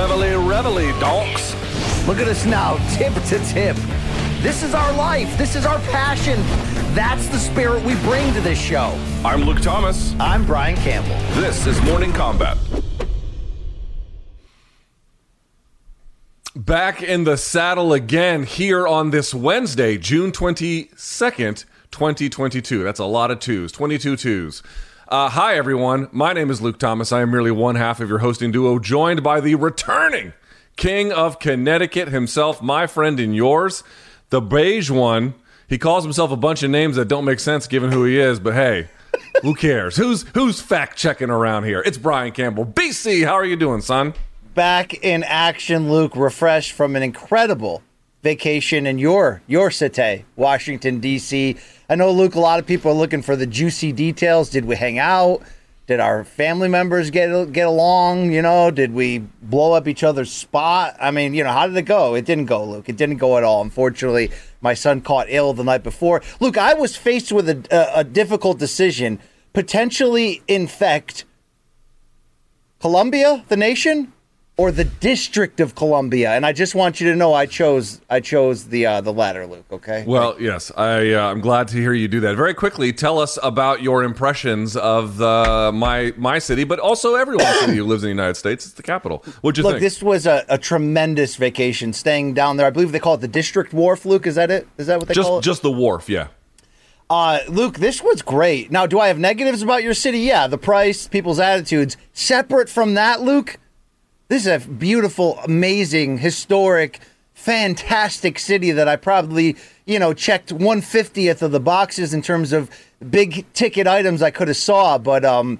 Reveille, reveille, donks. Look at us now, tip to tip. This is our life. This is our passion. That's the spirit we bring to this show. I'm Luke Thomas. I'm Brian Campbell. This is Morning Kombat. Back in the saddle again here on this Wednesday, June 22nd, 2022. That's a lot of twos, 22 twos. Uh, hi, everyone. My name is Luke Thomas. I am merely one half of your hosting duo, joined by the returning King of Connecticut himself, my friend and yours, the beige one. He calls himself a bunch of names that don't make sense given who he is, but hey, who cares? Who's who's fact checking around here? It's Brian Campbell. BC, how are you doing, son? Back in action, Luke, refreshed from an incredible vacation in your your city, Washington D.C. I know, Luke. A lot of people are looking for the juicy details. Did we hang out? Did our family members get get along? You know, did we blow up each other's spot? I mean, you know, how did it go? It didn't go, Luke. It didn't go at all. Unfortunately, my son caught ill the night before. Luke, I was faced with a, a, a difficult decision: potentially infect Columbia, the nation, or the District of Columbia. And I just want you to know I chose I chose the uh, the latter, Luke. Okay. Well, yes, I uh, I'm glad to hear you do that. Very quickly, tell us about your impressions of the my my city, but also everyone's city who lives in the United States. It's the capital. What'd you Look, think? this was a, a tremendous vacation staying down there. I believe they call it the District Wharf, Luke. Is that it? Is that what they call just it? just the wharf, yeah. Uh, Luke, this was great. Now, do I have negatives about your city? Yeah, the price, people's attitudes. Separate from that, Luke, this is a beautiful, amazing, historic, fantastic city that I probably, you know, checked 150th of the boxes in terms of big ticket items I could have saw. But um,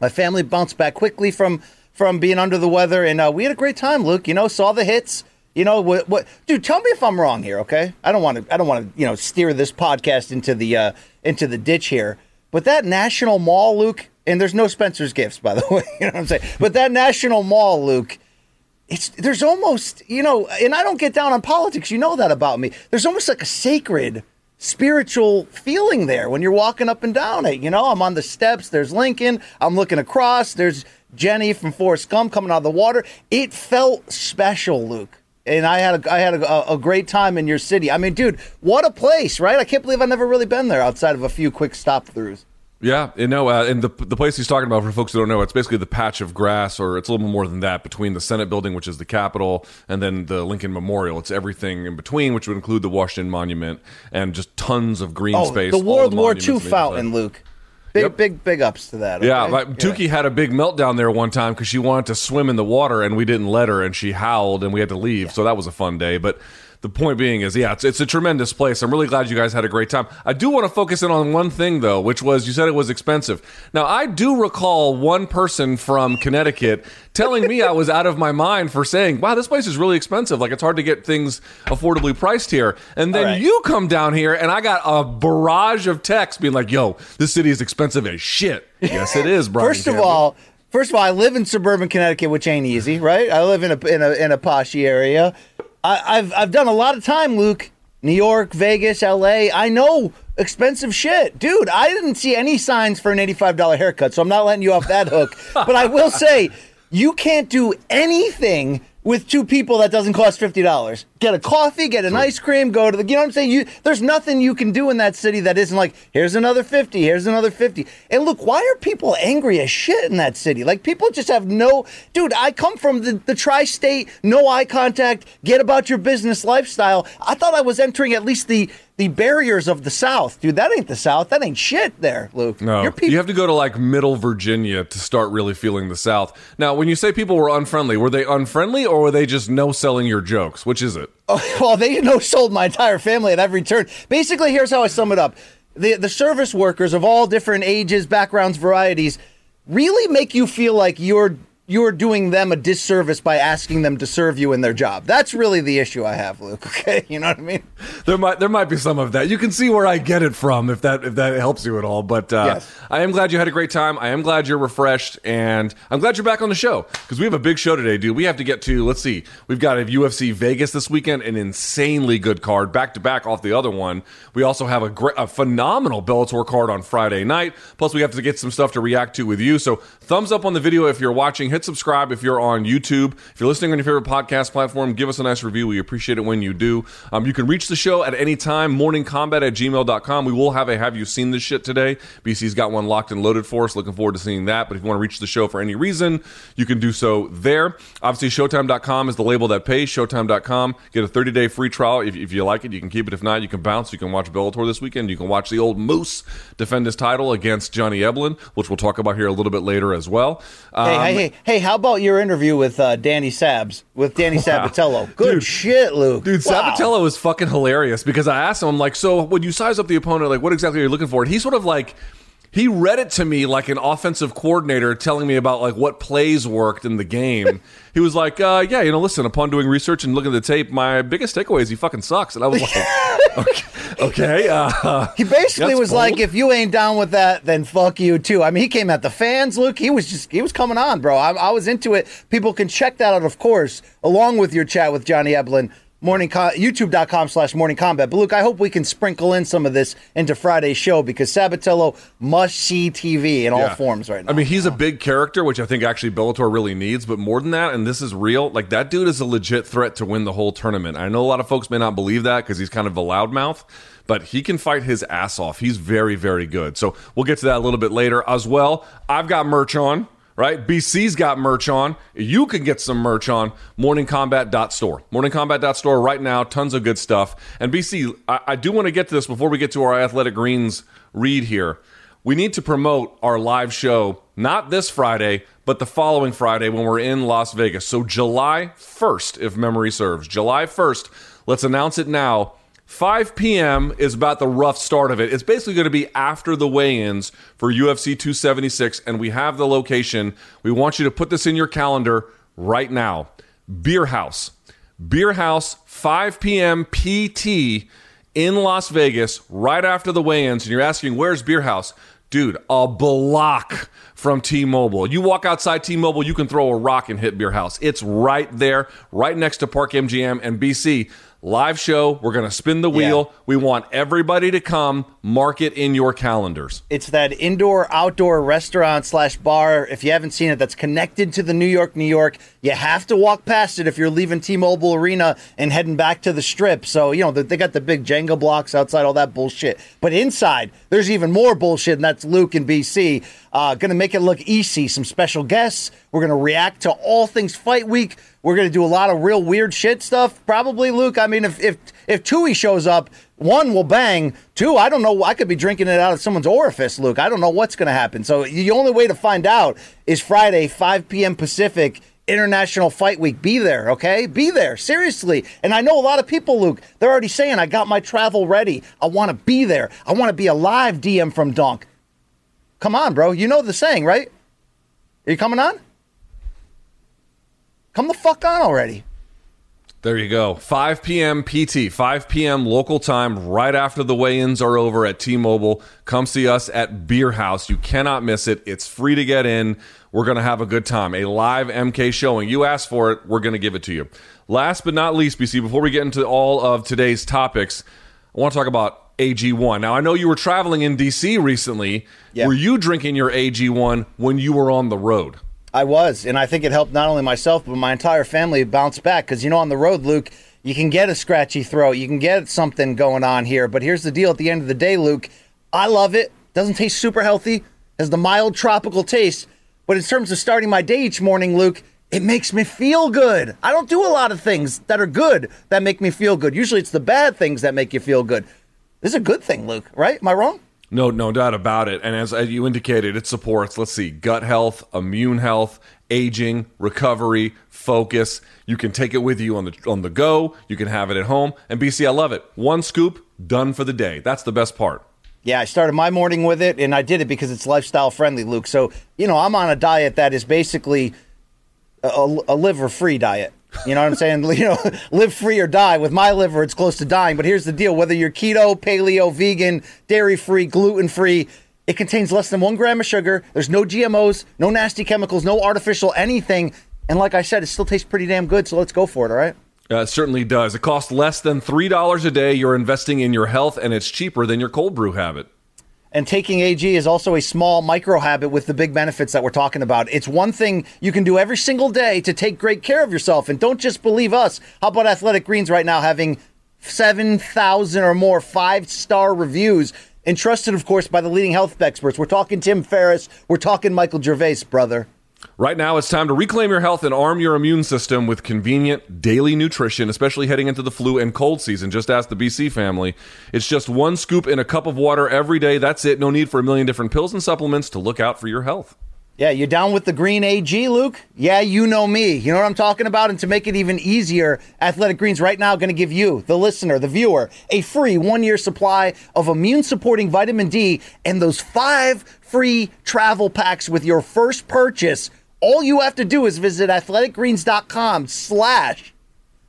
my family bounced back quickly from from being under the weather, and uh, we had a great time. Luke, you know, saw the hits. You know what? What, dude? Tell me if I'm wrong here, okay? I don't want to. I don't want to. You know, steer this podcast into the uh, into the ditch here. But that National Mall, Luke, and there's no Spencer's Gifts, by the way. You know what I'm saying? But that National Mall, Luke, it's there's almost you know, and I don't get down on politics. You know that about me. There's almost like a sacred spiritual feeling there when you're walking up and down it. You know, I'm on the steps. There's Lincoln. I'm looking across. There's Jenny from Forrest Gump coming out of the water. It felt special, Luke. And I had a, I had a, a great time in your city. I mean, dude, what a place, right? I can't believe I've never really been there outside of a few quick stop throughs. Yeah, you know, uh, and the the place he's talking about for folks who don't know, it's basically the patch of grass, or it's a little more than that, between the Senate building, which is the Capitol, and then the Lincoln Memorial. It's everything in between, which would include the Washington Monument and just tons of green Oh, space. the World War monuments II fountain. Luke. Big, Yep. big, big ups to that. Yeah, okay? my, Tukey had a big meltdown there one time because she wanted to swim in the water and we didn't let her, and she howled and we had to leave. So that was a fun day. But the point being is, yeah, it's, it's a tremendous place. I'm really glad you guys had a great time. I do want to focus in on one thing though, which was you said it was expensive. Now I do recall one person from Connecticut telling me I was out of my mind for saying, "Wow, this place is really expensive. Like it's hard to get things affordably priced here." And then All right. you come down here and I got a barrage of texts being like, "Yo, this city is expensive as shit." Yes, it is, Brian. First of all, first of all, I live in suburban Connecticut, which ain't easy, right? I live in a in a in a poshy area. I, I've I've done a lot of time, Luke. New York, Vegas, L.A. I know expensive shit, dude. I didn't see any signs for an eighty-five dollar haircut, so I'm not letting you off that hook. but I will say, you can't do anything with two people that doesn't cost fifty dollars. Get a coffee, get an ice cream, go to the. You know what I'm saying? You there's nothing you can do in that city that isn't like here's another fifty, here's another fifty. And look, why are people angry as shit in that city? Like people just have no. Dude, I come from the, the tri-state, no eye contact, get about your business lifestyle. I thought I was entering at least the the barriers of the South, dude. That ain't the South. That ain't shit there, Luke. No, people- you have to go to like Middle Virginia to start really feeling the South. Now, when you say people were unfriendly, were they unfriendly or were they just no selling your jokes? Which is it? Oh, well, they no sold my entire family at every turn. Basically, here's how I sum it up: the the service workers of all different ages, backgrounds, varieties, really make you feel like you're you're doing them a disservice by asking them to serve you in their job. That's really the issue I have, Luke. Okay, you know what I mean? There might there might be some of that. You can see where I get it from if that if that helps you at all. But uh, Yes. I am glad you had a great time. I am glad you're refreshed, and I'm glad you're back on the show because we have a big show today, dude. We have to get to. Let's see, we've got a UFC Vegas this weekend, an insanely good card, back to back off the other one. We also have a great, a phenomenal Bellator card on Friday night. Plus, we have to get some stuff to react to with you. So, thumbs up on the video if you're watching. Hit subscribe if you're on YouTube. If you're listening on your favorite podcast platform, give us a nice review. We appreciate it when you do. Um, you can reach the show at any time, morningkombat at gmail.com. We will have a Have You Seen This Shit today. BC's got one locked and loaded for us. Looking forward to seeing that. But if you want to reach the show for any reason, you can do so there. Obviously, Showtime.com is the label that pays. Showtime.com. Get a 30 day free trial. If, if you like it, you can keep it. If not, you can bounce. You can watch Bellator this weekend. You can watch the old Moose defend his title against Johnny Eblen, which we'll talk about here a little bit later as well. Um, Hey, hey, hey, hey! How about your interview with uh, Danny Sabs with Danny Sabatello? Good shit, Luke. Dude, Wow. Sabatello is fucking hilarious because I asked him, I'm like, so when you size up the opponent, like, what exactly are you looking for? And he sort of like, he read it to me like an offensive coordinator telling me about like what plays worked in the game. he was like, uh, yeah, you know, listen, upon doing research and looking at the tape, my biggest takeaway is he fucking sucks. And I was like, okay, okay. Uh, He basically was bold. like, if you ain't down with that, then fuck you too. I mean, he came at the fans, Luke. He was just, he was coming on, bro. I, I was into it. People can check that out, of course, along with your chat with Johnny Eblen. Morning co- youtube.com slash morning kombat. But Luke, I hope we can sprinkle in some of this into Friday's show because Sabatello must see TV in all forms right now. I mean, he's a big character, which I think actually Bellator really needs. But more than that, and this is real, like that dude is a legit threat to win the whole tournament. I know a lot of folks may not believe that because he's kind of a loudmouth, but he can fight his ass off. He's very, very good. So we'll get to that a little bit later as well. I've got merch on. Right? BC's got merch on. You can get some merch on morningkombat.store. Morningkombat.store right now. Tons of good stuff. And BC, I, I do want to get to this before we get to our Athletic Greens read here we need to promote our live show not this Friday, but the following Friday when we're in Las Vegas. So July 1st, if memory serves. July 1st. Let's announce it now. 5 p.m. is about the rough start of it. It's basically going to be after the weigh ins for UFC 276, and we have the location. We want you to put this in your calendar right now Beer House. Beer House, 5 p.m. PT in Las Vegas right after the weigh-ins, and you're asking, "Where's Beer House?" Dude, a block from T-Mobile. You walk outside T-Mobile, you can throw a rock and hit Beer House. It's right there, right next to Park MGM and BC. Live show. We're going to spin the wheel. We want everybody to come. Mark it in your calendars. It's that indoor outdoor restaurant slash bar. If you haven't seen it, that's connected to the New York, New York. You have to walk past it if you're leaving T-Mobile Arena and heading back to the Strip. So you know they they got the big Jenga blocks outside, all that bullshit. But inside, there's even more bullshit, and that's Luke and BC. Uh, gonna make it look easy. Some special guests. We're gonna react to all things Fight Week. We're gonna do a lot of real weird shit stuff. Probably Luke. I mean, if if if Tui shows up, one will bang. Two, I don't know. I could be drinking it out of someone's orifice, Luke. I don't know what's going to happen. So the only way to find out is Friday, 5 p.m. Pacific, International Fight Week. Be there, okay? Be there, seriously. And I know a lot of people, Luke, they're already saying, I got my travel ready. I want to be there. I want to be a live DM from Dunk. Come on, bro. You know the saying, right? Are you coming on? Come the fuck on already. There you go. 5 p.m. PT, 5 p.m. local time, right after the weigh ins are over at T Mobile. Come see us at Beer House. You cannot miss it. It's free to get in. We're going to have a good time. A live MK showing. You asked for it, we're going to give it to you. Last but not least, BC, before we get into all of today's topics, I want to talk about AG1. Now, I know you were traveling in DC recently. Yeah. Were you drinking your AG1 when you were on the road? I was, and I think it helped not only myself but my entire family bounce back. Because you know, on the road, Luke, you can get a scratchy throat, you can get something going on here. But here's the deal: at the end of the day, Luke, I love it. Doesn't taste super healthy, has the mild tropical taste. But in terms of starting my day each morning, Luke, it makes me feel good. I don't do a lot of things that are good that make me feel good. Usually, it's the bad things that make you feel good. This is a good thing, Luke. Right? Am I wrong? No, no doubt about it. And as you indicated, it supports, let's see, gut health, immune health, aging, recovery, focus. You can take it with you on the on the go. You can have it at home. And BC, I love it. One scoop, done for the day. That's the best part. Yeah, I started my morning with it, and I did it because it's lifestyle friendly, Luke. So, you know, I'm on a diet that is basically a, a liver free diet. You know what I'm saying? you know, live free or die. With my liver, it's close to dying. But here's the deal: whether you're keto, paleo, vegan, dairy free, gluten free, it contains less than one gram of sugar. There's no GMOs, no nasty chemicals, no artificial anything. And like I said, it still tastes pretty damn good. So let's go for it. All right. Uh, it certainly does. It costs less than $3 a day. You're investing in your health, and it's cheaper than your cold brew habit. And taking AG is also a small micro habit with the big benefits that we're talking about. It's one thing you can do every single day to take great care of yourself. And don't just believe us. How about Athletic Greens right now having 7,000 or more five star reviews? And trusted, of course, by the leading health experts. We're talking Tim Ferriss. We're talking Michael Gervais, brother. Right now, it's time to reclaim your health and arm your immune system with convenient daily nutrition, especially heading into the flu and cold season. Just ask the BC family. It's just one scoop in a cup of water every day. That's it. No need for a million different pills and supplements to look out for your health. Yeah, you're down with the green AG, Luke? Yeah, you know me. You know what I'm talking about? And to make it even easier, Athletic Greens right now going to give you, the listener, the viewer, a free one year supply of immune supporting vitamin D and those five free travel packs with your first purchase. All you have to do is visit athleticgreens.com slash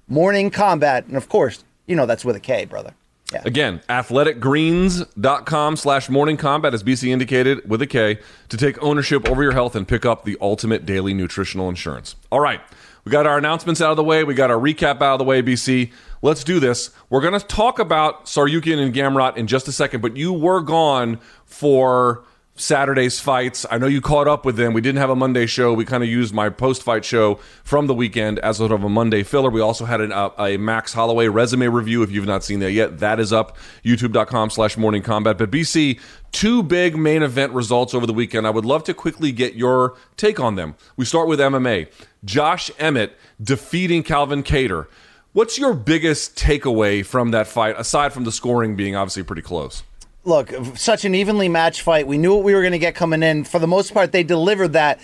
morning kombat. And of course, you know that's with a K, brother. Yeah. Again, athleticgreens.com slash morning kombat, as BC indicated, with a K, to take ownership over your health and pick up the ultimate daily nutritional insurance. All right. We got our announcements out of the way. We got our recap out of the way, BC. Let's do this. We're going to talk about Tsarukyan and Gamrot in just a second, but you were gone for Saturday's fights. I know you caught up with them. We didn't have a Monday show. We kind of used my post fight show from the weekend as sort of a Monday filler. We also had an, uh, a Max Holloway resume review. If you've not seen that yet, that is up youtube.com slash morning kombat. But BC, two big main event results over the weekend. I would love to quickly get your take on them. We start with MMA. Josh Emmett defeating Calvin Kattar. What's your biggest takeaway from that fight, aside from the scoring being obviously pretty close? Look, such an evenly matched fight. We knew what we were going to get coming in. For the most part, they delivered that.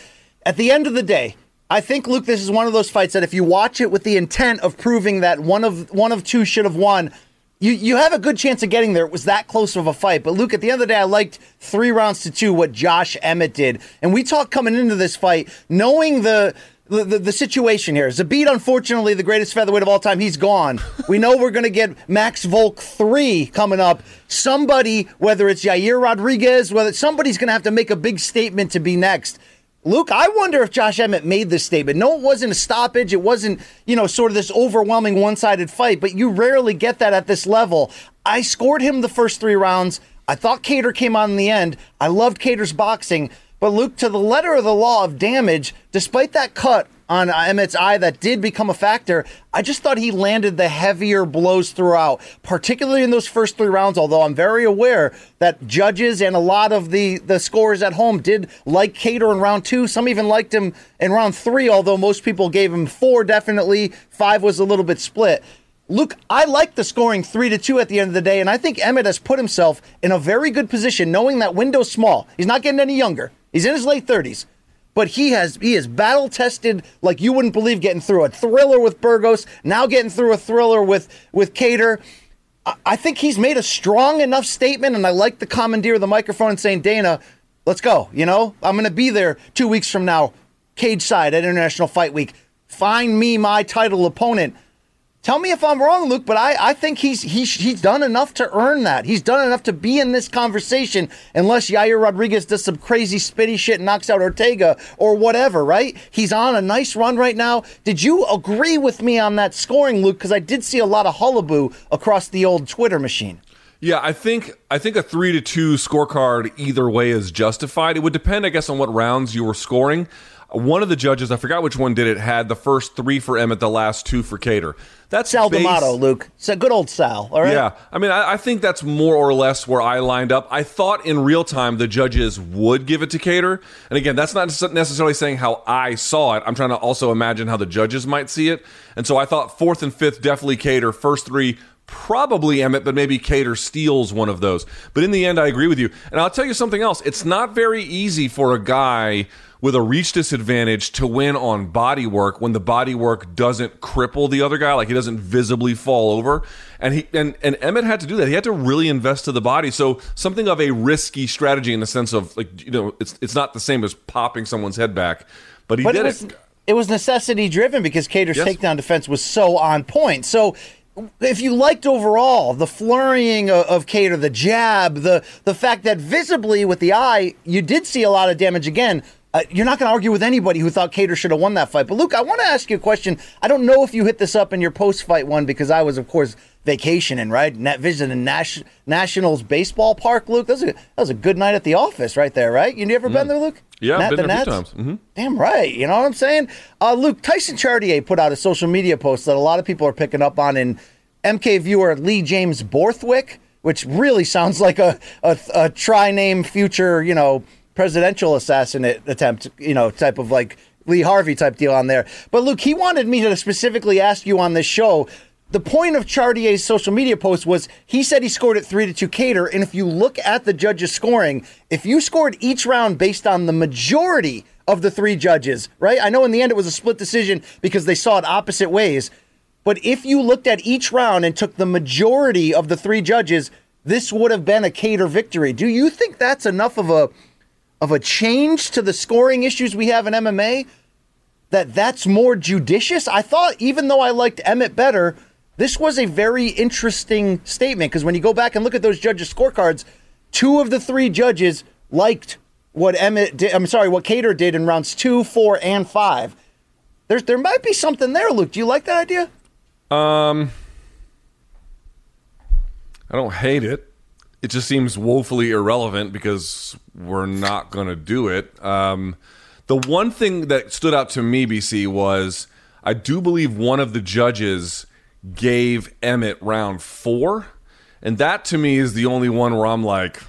At the end of the day, I think Luke, this is one of those fights that if you watch it with the intent of proving that one of one of two should have won, you you have a good chance of getting there. It was that close of a fight. But Luke, at the end of the day, I liked three rounds to two what Josh Emmett did, and we talked coming into this fight knowing the the, the, situation here. Zabit, unfortunately, the greatest featherweight of all time, he's gone. We know we're going to get Max Volk 3 coming up. Somebody, whether it's Yair Rodriguez, whether somebody's going to have to make a big statement to be next. Luke, I wonder if Josh Emmett made this statement. No, it wasn't a stoppage. It wasn't, you know, sort of this overwhelming one sided fight, but you rarely get that at this level. I scored him the first three rounds. I thought Kattar came on in the end. I loved Kattar's boxing. But Luke, to the letter of the law of damage, despite that cut on Emmett's eye that did become a factor, I just thought he landed the heavier blows throughout, particularly in those first three rounds. Although I'm very aware that judges and a lot of the, the scorers at home did like Kattar in round two. Some even liked him in round three, although most people gave him four definitely. Five was a little bit split. Luke, I like the scoring three to two at the end of the day, and I think Emmett has put himself in a very good position, knowing that window's small. He's not getting any younger. He's in his late 30s, but he has he is battle tested like you wouldn't believe getting through a thriller with Burgos, now getting through a thriller with with Kattar. I think he's made a strong enough statement, and I like the commandeer of the microphone and saying, Dana, let's go. You know, I'm going to be there two weeks from now, cage side at International Fight Week. Find me my title opponent. Tell me if I'm wrong, Luke, but I, I think he's he's he's done enough to earn that. He's done enough to be in this conversation, unless Yair Rodriguez does some crazy spitty shit and knocks out Ortega or whatever, right? He's on a nice run right now. Did you agree with me on that scoring, Luke? Because I did see a lot of hullaboo across the old Twitter machine. Yeah, I think I think a three to two scorecard either way is justified. It would depend, I guess, on what rounds you were scoring. One of the judges, I forgot which one did it, had the first three for Emmett, the last two for Kattar. That's Sal base- D'Amato, Luke. So good old Sal. All right. Yeah, I mean, I, I think that's more or less where I lined up. I thought in real time the judges would give it to Kattar, and again, that's not necessarily saying how I saw it. I'm trying to also imagine how the judges might see it, and so I thought fourth and fifth definitely Kattar. First three probably Emmett, but maybe Kattar steals one of those. But in the end, I agree with you. And I'll tell you something else. It's not very easy for a guy with a reach disadvantage to win on body work when the body work doesn't cripple the other guy, like he doesn't visibly fall over. And he and, and Emmett had to do that. He had to really invest to the body. So something of a risky strategy in the sense of like you know, it's it's not the same as popping someone's head back. But he But did it was it. it was necessity driven because Kattar's Yes. takedown defense was so on point. So if you liked overall the flurrying of, of Kattar, the jab, the the fact that visibly with the eye you did see a lot of damage again. Uh, you're not going to argue with anybody who thought Kattar should have won that fight. But Luke, I want to ask you a question. I don't know if you hit this up in your post-fight one because I was, of course, vacationing, right? Net visiting Nash- Nationals baseball park. Luke, that was, a, that was a good night at the office, right there, right? You ever been there, Luke? Mm. Yeah, I've Nat- been the there a few times. Mhm. Damn right. You know what I'm saying? Uh, Luke, Tyson Chartier put out a social media post that a lot of people are picking up on in MK viewer Lee James Borthwick, which really sounds like a, a, a try name future, you know, presidential assassinate attempt, you know, type of like Lee Harvey type deal on there. But Luke, he wanted me to specifically ask you on this show. The point of Chartier's social media post was he said he scored at three to two Kattar, and if you look at the judges' scoring, if you scored each round based on the majority of the three judges, right? I know in the end it was a split decision because they saw it opposite ways. But if you looked at each round and took the majority of the three judges, this would have been a Kattar victory. Do you think that's enough of a of a change to the scoring issues we have in MMA? That that's more judicious? I thought even though I liked Emmett better, this was a very interesting statement because when you go back and look at those judges' scorecards, two of the three judges liked what Emmett did. I'm sorry, what Kattar did in rounds two, four, and five. There's there might be something there, Luke. Do you like that idea? Um, I don't hate it. It just seems woefully irrelevant because we're not going to do it. Um, the one thing that stood out to me, BC, was I do believe one of the judges gave Emmett round four. And that to me is the only one where I'm like,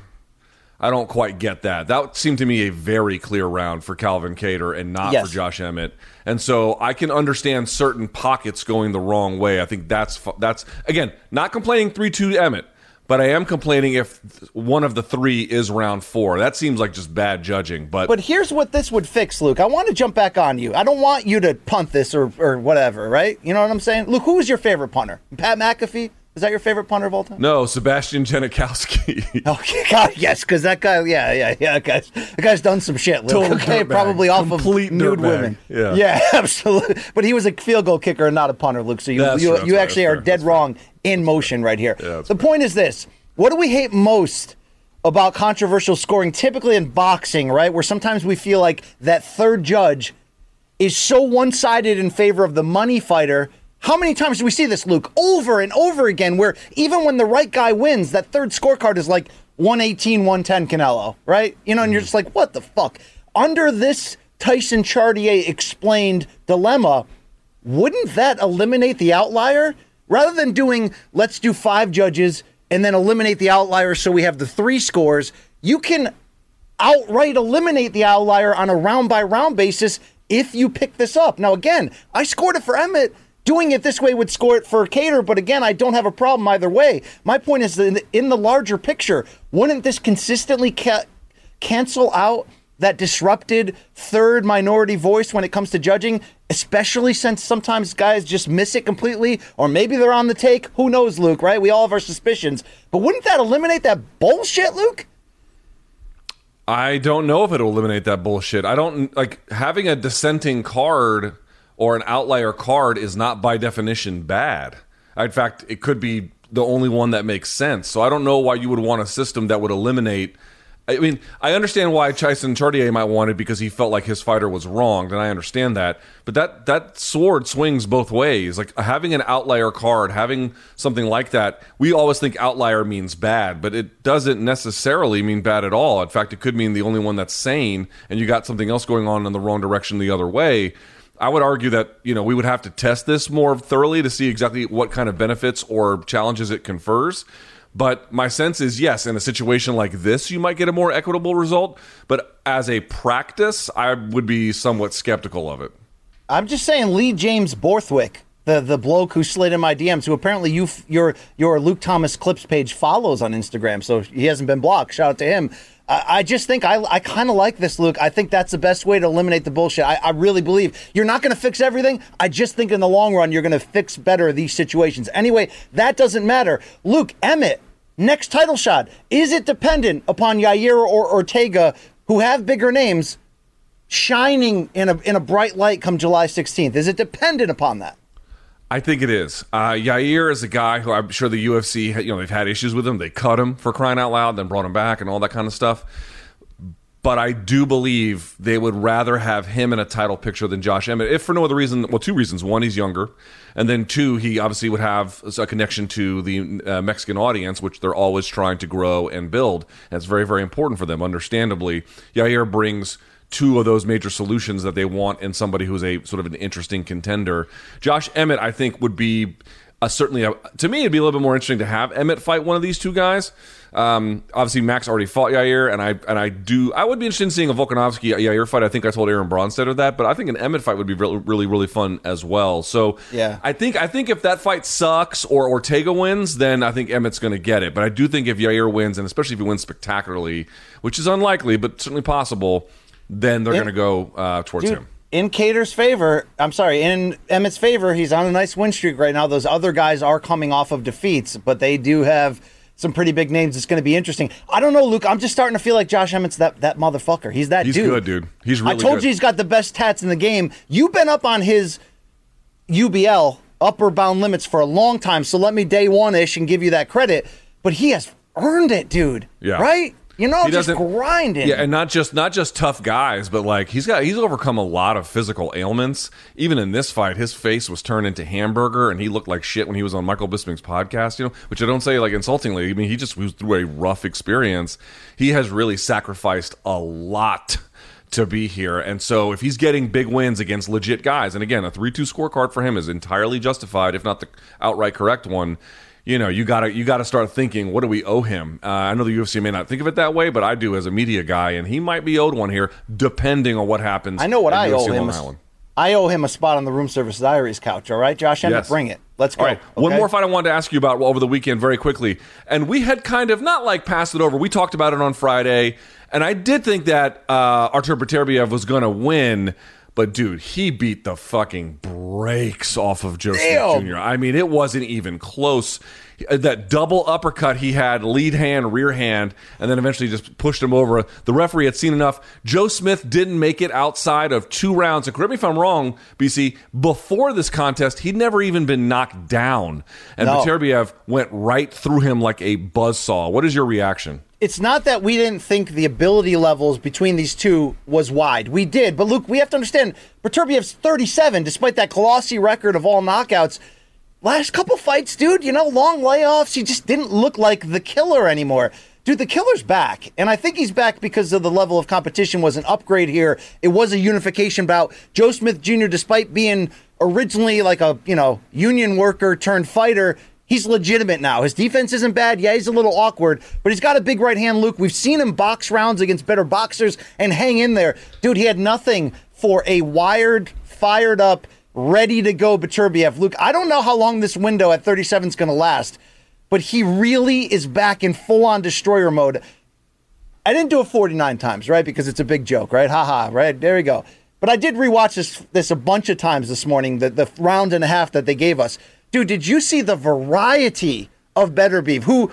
I don't quite get that. That seemed to me a very clear round for Calvin Kattar and not Yes. for Josh Emmett. And so I can understand certain pockets going the wrong way. I think that's that's again not complaining three two Emmett, but I am complaining if one of the three is round four. That seems like just bad judging. But, But here's what this would fix, Luke. I want to jump back on you. I don't want you to punt this or, or whatever, right? You know what I'm saying? Luke, who is your favorite punter? Pat McAfee? Is that your favorite punter of all time? no, Sebastian Janikowski. Oh God, yes, because that guy, yeah, yeah, yeah, that guy's, that guy's done some shit. Luke. Total Okay, probably off Complete of nude dirtbag. women. Yeah. yeah, absolutely. But he was a field goal kicker and not a punter, Luke. So you, That's you, true, you actually are dead wrong in motion right here. that's the point is this: what do we hate most? About controversial scoring, typically in boxing, right? Where sometimes we feel like that third judge is so one sided in favor of the money fighter. How many times do we see this, Luke? Over and over again, where even when the right guy wins, that third scorecard is like 118, 110 Canelo, right? You know, and you're mm. just like, what the fuck? Under this Tyson Chartier explained dilemma, wouldn't that eliminate the outlier? Rather than doing, let's do five judges and then eliminate the outlier so we have the three scores, you can outright eliminate the outlier on a round by round basis if you pick this up. Now, again, I scored it for Emmett. Doing it this way would score it for Kattar, but again, I don't have a problem either way. My point is that in the, larger picture, wouldn't this consistently ca- cancel out that disrupted third minority voice when it comes to judging, especially since sometimes guys just miss it completely, or maybe they're on the take? Who knows, Luke, right? We all have our suspicions. But wouldn't that eliminate that bullshit, Luke? I don't know if it'll eliminate that bullshit. I don't like having a dissenting card or an outlier card is not by definition bad. In fact, it could be the only one that makes sense. So I don't know why you would want a system that would eliminate I mean, I understand why Tyson Chartier might want it because he felt like his fighter was wronged, and I understand that. But that that sword swings both ways. Like having an outlier card, having something like that, we always think outlier means bad, but it doesn't necessarily mean bad at all. In fact, it could mean the only one that's sane, and you got something else going on in the wrong direction the other way. I would argue that you know we would have to test this more thoroughly to see exactly what kind of benefits or challenges it confers. But my sense is yes, in a situation like this, you might get a more equitable result. But as a practice, I would be somewhat skeptical of it. I'm just saying, Lee James Borthwick, the the bloke who slid in my DMs, who apparently you your your Luke Thomas clips page follows on Instagram, so he hasn't been blocked. Shout out to him. I, just think I I kind of like this, Luke. I think that's the best way to eliminate the bullshit. I, I really believe you're not going to fix everything. I just think in the long run you're going to fix better these situations. Anyway, that doesn't matter. Luke Emmett, next title shot. Is it dependent upon Yair or Ortega, who have bigger names? Shining in a in a bright light come July 16th. Is it dependent upon that? I think it is. Uh, Yair is a guy who I'm sure the UFC, you know, they've had issues with him. They cut him for crying out loud, then brought him back and all that kind of stuff. But I do believe they would rather have him in a title picture than Josh Emmett, if for no other reason. Well, two reasons. One, he's younger. And then two, he obviously would have a connection to the uh, Mexican audience, which they're always trying to grow and build. It's very, very important for them, understandably. Yair brings two of those major solutions that they want in somebody who's a sort of an interesting contender. Josh Emmett, I think, would be a, certainly a, to me it'd be a little bit more interesting to have Emmett fight one of these two guys. Um, obviously, Max already fought Yair, and I and I do I would be interested in seeing a Volkanovski Yair fight. I think I told Aaron Bronsteter that, but I think an Emmett fight would be really really, really fun as well. So yeah, I think I think if that fight sucks or Ortega wins, then I think Emmett's going to get it. But I do think if Yair wins, and especially if he wins spectacularly, which is unlikely but certainly possible then they're going to go uh, towards Dude, him. In Kattar's favor, I'm sorry, in Emmett's favor, he's on a nice win streak right now. Those other guys are coming off of defeats, but they do have some pretty big names. It's going to be interesting. I don't know, Luke. I'm just starting to feel like Josh Emmett's that that motherfucker. He's that dude. he's dude. good, dude. He's really I told good. you he's got the best tats in the game. You've been up on his UBL upper bound limits for a long time, so let me day one ish and give you that credit. But he has earned it, dude. Yeah. Right? You know, He just grinding. Yeah, and not just not just tough guys, but like he's got he's overcome a lot of physical ailments. Even in this fight, his face was turned into hamburger, and he looked like shit when he was on Michael Bisping's podcast. You know, which I don't say like insultingly. I mean, he just was through a rough experience. He has really sacrificed a lot to be here, and so if he's getting big wins against legit guys, and again, a three-two scorecard for him is entirely justified, if not the outright correct one you know, you gotta you gotta start thinking, what do we owe him? Uh, I know the UFC may not think of it that way, but I do as a media guy, and he might be owed one here, depending on what happens. I know what I UFC owe him. Island. I owe him a spot on the room service diaries couch. All right, Josh Emmett, Yes. bring it. Let's go. Right, one more fight I wanted to ask you about over the weekend, very quickly, and we had kind of not like passed it over. We talked about it on Friday, and I did think that uh, Artur Beterbiev was going to win. But dude, he beat the fucking brakes off of Joe Smith Damn. Jr. I mean, it wasn't even close. That double uppercut he had, lead hand, rear hand, and then eventually just pushed him over. The referee had seen enough. Joe Smith didn't make it outside of two rounds. And correct me if I'm wrong, BC. Before this contest, he'd never even been knocked down, and No. Beterbiev went right through him like a buzzsaw. What is your reaction? It's not that we didn't think the ability levels between these two was wide. We did, but Luke, we have to understand Beterbiev's 37, despite that glossy record of all knockouts. Last couple fights, dude, you know, long layoffs. He just didn't look like the killer anymore. Dude, the killer's back. And I think he's back because of the level of competition was an upgrade here. It was a unification bout. Joe Smith Jr., despite being originally like a, you know, union worker turned fighter, he's legitimate now. His defense isn't bad. Yeah, he's a little awkward, but he's got a big right hand, Luke. We've seen him box rounds against better boxers and hang in there. Dude, he had nothing for a wired, fired up, ready to go Beterbiev. Luke, I don't know how long this window at 37 is going to last, but he really is back in full on destroyer mode. I didn't do it 49 times, right? Because it's a big joke, right? Haha, right? There we go. But I did rewatch this this a bunch of times this morning, the, the round and a half that they gave us. Dude, did you see the variety of Beterbiev? Who,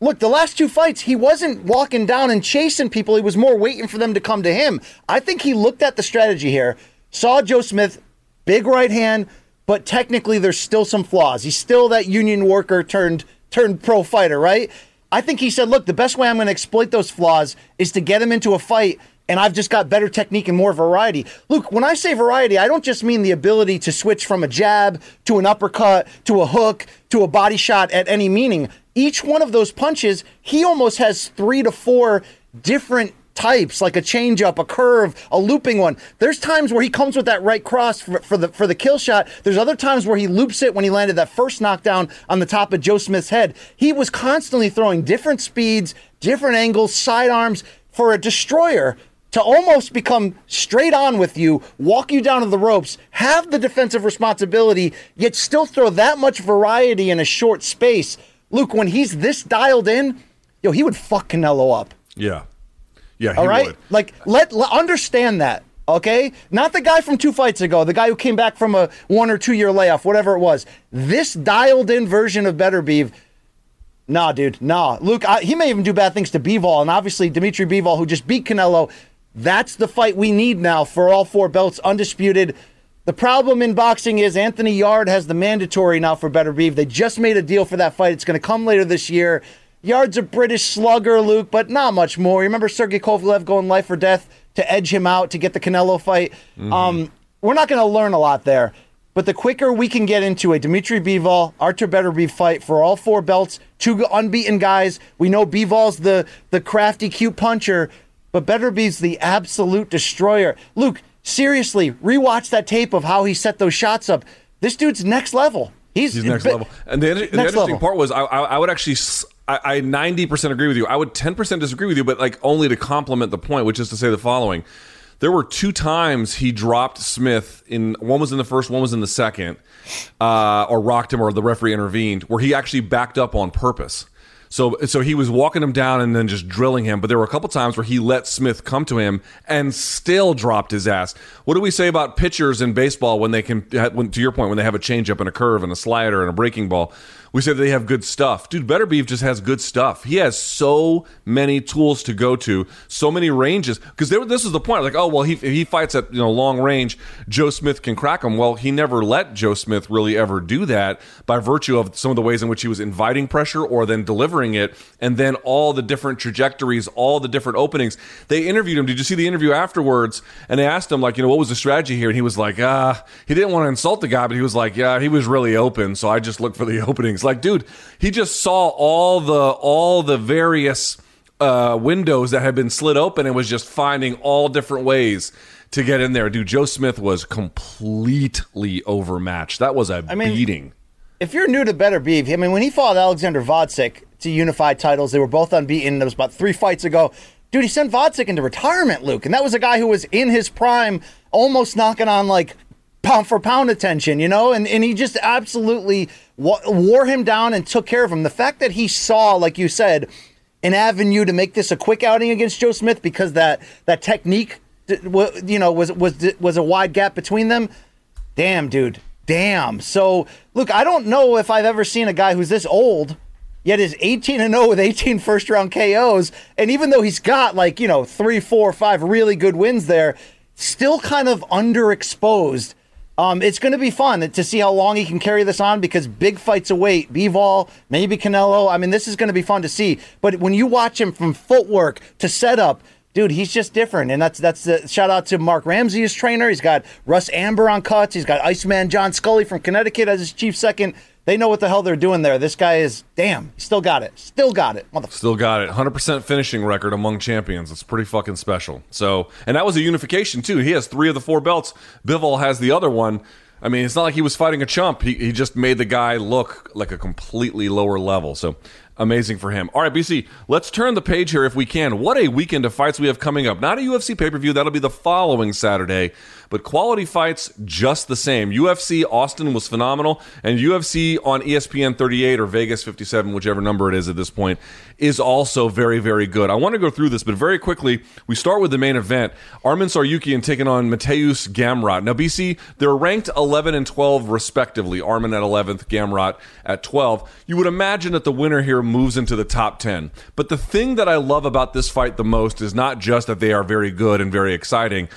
look, the last two fights, he wasn't walking down and chasing people. He was more waiting for them to come to him. I think he looked at the strategy here, saw Joe Smith, big right hand, but technically there's still some flaws. He's still that union worker turned turned pro fighter, right? I think he said, look, the best way I'm going to exploit those flaws is to get him into a fight and I've just got better technique and more variety. Luke, when I say variety, I don't just mean the ability to switch from a jab to an uppercut to a hook to a body shot at any meaning. Each one of those punches, he almost has three to four different types, like a changeup, a curve, a looping one. There's times where he comes with that right cross for, for, the for the kill shot. There's other times where he loops it when he landed that first knockdown on the top of Joe Smith's head. He was constantly throwing different speeds, different angles, sidearms for a destroyer to almost become straight on with you, walk you down to the ropes, have the defensive responsibility, yet still throw that much variety in a short space. Luke, when he's this dialed in, yo, he would fuck Canelo up. Yeah. Yeah, he All right? would. Like let, let understand that. Okay? Not the guy from 2 fights ago, the guy who came back from a 1 or 2 year layoff, whatever it was. This dialed in version of Beterbiev Nah, dude, nah. Luke, I, he may even do bad things to Bivol, and obviously Dimitri Bivol, who just beat Canelo. That's the fight we need now for all four belts, undisputed. The problem in boxing is Anthony Yarde has the mandatory now for Beterbiev. They just made a deal for that fight. It's going to come later this year. Yarde's a British slugger, Luke, but not much more. You remember Sergey Kovalev going life or death to edge him out to get the Canelo fight? Um, we're not going to learn a lot there. But the quicker we can get into a Dimitri Bivol, Artur Beterbiev fight for all four belts, two unbeaten guys. We know Bivol's the the crafty, cute puncher, but Beterbiev's the absolute destroyer. Luke, seriously, rewatch that tape of how he set those shots up. This dude's next level. He's, He's next be- level. And the, the interesting level. part was I, I, I would actually I 90% agree with you. I would 10% disagree with you, but like only to complement the point, which is to say the following. There were two times he dropped Smith in one was in the first, one was in the second, uh, or rocked him, or the referee intervened, where he actually backed up on purpose. So, so he was walking him down and then just drilling him. But there were a couple times where he let Smith come to him and still dropped his ass. What do we say about pitchers in baseball when they can, when, to your point, when they have a changeup and a curve and a slider and a breaking ball? We that they have good stuff. Dude, Beterbiev just has good stuff. He has so many tools to go to, so many ranges. Because this is the point. Like, oh, well, he, he fights at you know long range, Joe Smith can crack him. Well, he never let Joe Smith really ever do that by virtue of some of the ways in which he was inviting pressure or then delivering it, and then all the different trajectories, all the different openings. They interviewed him. Did you see the interview afterwards? And they asked him, like, you know, what was the strategy here? And he was like, ah, he didn't want to insult the guy, but he was like, yeah, he was really open, so I just looked for the openings. Like, dude, he just saw all the all the various uh, windows that had been slid open and was just finding all different ways to get in there. Dude, Joe Smith was completely overmatched. That was a mean- beating. if you're new to Beterbiev, I mean, when he fought Alexander Gvozdyk to unify titles, they were both unbeaten. That was about three fights ago. Dude, he sent Gvozdyk into retirement, Luke, and that was a guy who was in his prime, almost knocking on like pound for pound attention, you know, and and he just absolutely wore him down and took care of him. The fact that he saw, like you said, an avenue to make this a quick outing against Joe Smith because that that technique, you know, was was was a wide gap between them. Damn, dude. Damn. So, look, I don't know if I've ever seen a guy who's this old, yet is 18 and 0 with 18 first round KOs. And even though he's got like, you know, three, four, five really good wins there, still kind of underexposed. Um, it's going to be fun to see how long he can carry this on because big fights await. Bivol, maybe Canelo. I mean, this is going to be fun to see. But when you watch him from footwork to setup, dude, he's just different. And that's that's the shout out to Marc Ramsay, his trainer. He's got Russ Anber on cuts. He's got Iceman John Scully from Connecticut as his chief second. They know what the hell they're doing there. This guy is damn. Still got it. Still got it. Motherfucker. Still got it. 100% finishing record among champions. It's pretty fucking special. So, and that was a unification too. He has three of the four belts. Bivol has the other one. I mean, it's not like he was fighting a chump. He, he just made the guy look like a completely lower level. So amazing for him. All right, BC, let's turn the page here if we can. What a weekend of fights we have coming up. Not a UFC pay per view. That'll be the following Saturday. But quality fights just the same. UFC Austin was phenomenal, and UFC on ESPN 38 or Vegas 57, whichever number it is at this point, is also very, very good. I want to go through this, but very quickly, we start with the main event. Arman Tsarukyan taking on Mateusz Gamrot. Now, BC, they're ranked 11 and 12 respectively. Arman at 11th, Gamrot at 12. You would imagine that the winner here moves into the top 10. But the thing that I love about this fight the most is not just that they are very good and very exciting.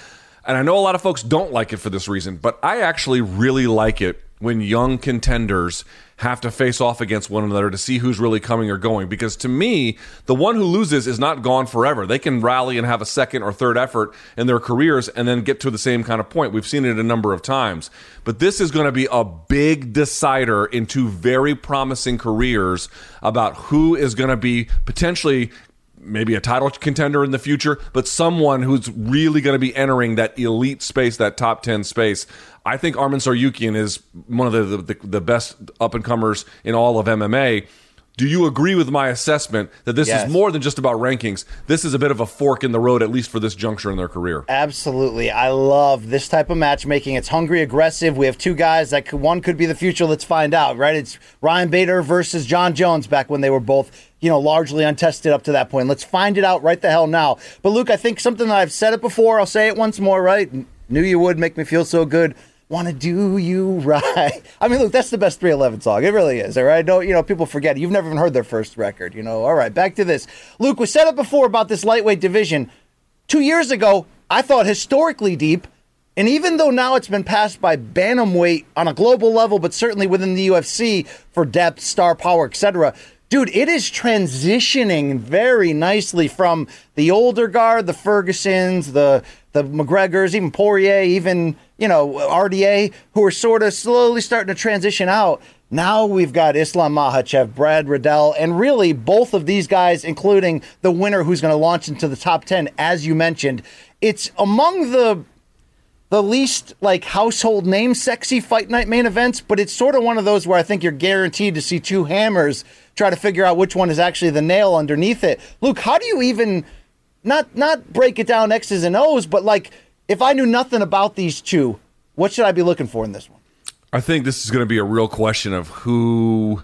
And I know a lot of folks don't like it for this reason, but I actually really like it when young contenders have to face off against one another to see who's really coming or going. Because to me, the one who loses is not gone forever. They can rally and have a second or third effort in their careers and then get to the same kind of point. We've seen it a number of times. But this is going to be a big decider into very promising careers about who is going to be potentially maybe a title contender in the future, but someone who's really going to be entering that elite space, that top 10 space. I think Arman Tsarukyan is one of the, the, the best up and comers in all of MMA. Do you agree with my assessment that this Yes. is more than just about rankings? This is a bit of a fork in the road, at least for this juncture in their career. Absolutely. I love this type of matchmaking. It's hungry, aggressive. We have two guys that could, one could be the future. Let's find out, right? It's Ryan Bader versus Jon Jones back when they were both, you know, largely untested up to that point. Let's find it out right the hell now. But Luke, I think something that I've said it before, I'll say it once more, right? Knew you would make me feel so good. Want to do you right? I mean, look, that's the best 311 song. It really is. All right, don't you know? People forget. You've never even heard their first record. You know. All right, back to this. Luke, we said it before about this lightweight division. Two years ago, I thought historically deep, and even though now it's been passed by bantamweight on a global level, but certainly within the UFC for depth, star power, etc. Dude, it is transitioning very nicely from the older guard, the Fergusons, the the McGregors, even Poirier, even you know RDA, who are sort of slowly starting to transition out. Now we've got Islam Makhachev, Brad Riddell, and really both of these guys, including the winner who's going to launch into the top 10, as you mentioned. It's among the the least like household name sexy fight night main events, but it's sort of one of those where I think you're guaranteed to see two hammers try to figure out which one is actually the nail underneath it. Luke, how do you even not not break it down X's and O's, but like if I knew nothing about these two, what should I be looking for in this one? I think this is going to be a real question of who.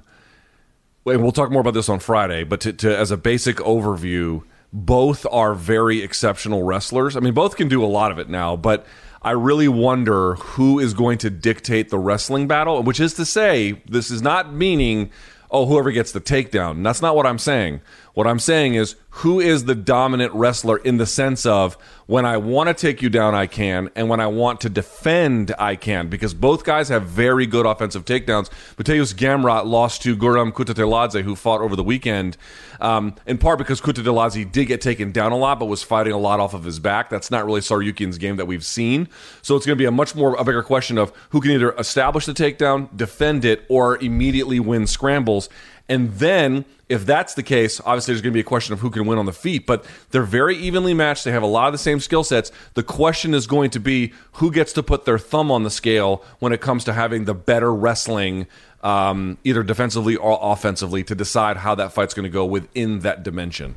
And we'll talk more about this on Friday, but to, to as a basic overview, both are very exceptional wrestlers. I mean, both can do a lot of it now, but I really wonder who is going to dictate the wrestling battle. Which is to say, this is not meaning oh whoever gets the takedown. That's not what I'm saying. What I'm saying is who is the dominant wrestler in the sense of when I want to take you down, I can, and when I want to defend, I can, because both guys have very good offensive takedowns. Mateusz Gamrot lost to Guram Kutateladze, who fought over the weekend, um, in part because Kutateladze did get taken down a lot, but was fighting a lot off of his back. That's not really Tsarukyan's game that we've seen. So it's going to be a much more a bigger question of who can either establish the takedown, defend it, or immediately win scrambles. And then, if that's the case, obviously there's going to be a question of who can win on the feet, but they're very evenly matched. They have a lot of the same skill sets. The question is going to be who gets to put their thumb on the scale when it comes to having the better wrestling, um, either defensively or offensively, to decide how that fight's going to go within that dimension.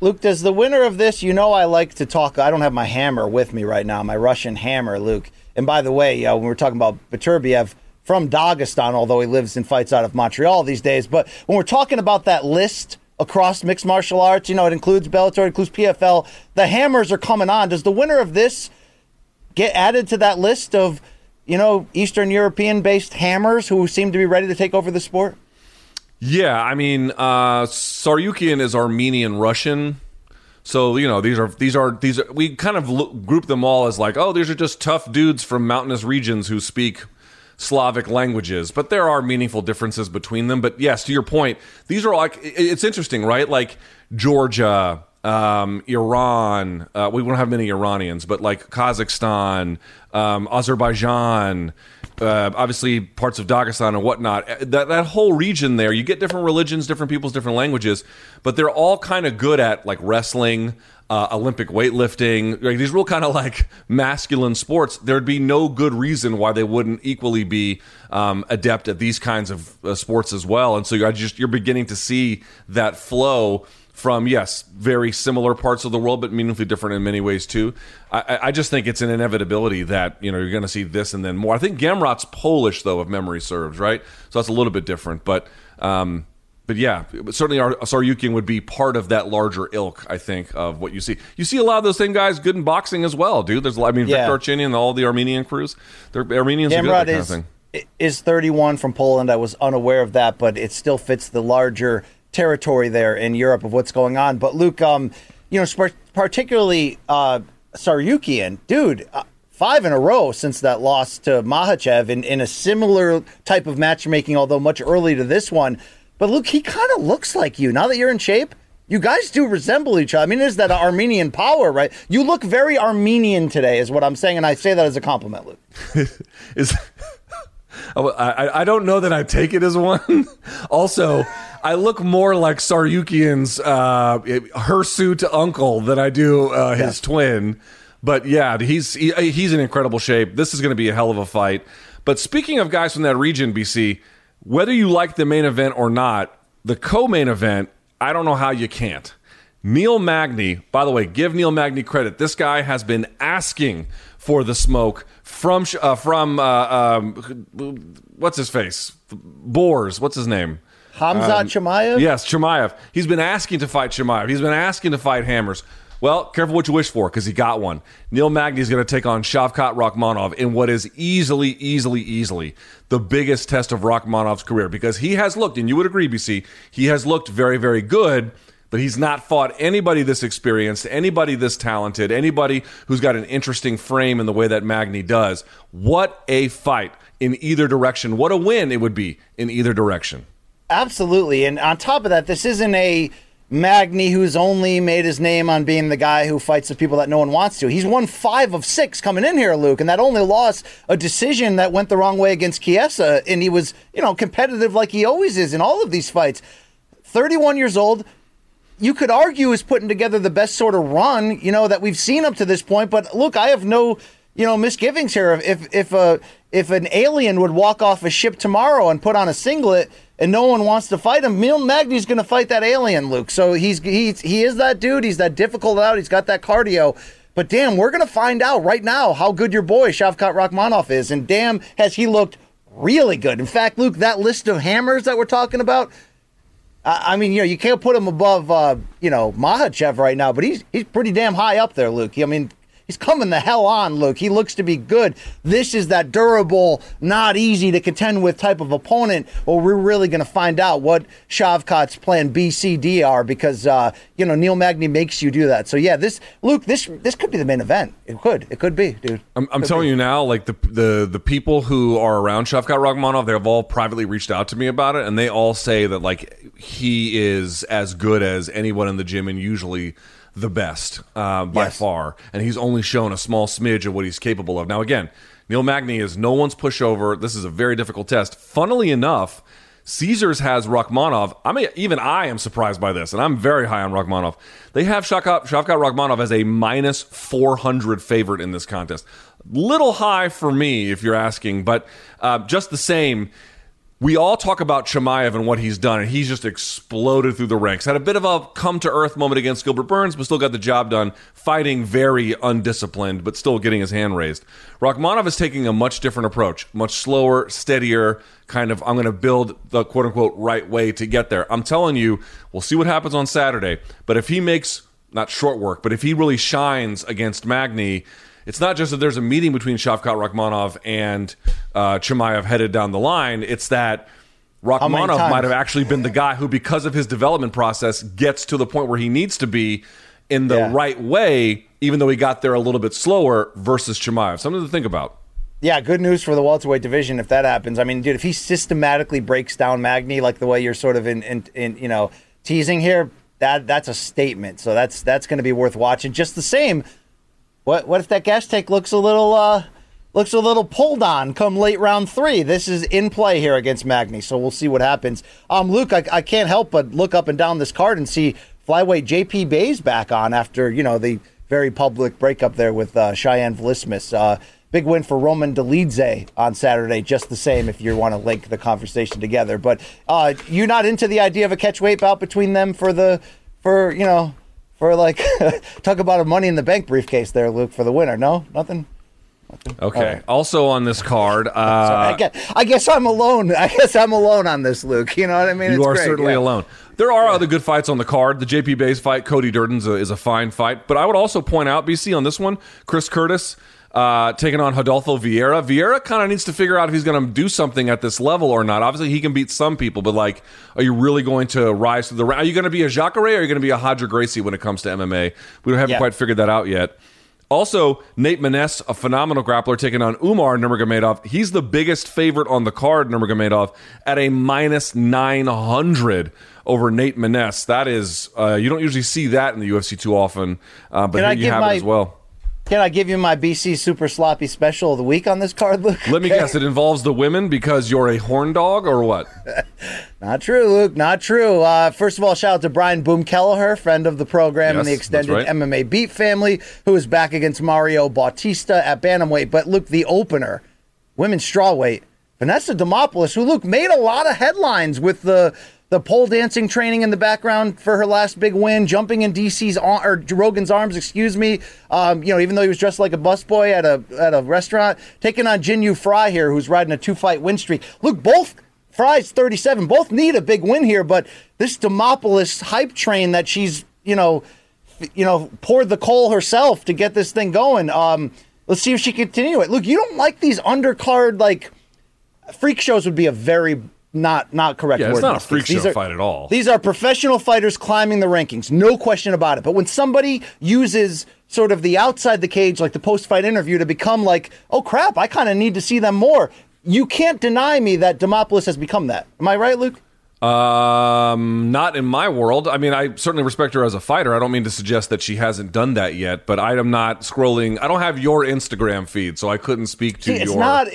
Luke, does the winner of this, you know, I like to talk. I don't have my hammer with me right now, my Russian hammer, Luke. And by the way, uh, when we're talking about Beterbiev from Dagestan, although he lives and fights out of Montreal these days, but when we're talking about that list across mixed martial arts, you know, it includes Bellator, it includes PFL, the hammers are coming on. Does the winner of this get added to that list of, you know, Eastern European based hammers who seem to be ready to take over the sport? Yeah, I mean, uh, Tsarukyan is Armenian Russian. So you know these are these are these are, we kind of look, group them all as like oh these are just tough dudes from mountainous regions who speak Slavic languages, but there are meaningful differences between them. But yes, to your point, these are like it's interesting, right? Like Georgia, um, Iran. Uh, we don't have many Iranians, but like Kazakhstan, um, Azerbaijan, uh, obviously parts of Dagestan and whatnot. Uh, That that whole region there, you get different religions, different peoples, different languages, but they're all kind of good at like wrestling. Uh, Olympic weightlifting, like these real kind of like masculine sports, there'd be no good reason why they wouldn't equally be um, adept at these kinds of uh, sports as well. And so you're just you're beginning to see that flow from yes, very similar parts of the world, but meaningfully different in many ways too. I, I- just think it's an inevitability that you know you're going to see this and then more. I think Gamrot's Polish though, if memory serves, right? So that's a little bit different, but. Um, but yeah, certainly our Tsarukyan would be part of that larger ilk. I think of what you see. You see a lot of those same guys good in boxing as well, dude. There's, I mean, Yeah. Vic Darchinyan, all the Armenian crews. They're Armenians are good at Gamrot that kind of is thing. is 31 from Poland. I was unaware of that, but it still fits the larger territory there in Europe of what's going on. But Luke, um, you know, particularly uh, Tsarukyan, dude, uh, five in a row since that loss to Makhachev in, in a similar type of matchmaking, although much earlier to this one. But Luke, he kind of looks like you. Now that you're in shape, you guys do resemble each other. I mean, is that Armenian power, right? You look very Armenian today, is what I'm saying, and I say that as a compliment, Luke. is I, I don't know that I take it as one. also, I look more like Tsarukyan's uh, hirsute uncle than I do uh, his yeah. twin. But yeah, he's he, he's in incredible shape. This is going to be a hell of a fight. But speaking of guys from that region, BC, whether you like the main event or not, the co-main event, I don't know how you can't. Neil Magny, by the way, give Neil Magny credit. This guy has been asking for the smoke from uh, from uh, um, what's his face? Borz. What's his name? Khamzat um, Chimaev. Yes, Chimaev. He's been asking to fight Chimaev. He's been asking to fight Hammers. Well, careful what you wish for because he got one. Neil Magny is going to take on Shavkat Rakhmonov in what is easily, easily, easily the biggest test of Rakhmonov's career because he has looked, and you would agree, BC, he has looked very, very good but he's not fought anybody this experienced, anybody this talented, anybody who's got an interesting frame in the way that Magny does. What a fight in either direction. What a win it would be in either direction. Absolutely. And on top of that, this isn't a Magny who's only made his name on being the guy who fights the people that no one wants to. He's won five of six coming in here, Luke, and that only lost a decision that went the wrong way against Chiesa. And he was, you know, competitive like he always is in all of these fights. 31 years old, you could argue is putting together the best sort of run, you know, that we've seen up to this point. But look, I have no, you know, misgivings here. If if a uh, if an alien would walk off a ship tomorrow and put on a singlet and no one wants to fight him, Neil Magny's going to fight that alien, Luke. So he's he's he is that dude. He's that difficult out. He's got that cardio. But damn, we're going to find out right now how good your boy Shavkat Rakhmonov is, and damn, has he looked really good. In fact, Luke, that list of hammers that we're talking about, I mean, you know, you can't put him above, uh, you know, Makhachev right now, but he's he's pretty damn high up there, Luke. I mean, He's coming the hell on, Luke. He looks to be good. This is that durable, not easy to contend with type of opponent. Well, we're really going to find out what Shavkat's plan B, C, D are because uh, you know Neil Magny makes you do that. So yeah, this Luke, this this could be the main event. It could, it could be, dude. I'm, I'm telling be. you now, like the the the people who are around Shavkat Rakhmonov, they've all privately reached out to me about it, and they all say that like he is as good as anyone in the gym, and usually the best uh, by yes. far, and he's only shown a small smidge of what he's capable of. Now, again, Neil Magny is no one's pushover. This is a very difficult test. Funnily enough, Caesars has Rakhmonov. I mean, even I am surprised by this, and I'm very high on Rakhmonov. They have Shavkat, Shavkat Rakhmonov as a minus 400 favorite in this contest. Little high for me, if you're asking, but uh, just the same we all talk about Chimaev and what he's done, and he's just exploded through the ranks. Had a bit of a come to earth moment against Gilbert Burns, but still got the job done, fighting very undisciplined, but still getting his hand raised. Rakhmonov is taking a much different approach, much slower, steadier, kind of, I'm going to build the quote unquote right way to get there. I'm telling you, we'll see what happens on Saturday, but if he makes, not short work, but if he really shines against Magny, it's not just that there's a meeting between Shavkat Rakhmonov and uh, Chimaev headed down the line. It's that Rakhmonov might have actually been the guy who, because of his development process, gets to the point where he needs to be in the yeah. right way, even though he got there a little bit slower versus Chimaev. Something to think about. Yeah, good news for the welterweight division if that happens. I mean, dude, if he systematically breaks down Magny like the way you're sort of in, in, in you know teasing here, that that's a statement. So that's that's going to be worth watching. Just the same, what what if that gas tank looks a little uh, looks a little pulled on come late round three? This is in play here against Magny, so we'll see what happens. Um, Luke, I, I can't help but look up and down this card and see flyweight JP Buys back on after you know the very public breakup there with uh, Cheyanne Vlismas. Uh, big win for Roman Dolidze on Saturday, just the same if you want to link the conversation together. But uh, you're not into the idea of a catch weight bout between them for the for you know for like talk about a money in the bank briefcase there, Luke, for the winner. No, nothing. nothing? Okay. Right. Also on this card, uh, I, guess, I, guess, I'm alone. I guess I'm alone on this, Luke. You know what I mean? You it's are great. certainly yeah. alone. There are yeah. other good fights on the card. The JP Buys fight, Cody Durden's a, is a fine fight, but I would also point out, BC, on this one, Chris Curtis uh, taking on Rodolfo Vieira. Vieira kind of needs to figure out if he's going to do something at this level or not. Obviously, he can beat some people, but like, are you really going to rise to the? Are you going to be a Jacare or are you going to be a Roger Gracie when it comes to MMA? We haven't yeah. quite figured that out yet. Also, Nate Maness, a phenomenal grappler, taking on Umar Nurmagomedov. He's the biggest favorite on the card, Nurmagomedov, at a minus 900 over Nate Maness. That is, uh, you don't usually see that in the UFC too often, uh, but Can here I you have my- it as well. Can I give you my BC Super Sloppy Special of the week on this card, Luke? Let me Okay. guess, it involves the women because you're a horn dog or what? Not true, Luke. Not true. Uh, first of all, shout out to Brian Boom Kelleher, friend of the program and the extended right. MMA Beat family, who is back against Mario Bautista at bantamweight. But Luke, the opener, women's strawweight, Vanessa Demopoulos, who Luke made a lot of headlines with the the pole dancing training in the background for her last big win, jumping in DC's or Rogan's arms, excuse me. Um, you know, even though he was dressed like a busboy at a at a restaurant, taking on Jinh Yu Frey here, who's riding a two fight win streak. Look, both Frey's 37. Both need a big win here, but this Demopoulos hype train that she's, you know, you know, poured the coal herself to get this thing going. Um, let's see if she can continue it. Look, you don't like these undercard like freak shows would be a very not not correct Yeah, it's not a freak. These show are- fight at all. These are professional fighters climbing the rankings, no question about it. But when somebody uses sort of the outside the cage, like the post fight interview, to become like, oh crap, I kind of need to see them more. You can't deny me that Demopoulos has become that. Am I right, Luke? Um, not in my world. I mean, I certainly respect her as a fighter. I don't mean to suggest that she hasn't done that yet, but I am not scrolling. I don't have your Instagram feed, so I couldn't speak to See, it's your. not,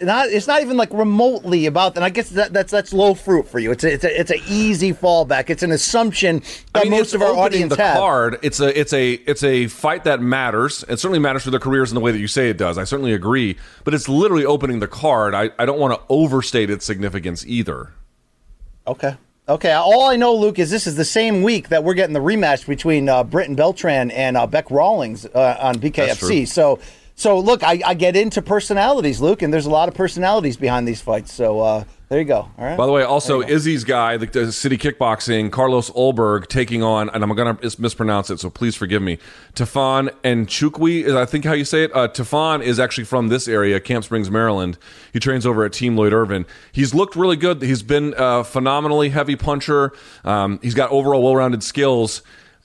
not. It's not even like remotely about that. And I guess that, that's that's low fruit for you. It's a, it's a, it's an easy fallback. It's an assumption that I mean, most of our audience the have. card. It's a it's a it's a fight that matters. It certainly matters for their careers in the way that you say it does. I certainly agree, but it's literally opening the card. I, I don't want to overstate its significance either. Okay. Okay. All I know, Luke, is this is the same week that we're getting the rematch between uh, Britton Beltran and uh, Bec Rawlings uh, on. BKFC. So, so look, I, I get into personalities, Luke, and there's a lot of personalities behind these fights. So uh, there you go. All right. By the way, also Izzy's guy, the, the city kickboxing, Carlos Ulberg, taking on, and I'm going to mispronounce it, so please forgive me. Tafon Nchukwi is I think how you say it. Uh, Tafon is actually from this area, Camp Springs, Maryland. He trains over at Team Lloyd Irvin. He's looked really good. He's been a phenomenally heavy puncher. Um, he's got overall well-rounded skills.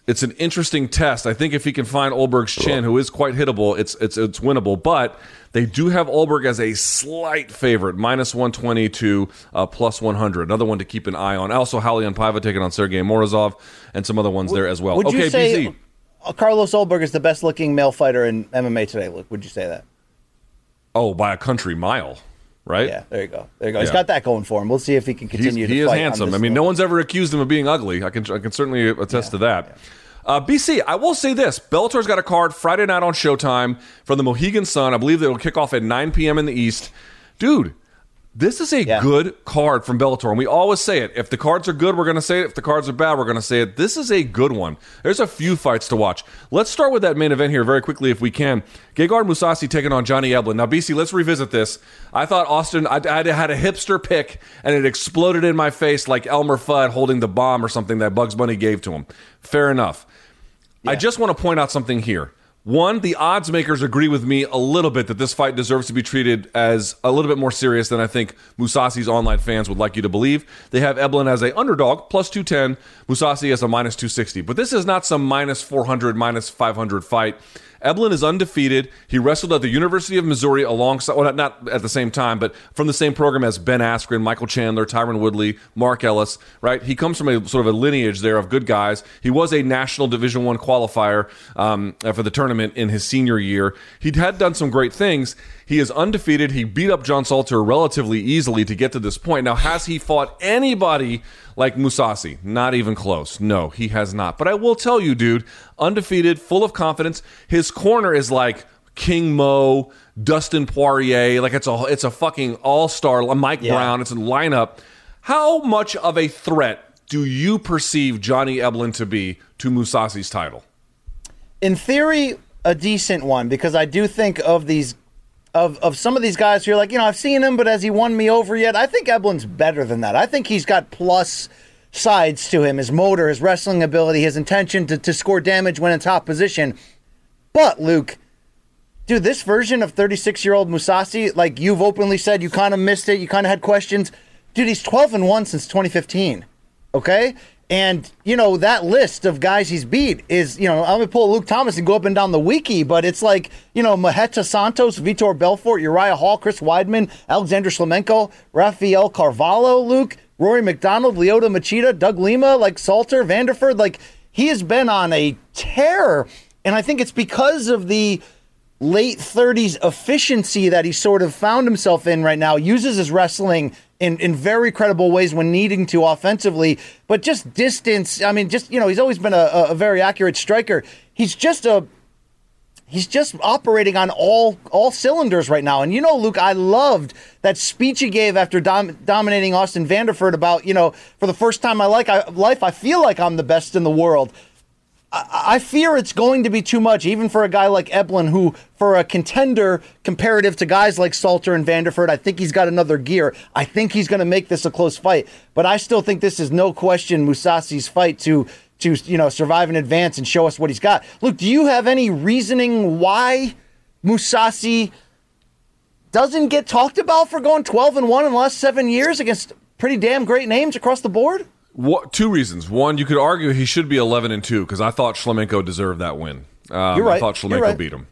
It's an interesting test. I think if he can find Ulberg's chin, who is quite hittable, it's it's it's winnable. But they do have Ulberg as a slight favorite, minus one twenty to uh, plus one hundred. Another one to keep an eye on. Also, Halion Paiva taking on Sergey Morozov, and some other ones there as well. Would okay, you say BZ. uh, Carlos Olberg is the best looking male fighter in MMA today, Luke? Would you say that? Oh, by a country mile, right? Yeah, there you go. There you go. He's Yeah. got that going for him. We'll see if he can He's, continue to he is handsome. I mean, no one's ever accused him of being ugly. I can I can certainly attest to that. Uh, BC, I will say this: Bellator's got a card Friday night on Showtime from the Mohegan Sun. I believe it'll kick off at 9 p.m. in the East. Dude, this is a Yeah. good card from Bellator, and we always say it. If the cards are good, we're going to say it. If the cards are bad, we're going to say it. This is a good one. There's a few fights to watch. Let's start with that main event here very quickly, if we can. Gegard Mousasi taking on Johnny Eblen. Now, BC, let's revisit this. I thought Austin, I, I had a hipster pick, and it exploded in my face like Elmer Fudd holding the bomb or something that Bugs Bunny gave to him. Fair enough. I just want to point out something here. One, the odds makers agree with me a little bit that this fight deserves to be treated as a little bit more serious than I think Mousasi's online fans would like you to believe. They have Eblen as a underdog, plus 210, Musasi as a minus 260. But this is not some minus 400, minus 500 fight. Eblen is undefeated. He wrestled at the University of Missouri alongside, well, not at the same time, but from the same program as Ben Askren, Michael Chandler, Tyron Woodley, Mark Ellis. Right? He comes from a sort of a lineage there of good guys. He was a national Division One qualifier um, uh, for the tournament in his senior year. He had done some great things. He is undefeated. He beat up John Salter relatively easily to get to this point. Now, has he fought anybody like Mousasi? Not even close. No, he has not. But I will tell you, dude, undefeated, full of confidence. His corner is like King Mo, Dustin Poirier. Like it's a it's a fucking all star. Mike Yeah. Brown. It's a lineup. How much of a threat do you perceive Johnny Eblen to be to Mousasi's title? in theory, a decent one because I do think of these of of some of these guys who are like, you know, I've seen him, but has he won me over yet? I think Eblen's better than that. I think he's got plus sides to him: his motor, his wrestling ability, his intention to, to score damage when in top position. But Luke, dude, this version of 36 year old Mousasi, like you've openly said, you kind of missed it. You kind of had questions. Dude, he's 12 and one since 2015. Okay, And, you know, that list of guys he's beat is, you know, I'm to pull Luke Thomas and go up and down the wiki, but it's like, you know, Maheta Santos, Vitor Belfort, Uriah Hall, Chris Weidman, Alexander Shlemenko, Rafael Carvalho, Luke, Rory MacDonald, Lyoto Machida, Doug Lima, like Salter, Vanderford. Like, he has been on a tear. And I think it's because of the late 30s efficiency that he sort of found himself in right now, uses his wrestling in, in very credible ways when needing to offensively, but just distance. I mean, just, you know, he's always been a, a very accurate striker. He's just a. He's just operating on all all cylinders right now, and you know, Luke, I loved that speech he gave after dom- dominating Austin Vanderford about you know for the first time in my like I, life, I feel like I'm the best in the world. I fear it's going to be too much, even for a guy like Eblen, who, for a contender comparative to guys like Salter and Vanderford, I think he's got another gear. I think he's going to make this a close fight, but I still think this is no question Mousasi's fight to to you know survive in advance and show us what he's got. Look, do you have any reasoning why Musasi doesn't get talked about for going 12 and one in the last seven years against pretty damn great names across the board? What, two reasons. One, you could argue he should be 11 and 2 because I thought Shlemenko deserved that win. Um, You're right. I thought You're Shlemenko right. beat him.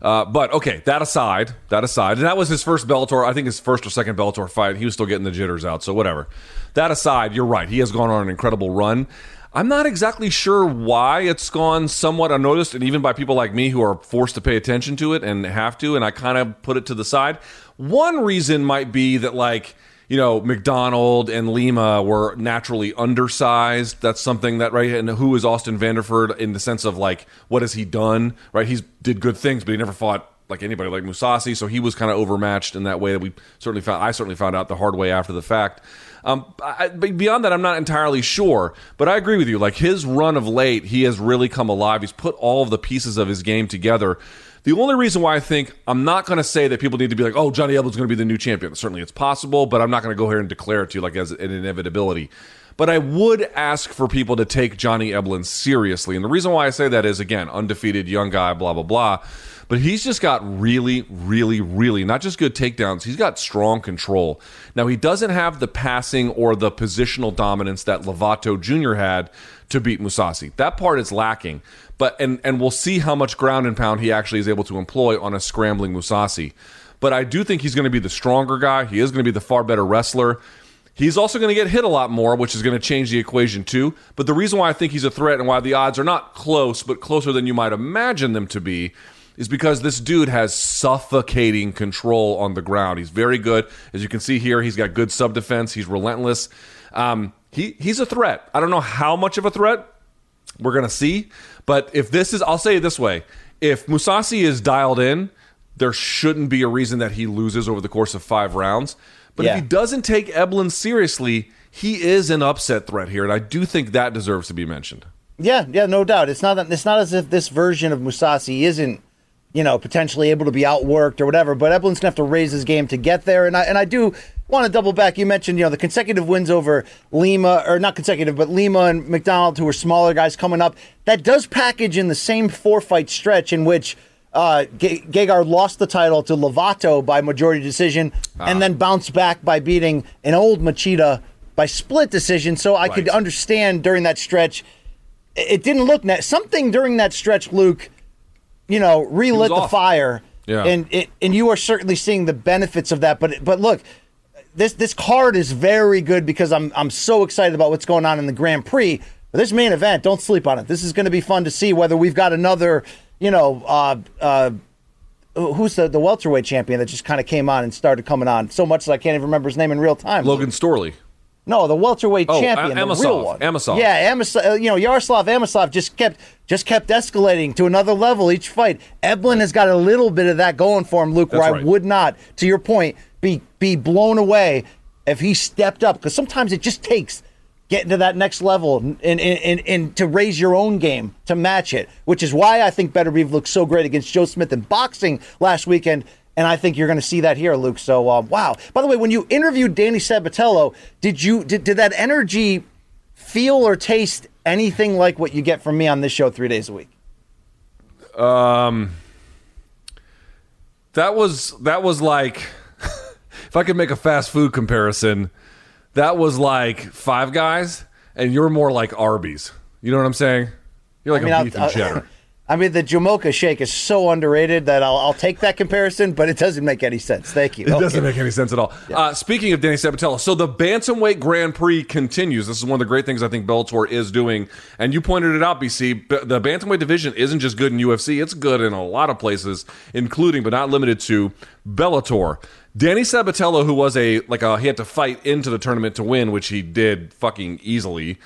Uh, but okay, that aside, that aside, and that was his first Bellator. I think his first or second Bellator fight. He was still getting the jitters out, so whatever. That aside, you're right. He has gone on an incredible run. I'm not exactly sure why it's gone somewhat unnoticed, and even by people like me who are forced to pay attention to it and have to, and I kind of put it to the side. One reason might be that like you know, MacDonald and Lima were naturally undersized. That's something that right. And who is Austin Vanderford in the sense of like what has he done? Right, he's did good things, but he never fought like anybody like Mousasi, so he was kind of overmatched in that way. That we certainly found. I certainly found out the hard way after the fact. Um, I, beyond that, I'm not entirely sure. But I agree with you. Like his run of late, he has really come alive. He's put all of the pieces of his game together. The only reason why I think I'm not going to say that people need to be like, oh, Johnny Eblen's going to be the new champion. Certainly it's possible, but I'm not going to go here and declare it to you like as an inevitability. But I would ask for people to take Johnny Eblen seriously. And the reason why I say that is, again, undefeated young guy, blah, blah, blah. But he's just got really, really, really not just good takedowns, he's got strong control. Now, he doesn't have the passing or the positional dominance that Lovato Jr. had to beat Mousasi. That part is lacking. But and and we'll see how much ground and pound he actually is able to employ on a scrambling Mousasi. But I do think he's going to be the stronger guy. He is going to be the far better wrestler. He's also going to get hit a lot more, which is going to change the equation too. But the reason why I think he's a threat and why the odds are not close, but closer than you might imagine them to be, is because this dude has suffocating control on the ground. He's very good. As you can see here, he's got good sub defense. He's relentless. Um, he he's a threat. I don't know how much of a threat. We're gonna see. But if this is, I'll say it this way: if Mousasi is dialed in, there shouldn't be a reason that he loses over the course of five rounds. But Yeah. if he doesn't take Eblen seriously, he is an upset threat here, and I do think that deserves to be mentioned. Yeah, yeah, no doubt. It's not that it's not as if this version of Mousasi isn't, you know, potentially able to be outworked or whatever. But Eblen's gonna have to raise his game to get there. And I and I do want to double back. You mentioned, you know, the consecutive wins over Lima, or not consecutive, but Lima and MacDonald, who are smaller guys coming up. That does package in the same four fight stretch in which uh, Ge- Gegard lost the title to Lovato by majority decision, and then bounced back by beating an old Machida by split decision. So I could understand during that stretch it didn't look net something during that stretch luke you know relit the off. fire Yeah. and it, and you are certainly seeing the benefits of that but but look this this card is very good because i'm i'm so excited about what's going on in the grand prix but this main event don't sleep on it this is going to be fun to see whether we've got another you know uh uh who's the, the welterweight champion that just kind of came on and started coming on so much that I can't even remember his name in real time. Logan Storley. No, the welterweight Oh, champion, A- the real one. Amosov. Yeah, Amosov. uh, You know, Yaroslav Amosov just kept just kept escalating to another level each fight. Eblen has got a little bit of that going for him, Luke. That's where right. I would not, to your point, be be blown away if he stepped up because sometimes it just takes getting to that next level and, and, and, and to raise your own game to match it, which is why I think Beterbiev looked so great against Joe Smith in boxing last weekend. And I think you're going to see that here, Luke. So, uh, wow. By the way, when you interviewed Danny Sabatello, did you did, did that energy feel or taste anything like what you get from me on this show three days a week? Um, That was that was like if I could make a fast food comparison, that was like Five Guys, and you're more like Arby's. You know what I'm saying? You're like I mean, a I'll- beef and I'll- cheddar. I mean, the Jamocha shake is so underrated that I'll, I'll take that comparison, but it doesn't make any sense. Thank you. It doesn't make any sense at all. Uh, speaking of Danny Sabatello, so the bantamweight Grand Prix continues. This is one of the great things I think Bellator is doing, and you pointed it out, BC. The bantamweight division isn't just good in UFC; it's good in a lot of places, including but not limited to Bellator. Danny Sabatello, who was a like a he had to fight into the tournament to win, which he did fucking easily.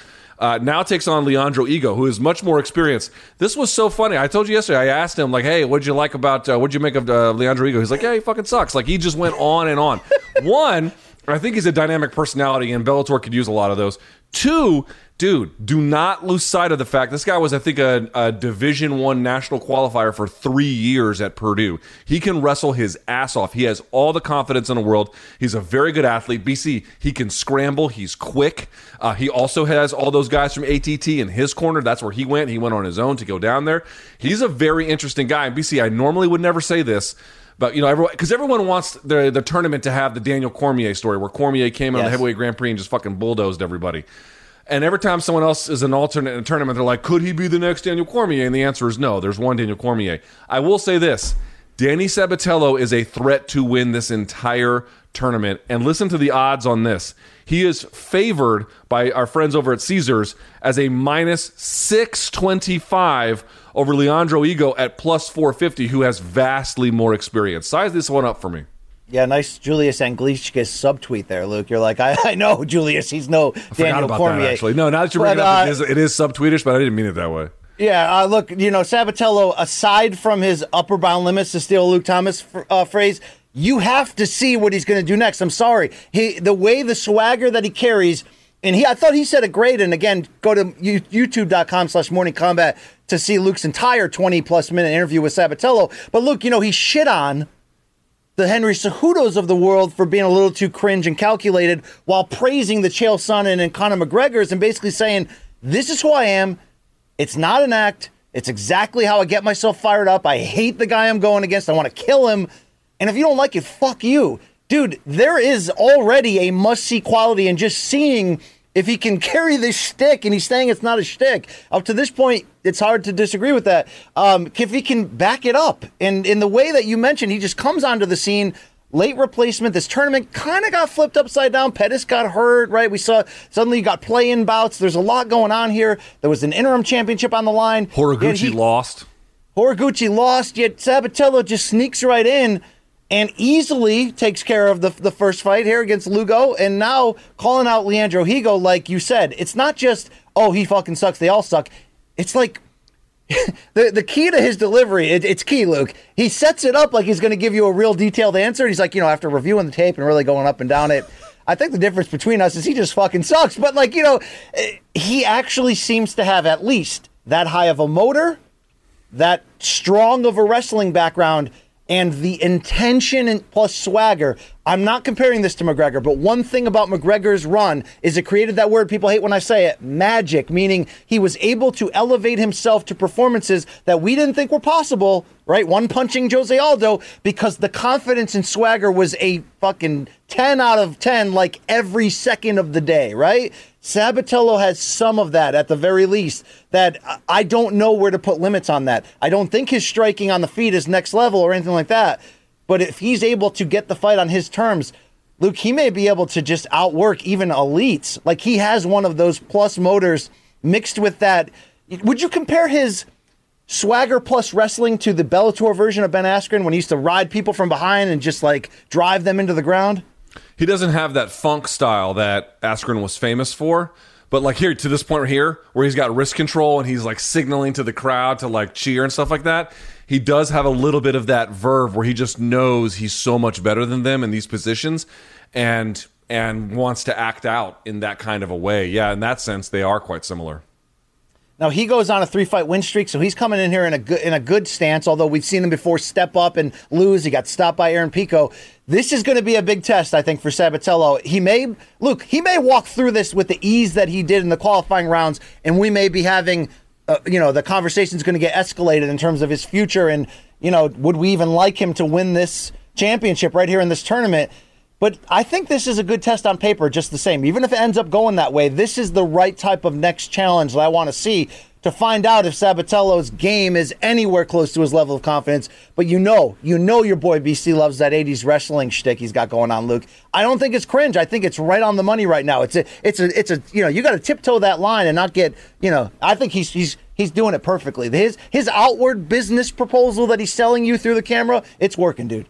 Uh, now takes on Leandro Higo, who is much more experienced. This was so funny. I told you yesterday. I asked him like, "Hey, what'd you like about? Uh, what'd you make of uh, Leandro Higo?" He's like, "Yeah, he fucking sucks." Like he just went on and on. One, I think he's a dynamic personality, and Bellator could use a lot of those. Two, dude, do not lose sight of the fact this guy was, I think, a, a Division One national qualifier for three years at Purdue. He can wrestle his ass off. He has all the confidence in the world. He's a very good athlete. BC, he can scramble. He's quick. Uh, he also has all those guys from ATT in his corner. That's where he went. He went on his own to go down there. He's a very interesting guy. And BC, I normally would never say this. But you know, everyone because everyone wants the the tournament to have the Daniel Cormier story, where Cormier came in on the heavyweight Grand Prix and just fucking bulldozed everybody. And every time someone else is an alternate in a tournament, they're like, could he be the next Daniel Cormier? And the answer is no. There's one Daniel Cormier. I will say this Danny Sabatello is a threat to win this entire tournament. And listen to the odds on this. He is favored by our friends over at Caesars as a minus 625 over Leandro Higo at plus 450, who has vastly more experience. Size this one up for me. Yeah, nice Julius Anglickas subtweet there, Luke. You're like, I, I know Julius. He's no Forgot Daniel about Cormier. that, actually. No, now that you bring But, it up, uh, it is, it is subtweetish, but I didn't mean it that way. Yeah, uh, look, you know, Sabatello, aside from his upper bound limits, to steal Luke Thomas uh, phrase, you have to see what he's going to do next. I'm sorry. He, the way the swagger that he carries, and he, I thought he said it great. And again, go to youtube.com slash morningkombat to see Luke's entire 20 plus minute interview with Sabatello. But Luke, you know, he shit on the Henry Cejudos of the world for being a little too cringe and calculated while praising the Chael Sonnen and Conor McGregor's and basically saying, this is who I am. It's not an act. It's exactly how I get myself fired up. I hate the guy I'm going against. I want to kill him. And if you don't like it, fuck you. Dude, there is already a must see quality in just seeing if he can carry this shtick, and he's saying it's not a shtick. Up to this point, it's hard to disagree with that. Um, if he can back it up, and in the way that you mentioned, he just comes onto the scene, late replacement. This tournament kind of got flipped upside down. Pettis got hurt, right? We saw suddenly you got play-in bouts. There's a lot going on here. There was an interim championship on the line. Horiguchi he- lost. Horiguchi lost, yet Sabatello just sneaks right in and easily takes care of the, the first fight here against Lugo. And now calling out Leandro Higo, like you said, it's not just, oh, he fucking sucks, they all suck. It's like the, the key to his delivery, it, it's key, Luke. He sets it up like he's going to give you a real detailed answer. He's like, you know, after reviewing the tape and really going up and down it, I think the difference between us is he just fucking sucks. But, like, you know, eh, he actually seems to have at least that high of a motor that strong of a wrestling background and the intention and plus swagger. I'm not comparing this to McGregor, but one thing about McGregor's run is it created that word people hate when I say it, magic, meaning he was able to elevate himself to performances that we didn't think were possible, right? One punching Jose Aldo because the confidence and swagger was a fucking 10 out of 10 like every second of the day, right? Sabatello has some of that at the very least. That I- I don't know where to put limits on that. I don't think his striking on the feet is next level or anything like that. But if he's able to get the fight on his terms, Luke, he may be able to just outwork even elites. Like he has one of those plus motors mixed with that. Would you compare his swagger plus wrestling to the Bellator version of Ben Askren when he used to ride people from behind and just like drive them into the ground? He doesn't have that funk style that Askren was famous for. But like here to this point right here, where he's got wrist control and he's like signaling to the crowd to like cheer and stuff like that, he does have a little bit of that verve where he just knows he's so much better than them in these positions, and and wants to act out in that kind of a way. Yeah, in that sense, they are quite similar. Now he goes on a three fight win streak, so he's coming in here in a good in a good stance. Although we've seen him before step up and lose, he got stopped by Aaron Pico. This is going to be a big test, I think, for Sabatello. He may look, he may walk through this with the ease that he did in the qualifying rounds, and we may be having, uh, you know, the conversation's going to get escalated in terms of his future, and you know, would we even like him to win this championship right here in this tournament? But I think this is a good test on paper, just the same. Even if it ends up going that way, this is the right type of next challenge that I want to see to find out if Sabatello's game is anywhere close to his level of confidence. But you know, you know your boy BC loves that 80s wrestling shtick he's got going on, Luke. I don't think it's cringe. I think it's right on the money right now. It's a it's a it's a you know, you gotta tiptoe that line and not get, you know, I think he's he's he's doing it perfectly. His his outward business proposal that he's selling you through the camera, it's working, dude.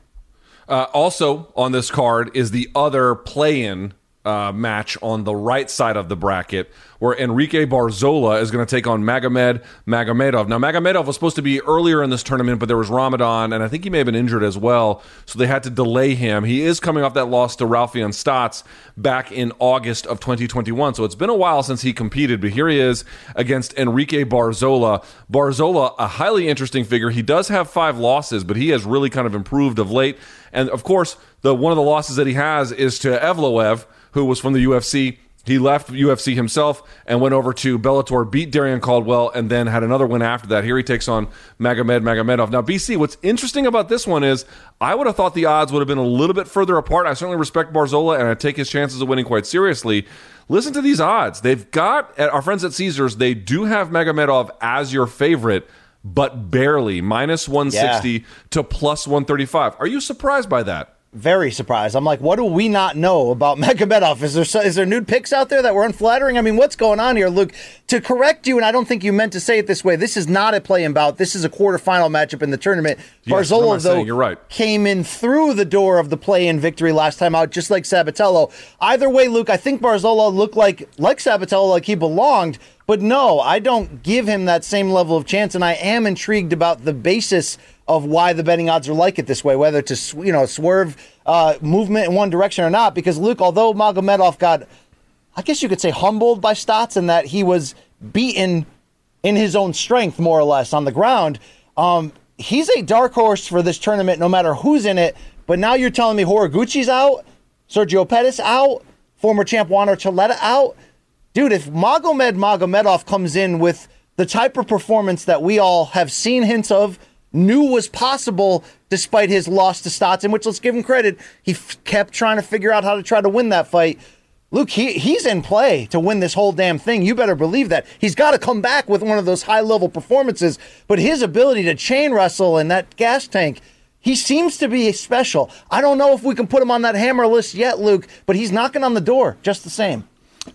Uh, also on this card is the other play-in uh, match on the right side of the bracket, where Enrique Barzola is going to take on Magomed Magomedov. Now, Magomedov was supposed to be earlier in this tournament, but there was Ramadan, and I think he may have been injured as well, so they had to delay him. He is coming off that loss to Raufeon Stots back in August of 2021, so it's been a while since he competed, but here he is against Enrique Barzola. Barzola, a highly interesting figure. He does have five losses, but he has really kind of improved of late. And of course, the one of the losses that he has is to Evloev who was from the UFC. He left UFC himself and went over to Bellator, beat Darion Caldwell, and then had another win after that. Here he takes on Magomed Magomedov. Now, BC, what's interesting about this one is I would have thought the odds would have been a little bit further apart. I certainly respect Barzola and I take his chances of winning quite seriously. Listen to these odds. They've got, at our friends at Caesars, they do have Magomedov as your favorite, but barely. Minus 160 Yeah. to plus 135. Are you surprised by that? Very surprised. I'm like, what do we not know about Magomedov? Is there is there nude pics out there that were unflattering? I mean, what's going on here, Luke? To correct you, and I don't think you meant to say it this way. This is not a play-in bout. This is a quarterfinal matchup in the tournament. Yes, Barzola, though, you're right. came in through the door of the play-in victory last time out, just like Sabatello. Either way, Luke, I think Barzola looked like like Sabatello, like he belonged. But no, I don't give him that same level of chance, and I am intrigued about the basis of why the betting odds are like it this way, whether to sw- you know swerve uh, movement in one direction or not. Because Luke, although Magomedov got, I guess you could say humbled by Stots and that he was beaten in his own strength, more or less, on the ground. Um, he's a dark horse for this tournament, no matter who's in it. But now you're telling me Horiguchi's out, Sergio Pettis out, former champ Juan Archuleta out. Dude, if Magomed Magomedov comes in with the type of performance that we all have seen hints of, knew was possible despite his loss to Stots, in which let's give him credit, he f- kept trying to figure out how to try to win that fight. Luke, he, he's in play to win this whole damn thing. You better believe that. He's got to come back with one of those high level performances, but his ability to chain wrestle in that gas tank, he seems to be special. I don't know if we can put him on that hammer list yet, Luke, but he's knocking on the door just the same.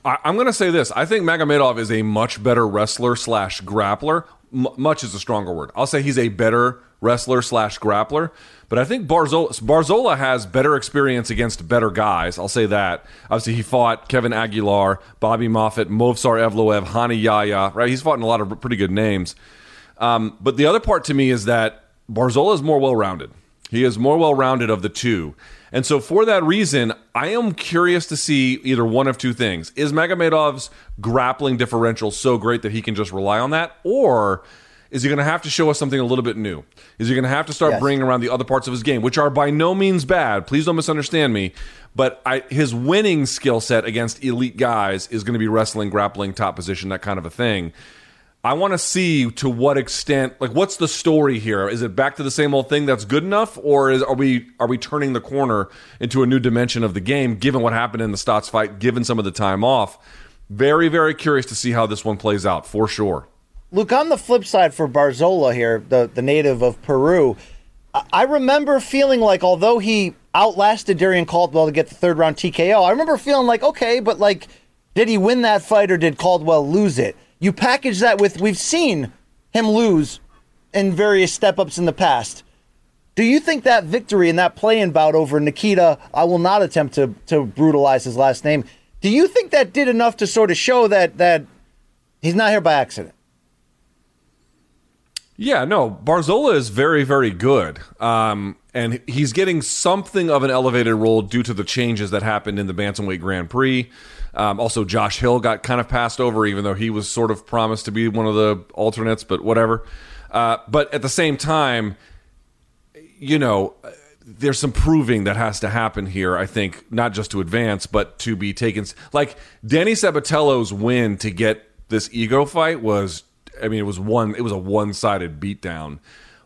I, I'm going to say this. I think Magomedov is a much better wrestler slash grappler. M- much is a stronger word. I'll say he's a better wrestler slash grappler. But I think Barzola, Barzola has better experience against better guys. I'll say that. Obviously, he fought Kevin Aguilar, Bobby Moffett, Movsar Evloev, Rani Yahya. Right? He's fought in a lot of pretty good names. Um, but the other part to me is that Barzola is more well rounded. He is more well rounded of the two. And so, for that reason, I am curious to see either one of two things. Is Magomedov's grappling differential so great that he can just rely on that? Or is he going to have to show us something a little bit new? Is he going to have to start Yes. bringing around the other parts of his game, which are by no means bad? Please don't misunderstand me. But I, his winning skill set against elite guys is going to be wrestling, grappling, top position, that kind of a thing. I want to see to what extent, like, what's the story here? Is it back to the same old thing that's good enough, or is are we are we turning the corner into a new dimension of the game? Given what happened in the Stots fight, given some of the time off, very very curious to see how this one plays out for sure. Luke, on the flip side for Barzola here, the, the native of Peru, I remember feeling like although he outlasted Darion Caldwell to get the third round TKO, I remember feeling like, okay, but like, did he win that fight or did Caldwell lose it? You package that with, we've seen him lose in various step ups in the past. Do you think that victory in that play-in bout over Nikita, I will not attempt to, to brutalize his last name, do you think that did enough to sort of show that that he's not here by accident? Yeah, no, Barzola is very, very good. Um, and he's getting something of an elevated role due to the changes that happened in the Bantamweight Grand Prix. Um, also, Josh Hill got kind of passed over, even though he was sort of promised to be one of the alternates, but whatever. Uh, but at the same time, you know, there's some proving that has to happen here, I think, not just to advance, but to be taken. Like, Danny Sabatello's win to get this Higo fight was, I mean, it was one, it was a one sided beatdown.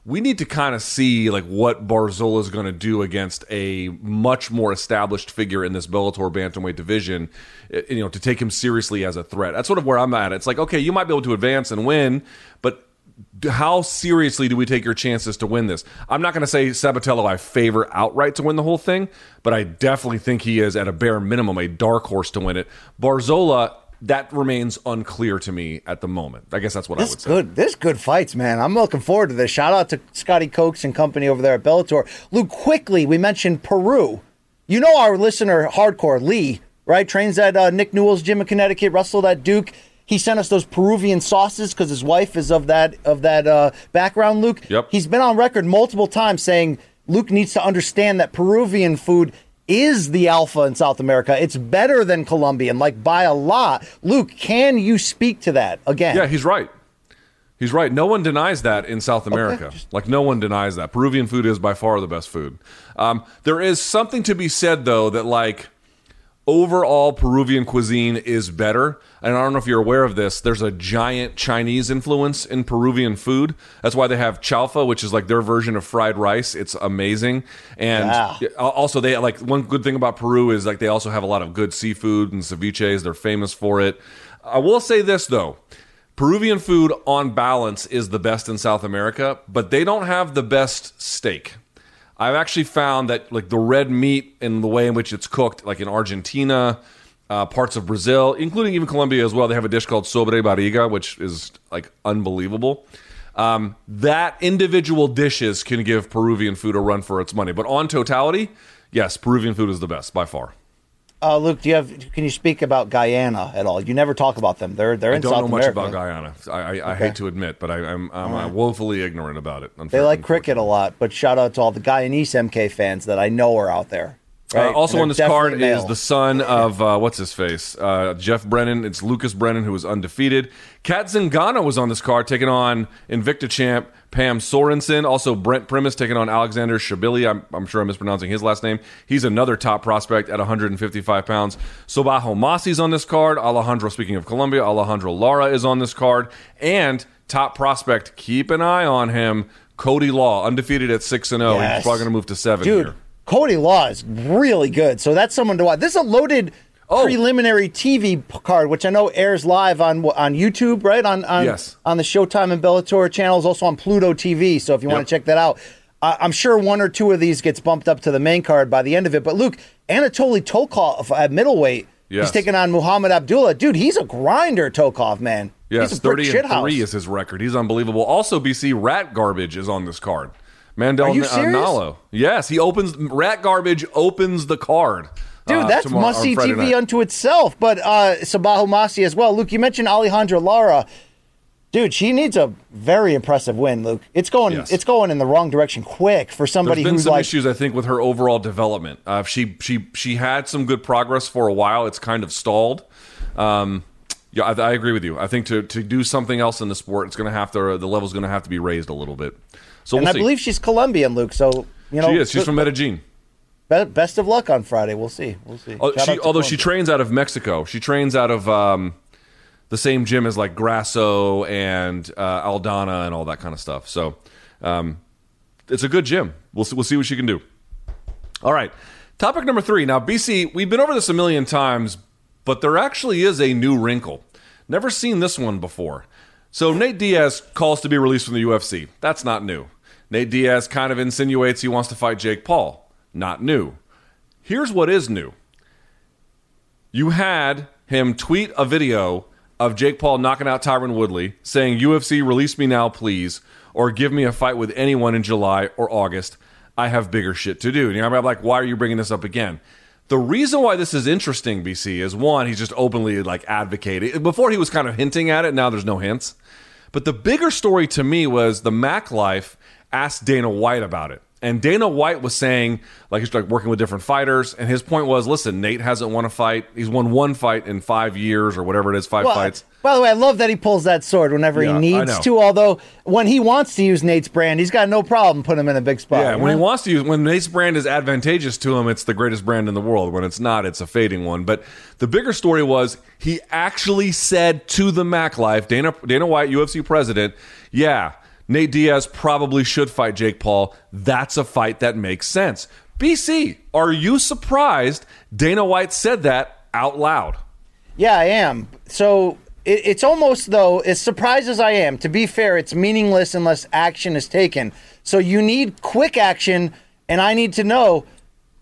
we need to kind of see like what Barzola is going to do against a much more established figure in this Bellator bantamweight division. eh, You know, to take him seriously as a threat. That's sort of where I'm at. It's like, okay, you might be able to advance and win, but how seriously do we take your chances to win this? I'm not going to say Sabatello I favor outright to win the whole thing, but I definitely think he is at a bare minimum a dark horse to win it. Barzola, that remains unclear to me at the moment. I guess that's what I This would is say. good. This good fights, man. I'm looking forward to this. Shout out to Scotty Cokes and company over there at Bellator. Luke, quickly, we mentioned Peru. You know our listener, hardcore Lee, right? Trains at uh, Nick Newell's gym in Connecticut. Wrestled at Duke. He sent us those Peruvian sauces because his wife is of that of that uh, background. Luke. Yep. He's been on record multiple times saying Luke needs to understand that Peruvian food is the alpha in South America. It's better than Colombian, like by a lot. Luke, can you speak to that again? Yeah, he's right. He's right. No one denies that in South America. Like no one denies that. Peruvian food is by far the best food. Um, there is something to be said though that like overall Peruvian cuisine is better. And I don't know if you're aware of this. There's a giant Chinese influence in Peruvian food. That's why they have chaufa, which is like their version of fried rice. It's amazing. And Yeah. also they like one good thing about Peru is like they also have a lot of good seafood and ceviches. They're famous for it. I will say this though. Peruvian food on balance is the best in South America, but they don't have the best steak. I've actually found that like the red meat and the way in which it's cooked, like in Argentina, uh, parts of Brazil, including even Colombia as well, they have a dish called sobre barriga, which is like unbelievable. Um, that individual dishes can give Peruvian food a run for its money, but on totality, yes, Peruvian food is the best by far. Uh, Luke, do you have? Can you speak about Guyana at all? You never talk about them. They're they're in I don't South know much America. about Guyana. I, I, I hate to admit, but I, I'm, I'm uh, woefully ignorant about it. They like cricket a lot, but shout out to all the Guyanese MK fans that I know are out there. Uh, also on this card definitely is the son of uh, what's his face, uh, Jeff Brennan. It's Lucas Brennan who was undefeated. Kat Zingano was on this card, taking on Invicta champ Pam Sorenson. Also Brent Primus taking on Alexander Shabili. I'm, I'm sure I'm mispronouncing his last name. He's another top prospect at 155 pounds. Sabah Homasi's on this card. Alejandra, speaking of Colombia, Alejandra Lara is on this card, and top prospect. Keep an eye on him. Cody Law, undefeated at six and zero. He's probably going to move to seven dude. here. Cody Law is really good, so that's someone to watch. This is a loaded Oh. preliminary TV card, which I know airs live on on YouTube, right? On on Yes. on the Showtime and Bellator channels, also on Pluto TV. So if you want to check that out, I I'm sure one or two of these gets bumped up to the main card by the end of it. But Luke Anatoly Tokov at middleweight, Yes. he's taking on Muhammad Abdullah. Dude, he's a grinder, Tokov man. Yes, he's a brick 30 and shithouse. 3 is his record. He's unbelievable. Also, BC Rat Garbage is on this card. Mandel Are you uh? Nallo. Yes, he opens Rat Garbage opens the card. Dude, uh, that's tomorrow- must see TV night. unto itself. But uh, Sabah Homasi as well. Luke, you mentioned Alejandra Lara. Dude, she needs a very impressive win, Luke. It's going Yes. it's going in the wrong direction quick for somebody There's been who's some like issues, I think, with her overall development. Uh, she she she had some good progress for a while. It's kind of stalled. Um, yeah, I, I agree with you. I think to, to do something else in the sport, it's going to have to the level's going to have to be raised a little bit. So and we'll I see. believe she's Colombian, Luke. So you know she is. She's from Medellin. best of luck on Friday. We'll see. We'll see. Oh, she, although she trains out of Mexico, she trains out of um, the same gym as like Grasso and uh, Aldana and all that kind of stuff. So um, it's a good gym. We'll see, we'll see what she can do. All right, topic number three. Now, BC, we've been over this a million times, but there actually is a new wrinkle. Never seen this one before. So Nate Diaz calls to be released from the UFC. That's not new. Nate Diaz kind of insinuates he wants to fight Jake Paul. Not new. Here's what is new. You had him tweet a video of Jake Paul knocking out Tyron Woodley, saying, UFC, release me now, please, or give me a fight with anyone in July or August. I have bigger shit to do. And I'm like, why are you bringing this up again? The reason why this is interesting, BC, is one, he's just openly like advocating. Before he was kind of hinting at it, now there's no hints. But the bigger story to me was the Mac Life asked Dana White about it. And Dana White was saying, like he's like working with different fighters, and his point was, listen, Nate hasn't won a fight. He's won one fight in five years or whatever it is, five Well, fights. By the way, I love that he pulls that sword whenever Yeah, he needs know. to. Although when he wants to use Nate's brand, he's got no problem putting him in a big spot. Yeah, when he wants to use when Nate's brand is advantageous to him, it's the greatest brand in the world. When it's not, it's a fading one. But the bigger story was he actually said to the Mac Life, Dana Dana White, UFC president, yeah, Nate Diaz probably should fight Jake Paul. That's a fight that makes sense. BC, are you surprised Dana White said that out loud? Yeah, I am. So it, it's almost though, as surprised as I am, to be fair, it's meaningless unless action is taken. So you need quick action, and I need to know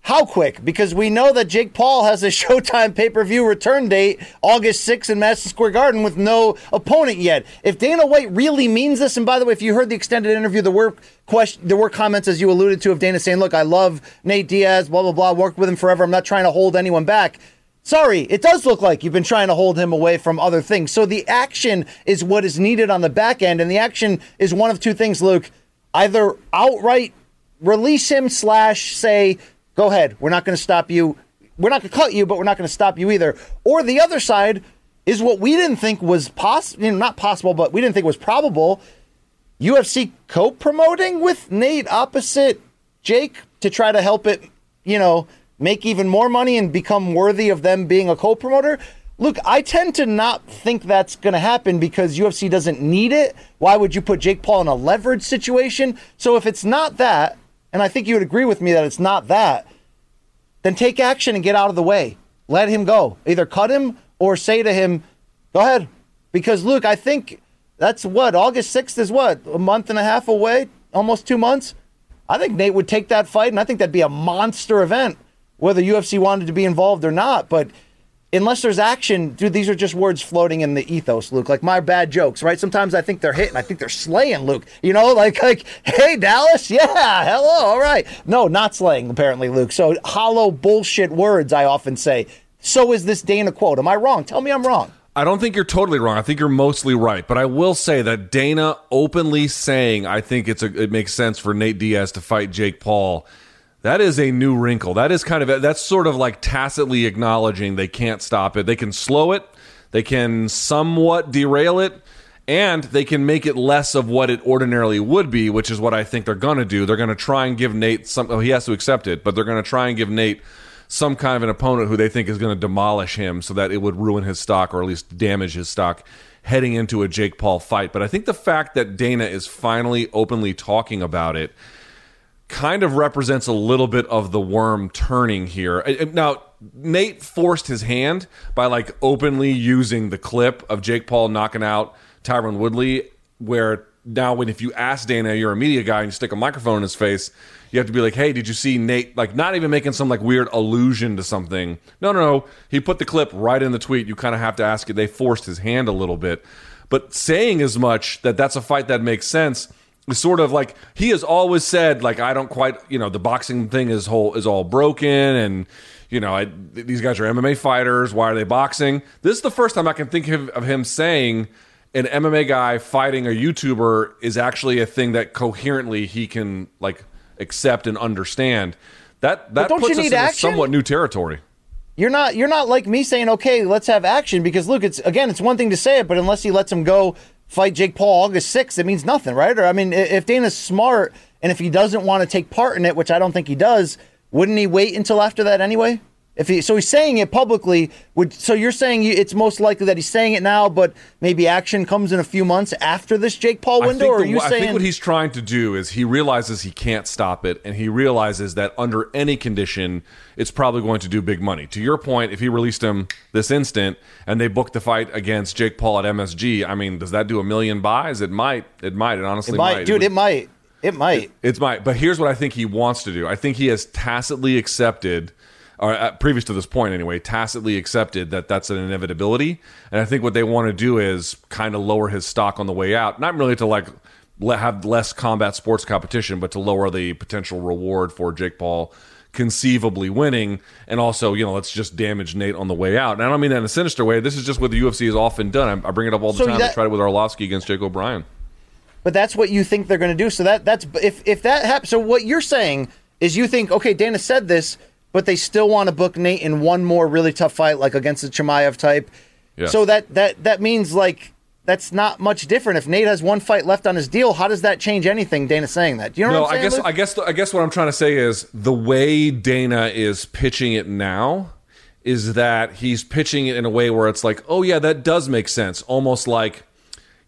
how quick? Because we know that Jake Paul has a Showtime pay per view return date August 6th in Madison Square Garden with no opponent yet. If Dana White really means this, and by the way, if you heard the extended interview, there were question, there were comments as you alluded to of Dana saying, "Look, I love Nate Diaz, blah blah blah, worked with him forever. I'm not trying to hold anyone back." Sorry, it does look like you've been trying to hold him away from other things. So the action is what is needed on the back end, and the action is one of two things, Luke. Either outright release him slash say Go ahead. We're not going to stop you. We're not going to cut you, but we're not going to stop you either. Or the other side is what we didn't think was possible, you know, not possible, but we didn't think was probable. UFC co-promoting with Nate opposite Jake to try to help it, you know, make even more money and become worthy of them being a co-promoter. Look, I tend to not think that's going to happen because UFC doesn't need it. Why would you put Jake Paul in a leverage situation? So if it's not that, and I think you would agree with me that it's not that, then take action and get out of the way. Let him go. Either cut him or say to him, go ahead. Because, Luke, I think that's what, August 6th is what, a month and a half away? Almost two months? I think Nate would take that fight, and I think that'd be a monster event, whether UFC wanted to be involved or not. But unless there's action, dude, these are just words floating in the ethos, Luke. Like my bad jokes, right? Sometimes I think they're hitting. I think they're slaying, Luke. You know, like like, hey Dallas, yeah, hello, all right. No, not slaying, apparently, Luke. So hollow bullshit words, I often say. So is this Dana quote. Am I wrong? Tell me I'm wrong. I don't think you're totally wrong. I think you're mostly right, but I will say that Dana openly saying I think it's a, it makes sense for Nate Diaz to fight Jake Paul that is a new wrinkle. That is kind of that's sort of like tacitly acknowledging they can't stop it. They can slow it, they can somewhat derail it, and they can make it less of what it ordinarily would be, which is what I think they're going to do. They're going to try and give Nate some. Oh, he has to accept it, but they're going to try and give Nate some kind of an opponent who they think is going to demolish him, so that it would ruin his stock or at least damage his stock heading into a Jake Paul fight. But I think the fact that Dana is finally openly talking about it kind of represents a little bit of the worm turning here. Uh, uh, now, Nate forced his hand by like openly using the clip of Jake Paul knocking out Tyron Woodley, where now when if you ask Dana, you're a media guy and you stick a microphone in his face, you have to be like, "Hey, did you see Nate?" Like, not even making some like weird allusion to something. No, no, no. He put the clip right in the tweet. You kind of have to ask it. They forced his hand a little bit, but saying as much that that's a fight that makes sense sort of like he has always said like I don't quite you know the boxing thing is whole is all broken and you know I, these guys are MMA fighters. Why are they boxing? This is the first time I can think of, of him saying an MMA guy fighting a YouTuber is actually a thing that coherently he can like accept and understand. That that puts us in somewhat new territory. You're not you're not like me saying okay let's have action because look it's again it's one thing to say it but unless he lets him go fight Jake Paul August 6th, it means nothing, right? Or I mean, if Dana's smart and if he doesn't want to take part in it, which I don't think he does, wouldn't he wait until after that anyway? If he, so he's saying it publicly. Would so you're saying it's most likely that he's saying it now, but maybe action comes in a few months after this Jake Paul window. or are you I saying? I think what he's trying to do is he realizes he can't stop it, and he realizes that under any condition, it's probably going to do big money. To your point, if he released him this instant and they booked the fight against Jake Paul at MSG, I mean, does that do a million buys? It might. It might. It honestly it might, might. dude. It, would, it might. It might. It, it's might. But here's what I think he wants to do. I think he has tacitly accepted or uh, previous to this point anyway, tacitly accepted that that's an inevitability. And I think what they want to do is kind of lower his stock on the way out, not really to like have less combat sports competition, but to lower the potential reward for Jake Paul conceivably winning, and also you know let's just damage Nate on the way out. And I don't mean that in a sinister way. This is just what the UFC has often done. I, bring it up all the so time. That, I tried it with Arlovsky against Jake O'Brien. But that's what you think they're going to do. So that that's if if that happens. So what you're saying is you think okay, Dana said this but they still want to book Nate in one more really tough fight, like against the Chimaev type. So that that that means like that's not much different. If Nate has one fight left on his deal, how does that change anything? Dana saying that. Do you know no, what I'm saying? I guess Luke? I guess I guess what I'm trying to say is the way Dana is pitching it now is that he's pitching it in a way where it's like, oh yeah, that does make sense. Almost like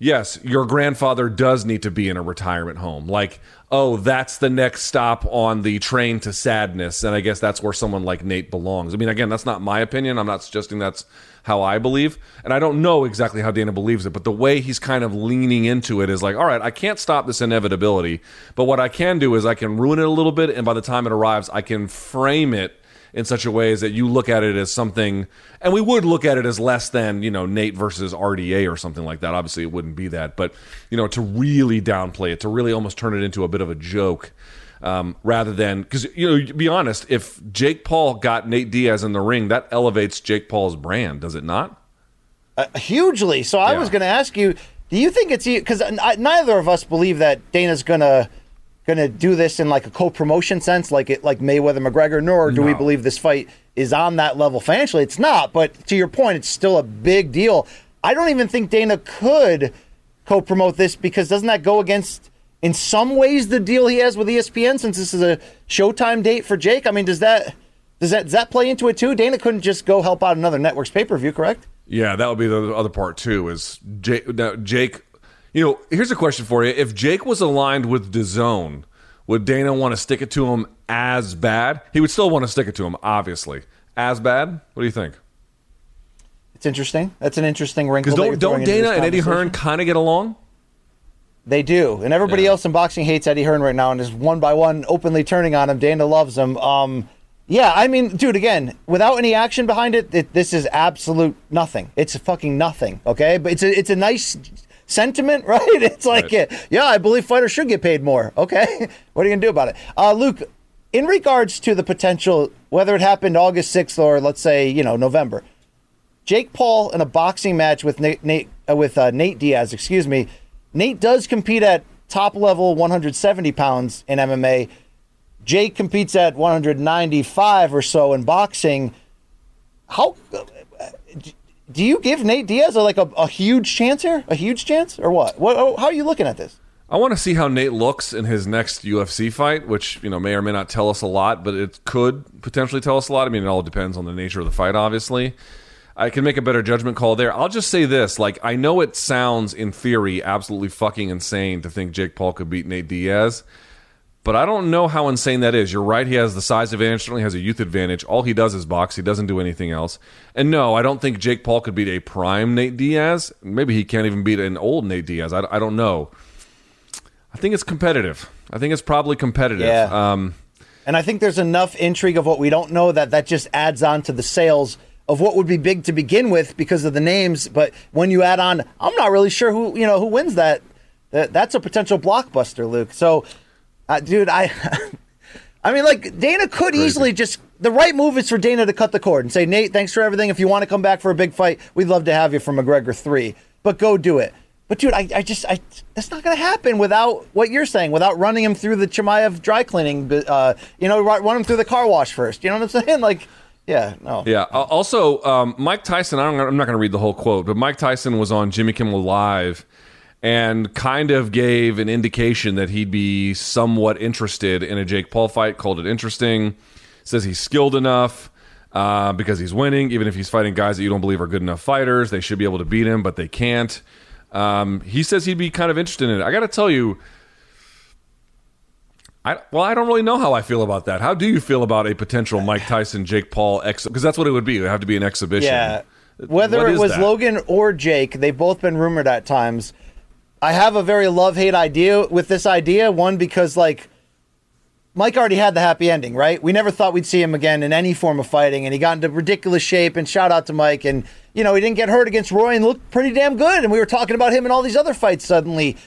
yes, your grandfather does need to be in a retirement home. Like, oh, that's the next stop on the train to sadness. And I guess that's where someone like Nate belongs. I mean, again, that's not my opinion. I'm not suggesting that's how I believe. And I don't know exactly how Dana believes it, but the way he's kind of leaning into it is like, all right, I can't stop this inevitability. But what I can do is I can ruin it a little bit. And by the time it arrives, I can frame it in such a way as that you look at it as something, and we would look at it as less than you know Nate versus RDA or something like that. Obviously, it wouldn't be that, but you know to really downplay it, to really almost turn it into a bit of a joke. Um, rather than because you know to be honest if jake paul got nate diaz in the ring that elevates jake paul's brand does it not Uh, hugely. So I Yeah. was going to ask you, do you think it's because neither of us believe that Dana's going to going to do this in like a co-promotion sense, like it like Mayweather McGregor, nor do we believe this fight is on that level financially. It's not, but to your point, it's still a big deal. I don't even think Dana could co-promote this because doesn't that go against in some ways the deal he has with ESPN since this is a Showtime date for Jake? I mean, does that does that does that play into it too? Dana couldn't just go help out another network's pay-per-view, correct? Yeah, that would be the other part too. Is Jake? Now, Jake, you know, here's a question for you: If Jake was aligned with DAZN, would Dana want to stick it to him as bad? He would still want to stick it to him, obviously. As bad? What do you think? It's interesting. That's an interesting wrinkle. Because don't don't Dana and Eddie Hearn kind of get along? They do, and everybody Yeah. else in boxing hates Eddie Hearn right now, and is one by one openly turning on him. Dana loves him. Um, yeah, I mean, dude, again, without any action behind it, it, this is absolute nothing. It's fucking nothing. Okay, but it's a it's a nice sentiment, right? It's like, Right. yeah, I believe fighters should get paid more. Okay, what are you gonna do about it, uh, Luke? In regards to the potential, whether it happened August sixth or let's say you know November, Jake Paul in a boxing match with Nate, Nate uh, with uh, Nate Diaz. Excuse me. Nate does compete at top level 170 pounds in MMA. Jake competes at 195 or so in boxing. How do you give Nate Diaz a, like a, a huge chance here? A huge chance or what? What? Oh, how are you looking at this? I want to see how Nate looks in his next UFC fight, which you know may or may not tell us a lot, but it could potentially tell us a lot. I mean, it all depends on the nature of the fight, obviously. I can make a better judgment call there. I'll just say this: like, I know it sounds in theory absolutely fucking insane to think Jake Paul could beat Nate Diaz, but I don't know how insane that is. You're right; he has the size advantage, certainly has a youth advantage. All he does is box; he doesn't do anything else. And no, I don't think Jake Paul could beat a prime Nate Diaz. Maybe he can't even beat an old Nate Diaz. I, I don't know. I think it's competitive. I think it's probably competitive. Yeah. Um, And I think there's enough intrigue of what we don't know that that just adds on to the sales of what would be big to begin with because of the names. But when you add on, I'm not really sure who you know who wins that. that that's a potential blockbuster, Luke. So, uh, dude, I, I mean, like Dana could easily just the right move is for Dana to cut the cord and say, Nate, thanks for everything. If you want to come back for a big fight, we'd love to have you for McGregor three. But go do it. But dude, I, I just I that's not going to happen without what you're saying, without running him through the Chimaev dry cleaning. Uh, you know, run him through the car wash first. You know what I'm saying? Like, yeah, no. Yeah. Uh, Also, um, Mike Tyson. I don't, I'm not going to read the whole quote, but Mike Tyson was on Jimmy Kimmel Live and kind of gave an indication that he'd be somewhat interested in a Jake Paul fight. Called it interesting. Says he's skilled enough uh, because he's winning. Even if he's fighting guys that you don't believe are good enough fighters, they should be able to beat him, but they can't. Um, he says he'd be kind of interested in it. I got to tell you. I, well, I don't really know how I feel about that. How do you feel about a potential Mike Tyson Jake Paul ex? Because that's what it would be. It would have to be an exhibition. Yeah. Whether it was that? Logan or Jake, they've both been rumored at times. I have a very love hate idea with this idea. One, because, like, Mike already had the happy ending, right? We never thought we'd see him again in any form of fighting, and he got into ridiculous shape. And shout out to Mike. And, you know, he didn't get hurt against Roy and looked pretty damn good. And we were talking about him in all these other fights suddenly.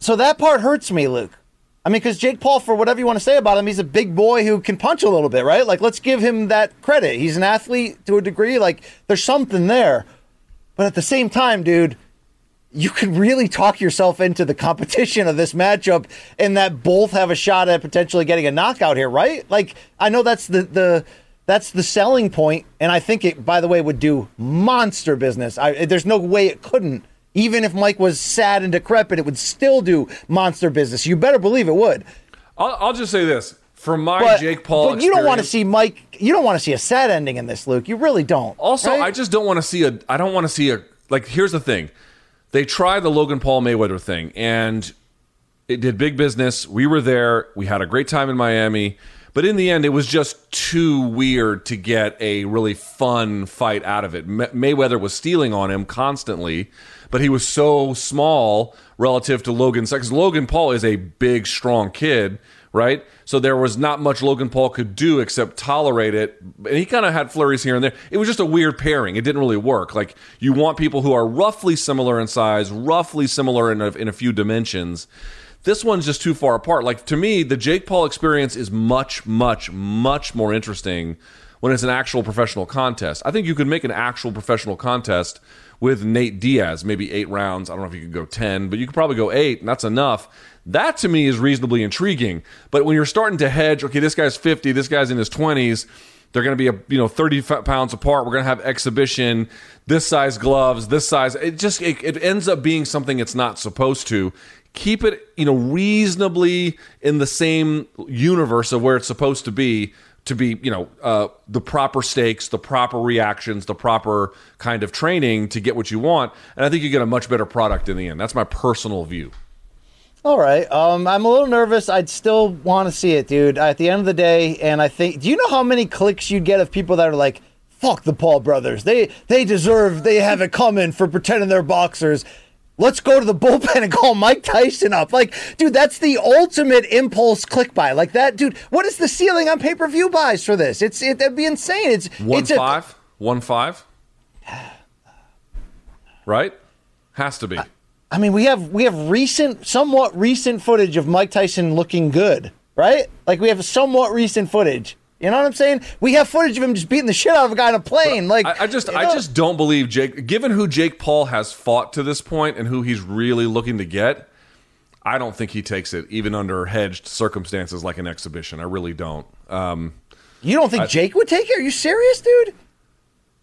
So that part hurts me, Luke. I mean, because Jake Paul, for whatever you want to say about him, he's a big boy who can punch a little bit, right? Like, let's give him that credit. He's an athlete to a degree. Like, there's something there. But at the same time, dude, you could really talk yourself into the competition of this matchup and that both have a shot at potentially getting a knockout here, right? Like, I know that's the, the, that's the selling point, and I think it, by the way, would do monster business. I, there's no way it couldn't. Even if Mike was sad and decrepit, it would still do monster business. You better believe it would. I'll, I'll just say this: from my But, Jake Paul, but you don't want to see Mike. You don't want to see a sad ending in this, Luke. You really don't. Also, right? I just don't want to see a. I don't want to see a. Like, here's the thing: they tried the Logan Paul Mayweather thing, and it did big business. We were there. We had a great time in Miami. But in the end, it was just too weird to get a really fun fight out of it. May- Mayweather was stealing on him constantly, but he was so small relative to Logan. Because Logan Paul is a big, strong kid, right? So there was not much Logan Paul could do except tolerate it. And he kind of had flurries here and there. It was just a weird pairing. It didn't really work. Like you want people who are roughly similar in size, roughly similar in a, in a few dimensions. This one's just too far apart. Like to me, the Jake Paul experience is much, much, much more interesting when it's an actual professional contest. I think you could make an actual professional contest with Nate Diaz, maybe eight rounds. I don't know if you could go 10, but you could probably go eight, and that's enough. That to me is reasonably intriguing. But when you're starting to hedge, okay, this guy's 50, this guy's in his 20s, they're going to be a you know 30 pounds apart. We're going to have exhibition, this size gloves, this size. It just it, it ends up being something it's not supposed to keep it you know reasonably in the same universe of where it's supposed to be to be you know uh, the proper stakes the proper reactions the proper kind of training to get what you want and i think you get a much better product in the end that's my personal view All right. Um, I'm a little nervous. I'd still want to see it, dude. At the end of the day, and I think, do you know how many clicks you'd get of people that are like, "Fuck the Paul brothers. They they deserve. They have it coming for pretending they're boxers." Let's go to the bullpen and call Mike Tyson up. Like, dude, that's the ultimate impulse click buy. Like that, dude. What is the ceiling on pay per view buys for this? It's it, that'd be insane. It's one it's a- five one five right has to be I mean, we have we have recent, somewhat recent footage of Mike Tyson looking good, right? Like we have somewhat recent footage. You know what I'm saying? We have footage of him just beating the shit out of a guy on a plane. Like I, I just you I just don't believe Jake. Given who Jake Paul has fought to this point and who he's really looking to get, I don't think he takes it even under hedged circumstances like an exhibition. I really don't. Um, you don't think Jake would take it? Are you serious, dude?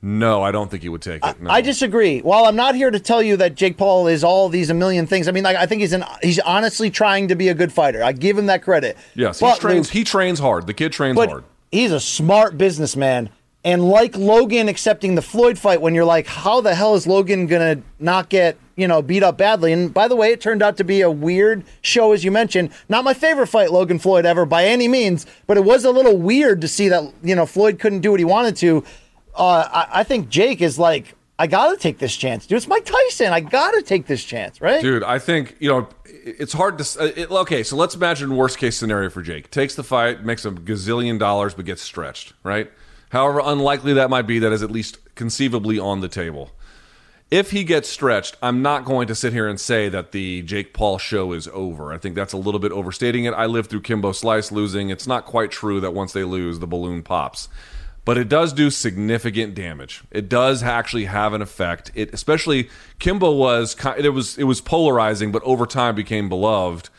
No, I don't think he would take it. No. I disagree. While I'm not here to tell you that Jake Paul is all these a million things, I mean, like, I think he's an he's honestly trying to be a good fighter. I give him that credit. yes, he trains. Luke, He trains hard. The kid trains but hard. he's a smart businessman. And like Logan accepting the Floyd fight, when you're like, how the hell is Logan gonna not get you know beat up badly? And by the way, it turned out to be a weird show, as you mentioned. Not my favorite fight, Logan Floyd ever by any means, but it was a little weird to see that you know Floyd couldn't do what he wanted to. Uh, I, I think Jake is like, I gotta take this chance, dude. It's Mike Tyson. I gotta take this chance, right? Dude, I think you know it's hard to. uh, It, okay, so let's imagine worst case scenario for Jake. Takes the fight, makes a gazillion dollars, but gets stretched. Right. However unlikely that might be, that is at least conceivably on the table. If he gets stretched, I'm not going to sit here and say that the Jake Paul show is over. I think that's a little bit overstating it. I lived through Kimbo Slice losing. It's not quite true that once they lose, the balloon pops. But it does do significant damage. It does actually have an effect. It especially Kimbo was it was it was polarizing, but over time became beloved.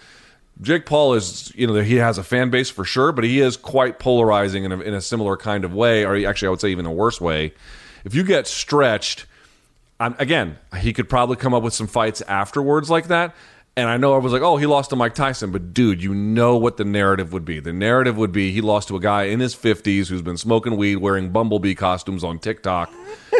Jake Paul is, you know, he has a fan base for sure, but he is quite polarizing in a, in a similar kind of way, or actually, I would say even a worse way. If you get stretched, I'm, again, he could probably come up with some fights afterwards like that. And I know I was like, oh, he lost to Mike Tyson, but dude, you know what the narrative would be. The narrative would be he lost to a guy in his 50s who's been smoking weed, wearing bumblebee costumes on TikTok,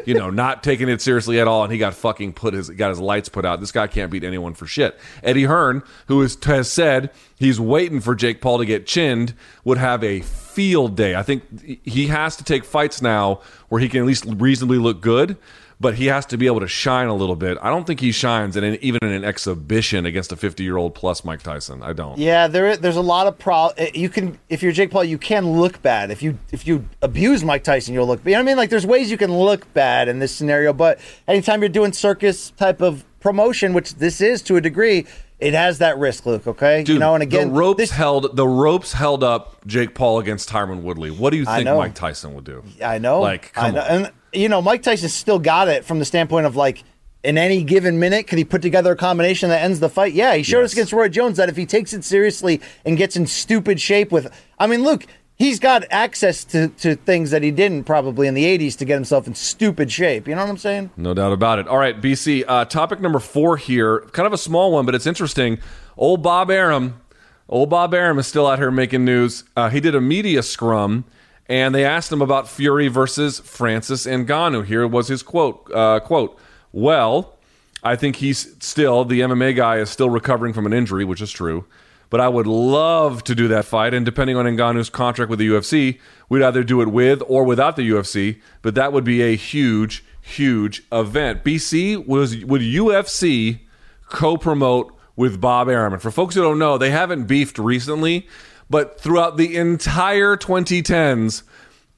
you know, not taking it seriously at all, and he got fucking put his got his lights put out. This guy can't beat anyone for shit. Eddie Hearn, who is, has said he's waiting for Jake Paul to get chinned, would have a field day. I think he has to take fights now where he can at least reasonably look good but he has to be able to shine a little bit. I don't think he shines in an, even in an exhibition against a 50 year old plus Mike Tyson. I don't. Yeah, there there's a lot of pro. eh, You can if you're Jake Paul, you can look bad. If you if you abuse Mike Tyson, you'll look. Bad. You know what I mean? Like there's ways you can look bad in this scenario, but anytime you're doing circus type of promotion, which this is to a degree, it has that risk, Luke. Okay, Dude, you know, and again, the ropes this, held the ropes held up Jake Paul against Tyron Woodley. What do you think. Mike Tyson would do? I know. Like, I come know. on. And you know, Mike Tyson still got it from the standpoint of like in any given minute, could he put together a combination that ends the fight? Yeah, he showed us against Roy Jones that if he takes it seriously and gets in stupid shape with, I mean, look, he's got access to, to things that he didn't probably in the 80s to get himself in stupid shape. You know what I'm saying? No doubt about it. All right, BC. Uh, topic number four here. Kind of a small one, but it's interesting. Old Bob Arum. Old Bob Arum is still out here making news. Uh, he did a media scrum, and they asked him about Fury versus Francis Ngannou. Here was his quote. Uh, quote. Well, I think he's still the MMA guy is still recovering from an injury, which is true. But I would love to do that fight, and depending on Ngannou's contract with the UFC, we'd either do it with or without the UFC. But that would be a huge, huge event. BC was would UFC co-promote with Bob Arum. And for folks who don't know, they haven't beefed recently, but throughout the entire 2010s,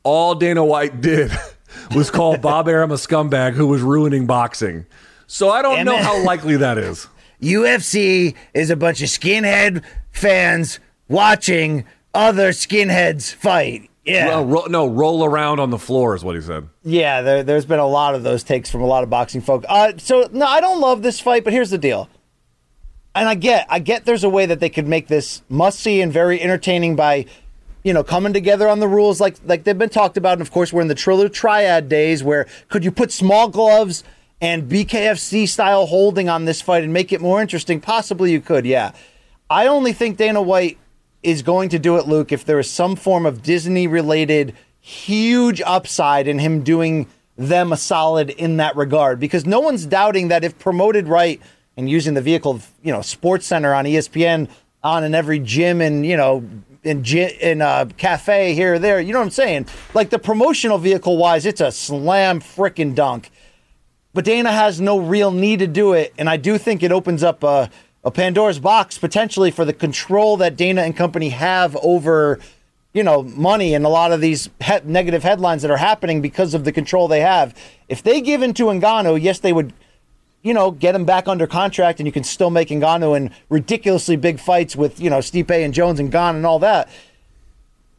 all Dana White did was call Bob Arum a scumbag who was ruining boxing. So I don't know how likely that is. UFC is a bunch of skinhead fans watching other skinheads fight. Yeah. Well, ro- no, roll around on the floor is what he said. Yeah, there, there's been a lot of those takes from a lot of boxing folk. Uh, so no, I don't love this fight, but here's the deal. And I get, I get, there's a way that they could make this must see and very entertaining by, you know, coming together on the rules like like they've been talked about. And of course, we're in the Triller Triad days where could you put small gloves and BKFC style holding on this fight and make it more interesting? Possibly you could, yeah. I only think Dana White is going to do it, Luke, if there is some form of Disney related huge upside in him doing them a solid in that regard. Because no one's doubting that if promoted right and using the vehicle, of, you know, Sports Center on ESPN on in every gym and, you know, in, in a cafe here or there, you know what I'm saying? Like the promotional vehicle wise, it's a slam frickin' dunk but Dana has no real need to do it, and I do think it opens up a, a Pandora's box potentially for the control that Dana and company have over, you know, money and a lot of these he- negative headlines that are happening because of the control they have. If they give in to Ngannou, yes, they would, you know, get him back under contract, and you can still make Ngannou in ridiculously big fights with you know Stipe and Jones and Gane and all that.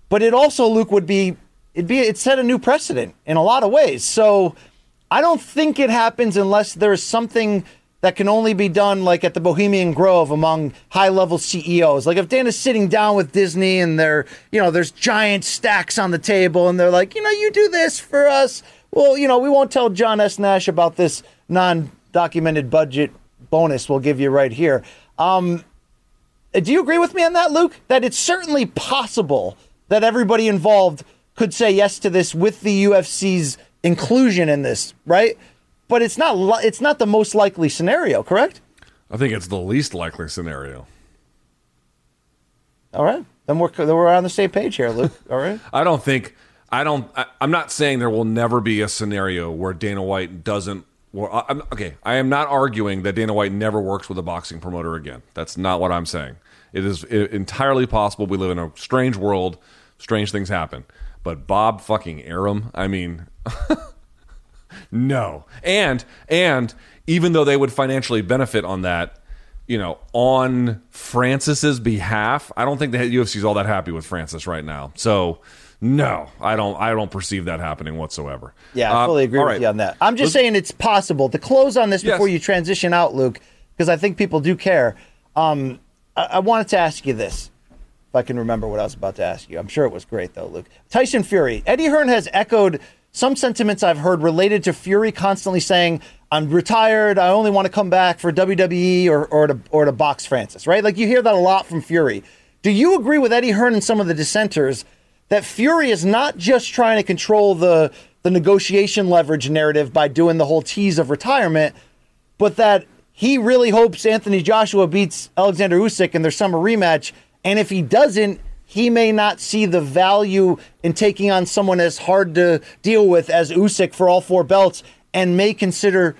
But it also, Luke, would be it'd be it set a new precedent in a lot of ways. So I don't think it happens unless there's something that can only be done like at the Bohemian Grove among high level CEOs. Like if Dana's sitting down with Disney and they're, you know, there's giant stacks on the table and they're like, you know, you do this for us. Well, you know, we won't tell John S. Nash about this non documented budget bonus we'll give you right here. Um, do you agree with me on that, Luke? That it's certainly possible that everybody involved could say yes to this with the UFC's inclusion in this, right? But it's not li- it's not the most likely scenario, correct? I think it's the least likely scenario. All right, then we're then we're on the same page here, Luke. All right. I don't think I don't. I, I'm not saying there will never be a scenario where Dana White doesn't. Well, I'm, okay, I am not arguing that Dana White never works with a boxing promoter again. That's not what I'm saying. It is entirely possible. We live in a strange world. Strange things happen. But Bob fucking Arum, I mean, no. And and even though they would financially benefit on that, you know, on Francis's behalf, I don't think the UFC is all that happy with Francis right now. So, no, I don't. I don't perceive that happening whatsoever. Yeah, I Uh, fully agree with right. you on that. I'm just Let's- saying it's possible. To close on this Yes. before you transition out, Luke, because I think people do care. Um, I-, I wanted to ask you this. If I can remember what I was about to ask you. I'm sure it was great, though, Luke. Tyson Fury. Eddie Hearn has echoed some sentiments I've heard related to Fury constantly saying, I'm retired. I only want to come back for WWE or, or, to, or to box Francis, right? Like you hear that a lot from Fury. Do you agree with Eddie Hearn and some of the dissenters that Fury is not just trying to control the, the negotiation leverage narrative by doing the whole tease of retirement, but that he really hopes Anthony Joshua beats Alexander Usyk in their summer rematch. And if he doesn't, he may not see the value in taking on someone as hard to deal with as Usyk for all four belts, and may consider,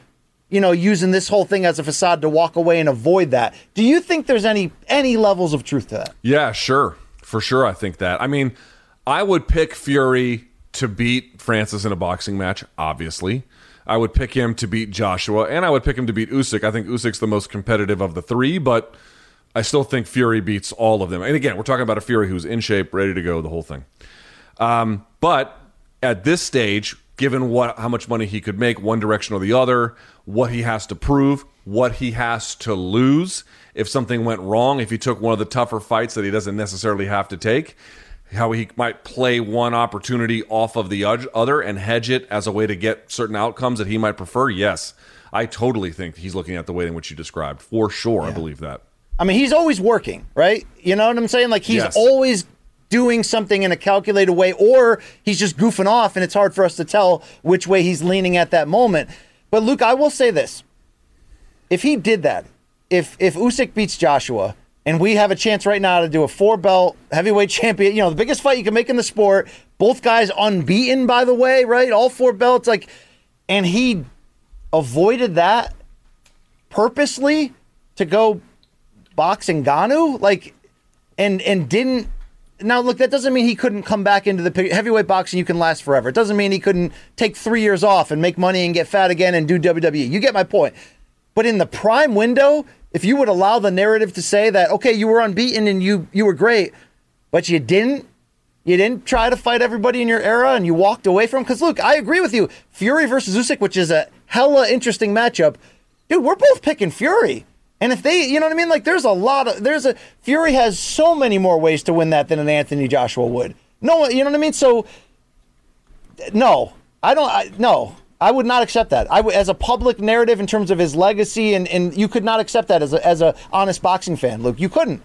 you know, using this whole thing as a facade to walk away and avoid that. Do you think there's any any levels of truth to that? Yeah, sure. For sure, I think that. I mean, I would pick Fury to beat Francis in a boxing match, obviously. I would pick him to beat Joshua, and I would pick him to beat Usyk. I think Usyk's the most competitive of the three, but I still think Fury beats all of them. And again, we're talking about a Fury who's in shape, ready to go, the whole thing. Um, but at this stage, given what how much money he could make one direction or the other, what he has to prove, what he has to lose if something went wrong, if he took one of the tougher fights that he doesn't necessarily have to take, how he might play one opportunity off of the other and hedge it as a way to get certain outcomes that he might prefer. Yes, I totally think he's looking at the way in which you described. For sure, I believe that. I mean, he's always working, right? You know what I'm saying? Like he's Yes. always doing something in a calculated way, or he's just goofing off, and it's hard for us to tell which way he's leaning at that moment. But Luke, I will say this: if he did that, if if Usyk beats Joshua, and we have a chance right now to do a four belt heavyweight champion, you know, the biggest fight you can make in the sport. Both guys unbeaten, by the way, right? All four belts, like, and he avoided that purposely to go box boxing Ngannou, like, and and didn't. Now, look, that doesn't mean he couldn't come back into the heavyweight boxing. You can last forever. It doesn't mean he couldn't take three years off and make money and get fat again and do WWE. You get my point. But in the prime window, if you would allow the narrative to say that, okay, you were unbeaten and you you were great, but you didn't, you didn't try to fight everybody in your era and you walked away from. Because look, I agree with you. Fury versus Usyk, which is a hella interesting matchup, dude. We're both picking Fury. And if they, you know what I mean? Like, there's a lot of, there's a, Fury has so many more ways to win that than an Anthony Joshua would. No, you know what I mean? So, no, I don't, I, no, I would not accept that. I as a public narrative in terms of his legacy, and, and you could not accept that as a, as a honest boxing fan, Luke. You couldn't.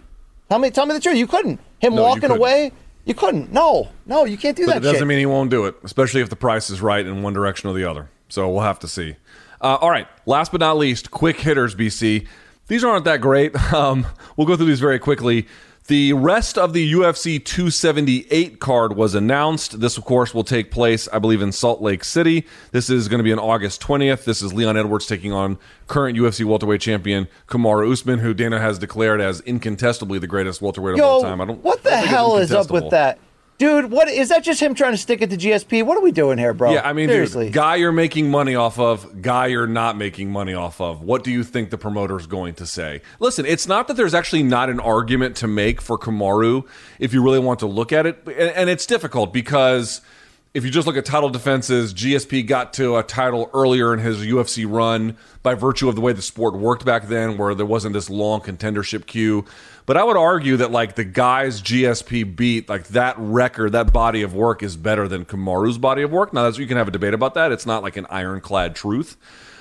Tell me, tell me the truth. You couldn't. Him No, you walking couldn't. away, you couldn't. No, no, you can't do But that it doesn't shit. mean he won't do it, especially if the price is right in one direction or the other. So we'll have to see. Uh, all right, last but not least, quick hitters, BC. These aren't that great. Um, we'll go through these very quickly. The rest of the UFC 278 card was announced. This, of course, will take place, I believe, in Salt Lake City. This is going to be on August 20th. This is Leon Edwards taking on current UFC welterweight champion Kamaru Usman, who Dana has declared as incontestably the greatest welterweight of Yo, all time. I don't. what the don't think it's hell is up with that? Dude, what is that just him trying to stick it to GSP? What are we doing here, bro? Yeah, I mean, seriously. dude, guy you're making money off of, guy you're not making money off of. What do you think the promoter's going to say? Listen, it's not that there's actually not an argument to make for Kamaru if you really want to look at it, and, and it's difficult because if you just look at title defenses, GSP got to a title earlier in his UFC run by virtue of the way the sport worked back then, where there wasn't this long contendership queue. But I would argue that like the guys GSP beat, like that record, that body of work is better than Kamaru's body of work. Now, that's you can have a debate about that. It's not like an ironclad truth,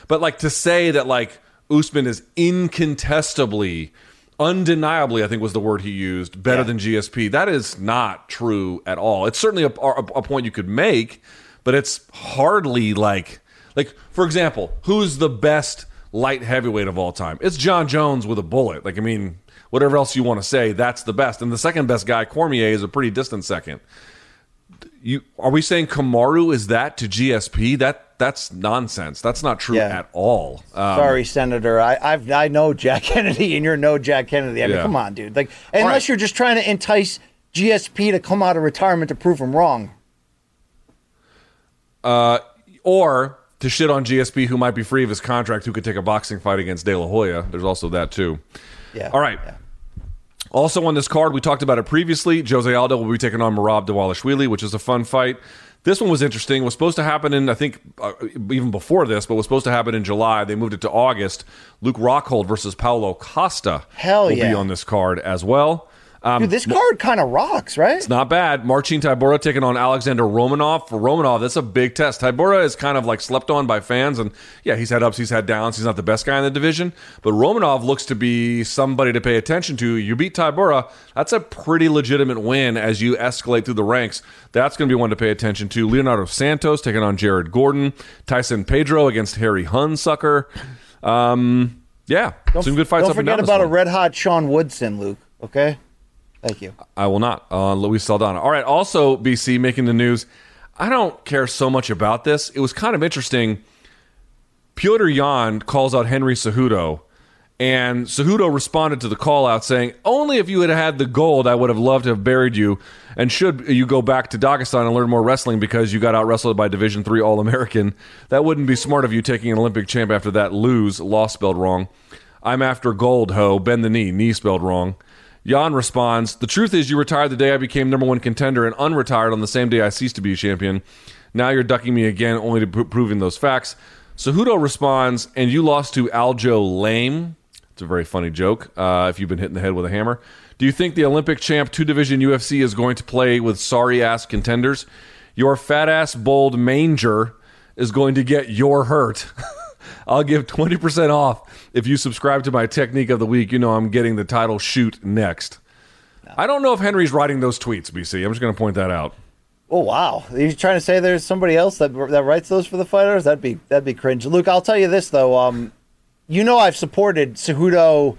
but like to say that like Usman is incontestably, undeniably, I think was the word he used, better than GSP. That is not true at all. It's certainly a, a, a point you could make, but it's hardly like like for example, who's the best light heavyweight of all time? It's Jon Jones with a bullet. Like I mean, whatever else you want to say, that's the best. And the second best guy, Cormier, is a pretty distant second. You are we saying Kamaru is that to GSP? That that's nonsense. That's not true Yeah. at all. Um, Sorry, Senator. I I've, I know Jack Kennedy, and you're no Jack Kennedy. I mean, Yeah. come on, dude. Like, unless right. you're just trying to entice GSP to come out of retirement to prove him wrong. Uh, or to shit on GSP, who might be free of his contract, who could take a boxing fight against De La Hoya. There's also that too. Yeah. All right. Yeah. Also on this card, we talked about it previously. Jose Aldo will be taking on Merab Dvalishvili, which is a fun fight. This one was interesting. It was supposed to happen in, I think, uh, even before this, but was supposed to happen in July. They moved it to August. Luke Rockhold versus Paulo Costa Hell will be on this card as well. Um, Dude, this card kind of rocks, right? it's not bad. Marcin Tybura taking on Alexander Romanov. For Romanov, that's a big test. Tybura is kind of like slept on by fans, and yeah, he's had ups, he's had downs. He's not the best guy in the division, but Romanov looks to be somebody to pay attention to. You beat Tybura, that's a pretty legitimate win as you escalate through the ranks. That's going to be one to pay attention to. Leonardo Santos taking on Jared Gordon. Tyson Pedro against Harry Hunsucker. Um, yeah, some good fights Don't up and down. forget about a red hot Sean Woodson, Luke. Okay. Thank you. I will not. Uh, Luis Saldana. All right. Also, BC making the news. I don't care so much about this. It was kind of interesting. Petr Yan calls out Henry Cejudo, and Cejudo responded to the call out saying, "Only if you had had the gold, I would have loved to have buried you. And should you go back to Dagestan and learn more wrestling because you got out wrestled by Division Three All American, that wouldn't be smart of you taking an Olympic champ after that lose, loss spelled wrong. I'm after gold, ho. Bend the knee, knee spelled wrong." Yan responds, The truth is, you retired the day I became number one contender and unretired on the same day I ceased to be a champion. Now you're ducking me again, only to proving those facts. Cejudo responds, And you lost to Aljo Lame. It's a very funny joke uh, if you've been hitting the head with a hammer. Do you think the Olympic champ, two division UFC, is going to play with sorry ass contenders? Your fat ass, bold manger is going to get your hurt. I'll give 20% off if you subscribe to my technique of the week. You know I'm getting the title shoot next. I don't know if Henry's writing those tweets, BC. I'm just going to point that out. Oh wow! Are you trying to say there's somebody else that that writes those for the fighters? That'd be that'd be cringe. Luke, I'll tell you this though. Um, you know I've supported Cejudo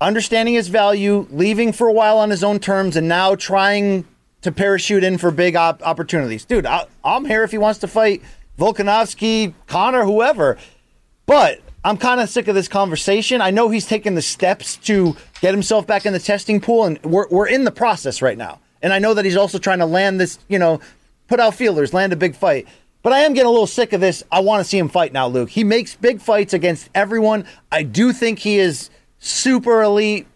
understanding his value, leaving for a while on his own terms, and now trying to parachute in for big op- opportunities. Dude, I, I'm here if he wants to fight Volkanovski, Conor, whoever. But I'm kind of sick of this conversation. I know he's taken the steps to get himself back in the testing pool, and we're, we're in the process right now. And I know that he's also trying to land this, you know, put out feelers, land a big fight. But I am getting a little sick of this. I want to see him fight now, Luke. He makes big fights against everyone. I do think he is super elite,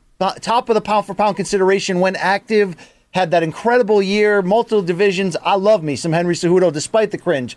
top of the pound for pound consideration when active. Had that incredible year, multiple divisions. I love me some Henry Cejudo, despite the cringe.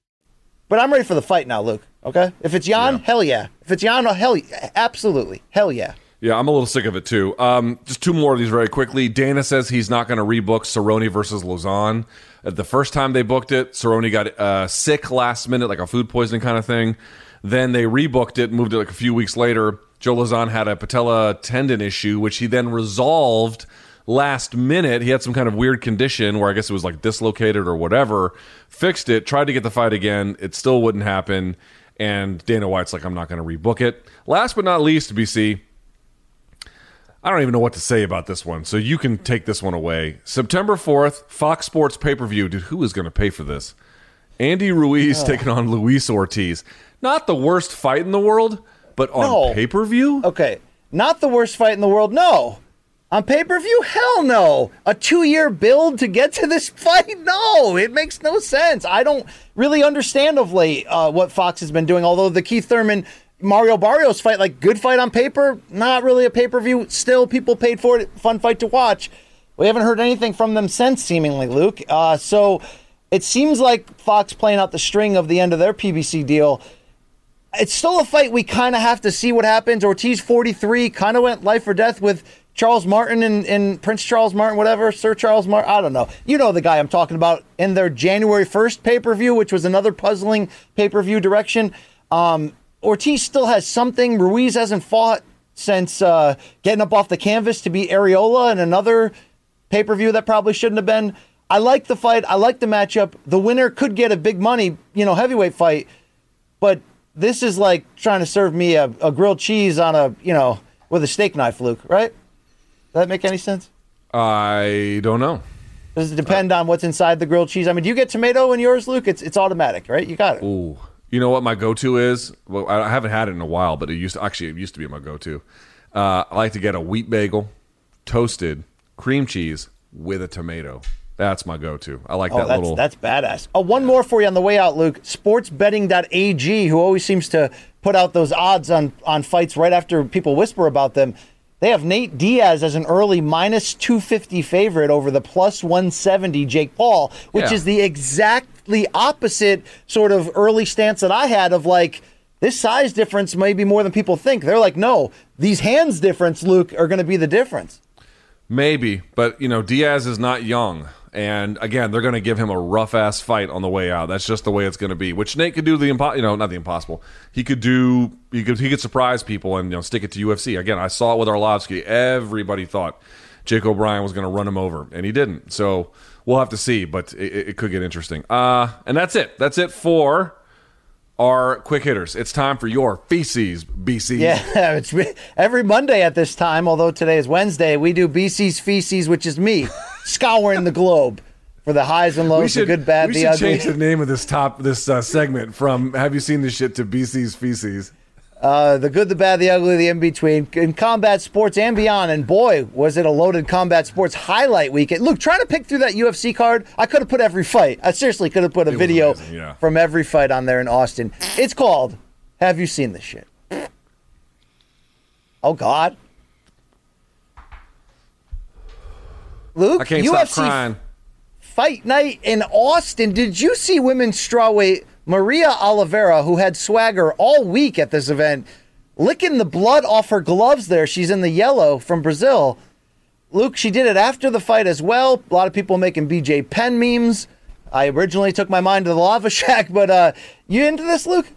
But I'm ready for the fight now, Luke. Okay? If it's Yan, hell yeah. If it's Yan, hell yeah. Absolutely. Hell yeah. Yeah, I'm a little sick of it too. Um, just two more of these very quickly. Dana says he's not going to rebook Cerrone versus Lauzon. Uh, the first time they booked it, Cerrone got uh, sick last minute, like a food poisoning kind of thing. Then they rebooked it, moved it like a few weeks later. Joe Lauzon had a patella tendon issue, which he then resolved last minute. He had some kind of weird condition where I guess it was like dislocated or whatever. Fixed it, tried to get the fight again. It still wouldn't happen. And Dana White's like, I'm not going to rebook it. Last but not least, BC, I don't even know what to say about this one. So you can take this one away. September 4th, Fox Sports pay per view. Dude, who is going to pay for this? Andy Ruiz taking on Luis Ortiz. Not the worst fight in the world, but on No. pay per view? Okay. Not the worst fight in the world. No. On pay per view? Hell no. A two year build to get to this fight? No. It makes no sense. I don't really understand of late uh, what Fox has been doing. Although the Keith Thurman Mario Barrios fight, like good fight on paper, not really a pay per view. Still, people paid for it. Fun fight to watch. We haven't heard anything from them since, seemingly, Luke. Uh, so it seems like Fox playing out the string of the end of their PBC deal it's still a fight we kind of have to see what happens. Ortiz 43 kind of went life or death with Charles Martin and, and Prince Charles Martin, whatever, Sir Charles Martin. I don't know. You know the guy I'm talking about in their January 1st pay per view, which was another puzzling pay per view direction. Um, Ortiz still has something. Ruiz hasn't fought since uh, getting up off the canvas to beat Arreola in another pay per view that probably shouldn't have been. I like the fight. I like the matchup. The winner could get a big money, you know, heavyweight fight, but this is like trying to serve me a, a grilled cheese on a, you know, with a steak knife, Luke, right? Does that make any sense? I don't know. Does it depend on what's inside the grilled cheese? I mean, do you get tomato in yours, Luke? It's it's automatic, right? You got it. Ooh. You know what my go-to is? Well, I I haven't had it in a while, but it used to, actually it used to be my go-to. Uh, I like to get a wheat bagel, toasted, cream cheese with a tomato. That's my go-to. I like Oh, that that's little. that's badass. Oh, one more for you on the way out, Luke. Sportsbetting.ag, who always seems to put out those odds on on fights right after people whisper about them. They have Nate Diaz as an early minus 250 favorite over the plus 170 Jake Paul, which Yeah. is the exactly opposite sort of early stance that I had of like this size difference may be more than people think. They're like, no, these hands difference, Luke, are going to be the difference. Maybe, but you know, Diaz is not young, and again, they're going to give him a rough ass fight on the way out. That's just the way it's going to be. Which Nate could do the impo- you know, not the impossible. He could do. He could he could surprise people and you know stick it to UFC. Again, I saw it with Arlovsky. Everybody thought Jake O'Brien was going to run him over, and he didn't. So we'll have to see, but it, it could get interesting. Uh, and that's it. That's it for our quick hitters. It's time for your feces, BC. Yeah, it's re- every Monday at this time, although today is Wednesday, we do BC's Feces, which is me scouring the globe for the highs and lows, should, the good, bad, we the should ugly. change the name of this top this uh, segment from "Have you seen this shit?" to BC's feces. Uh, the good, the bad, the ugly, the in between in combat sports and beyond. And boy, was it a loaded combat sports highlight weekend. Look, trying to pick through that UFC card, I could have put every fight. I seriously could have put a was video amazing, yeah. from every fight on there in Austin. It's called Have You Seen This Shit? Oh, God. Luke, I can't UFC stop crying. fight night in Austin. Did you see women's strawweight Maria Oliveira, who had swagger all week at this event, licking the blood off her gloves there? She's in the yellow from Brazil. Luke, she did it after the fight as well. A lot of people making BJ Penn memes. I originally took my mind to the Lava Shack, but uh, you into this, Luke?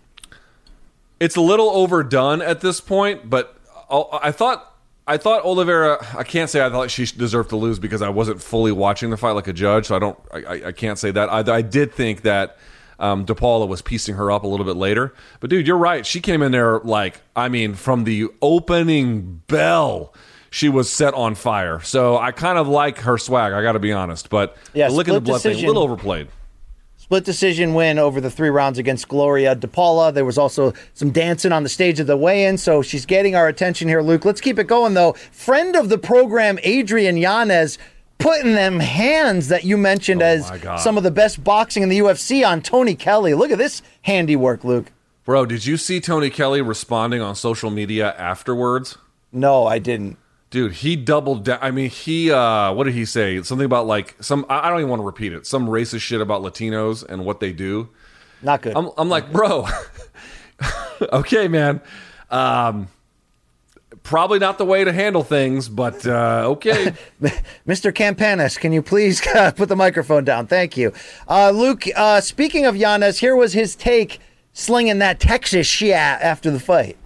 It's a little overdone at this point, but I- thought I thought Oliveira. I can't say I thought she deserved to lose because I wasn't fully watching the fight like a judge, so I don't. I- I can't say that. I, I did think that um, DePaula was piecing her up a little bit later, but dude, you're right. She came in there like I mean, from the opening bell. She was set on fire, so I kind of like her swag. I got to be honest, but Yeah, look at the blood thing, a little overplayed. Split decision win over the three rounds against Gloria DePaula. There was also some dancing on the stage of the weigh-in, so she's getting our attention here, Luke. Let's keep it going though. Friend of the program, Adrian Yanez, putting them hands that you mentioned Oh, as some of the best boxing in the UFC on Tony Kelly. Look at this handiwork, Luke. Bro, did you see Tony Kelly responding on social media afterwards? No, I didn't. Dude, he doubled down. I mean, he uh what did he say? Something about like some I I don't even want to repeat it. Some racist shit about Latinos and what they do. Not good. I'm I'm like, "Bro. okay, man. Um probably not the way to handle things, but uh okay. Mr. Campanis, can you please put the microphone down? Thank you. Uh, Luke, uh, speaking of Yanez, here was his take slinging that Texas shit after the fight.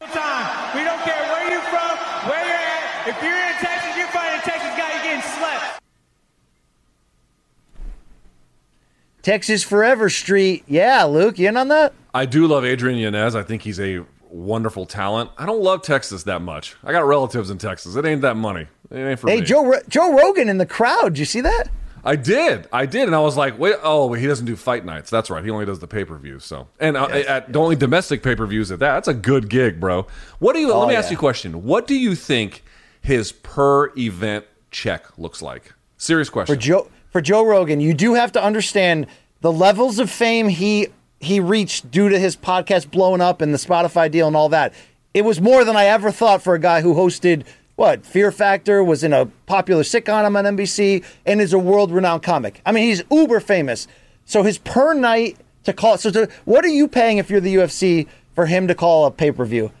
time. We don't care where you're from, where you're at. If you're in Texas, you're fighting a Texas guy, you're getting slept. Texas Forever Street. Yeah, Luke, you in on that? I do love Adrian Yanez. I think he's a wonderful talent. I don't love Texas that much. I got relatives in Texas. It ain't that money. It ain't for Hey, me. Joe Joe Rogan in the crowd. Did you see that? I did, I did, and I was like, "Wait, oh, he doesn't do fight nights. That's right. He only does the pay per views. So, and uh, at the only domestic pay per views at that. That's a good gig, bro. What do you? Oh, let me ask you a question. What do you think his per event check looks like? Serious question. For Joe for Joe Rogan, you do have to understand the levels of fame he he reached due to his podcast blowing up and the Spotify deal and all that. It was more than I ever thought for a guy who hosted what Fear Factor was in a popular sitcom on NBC and is a world renowned comic. I mean, he's uber famous. So his per night to call. So to, what are you paying if you're the UFC for him to call a pay per view?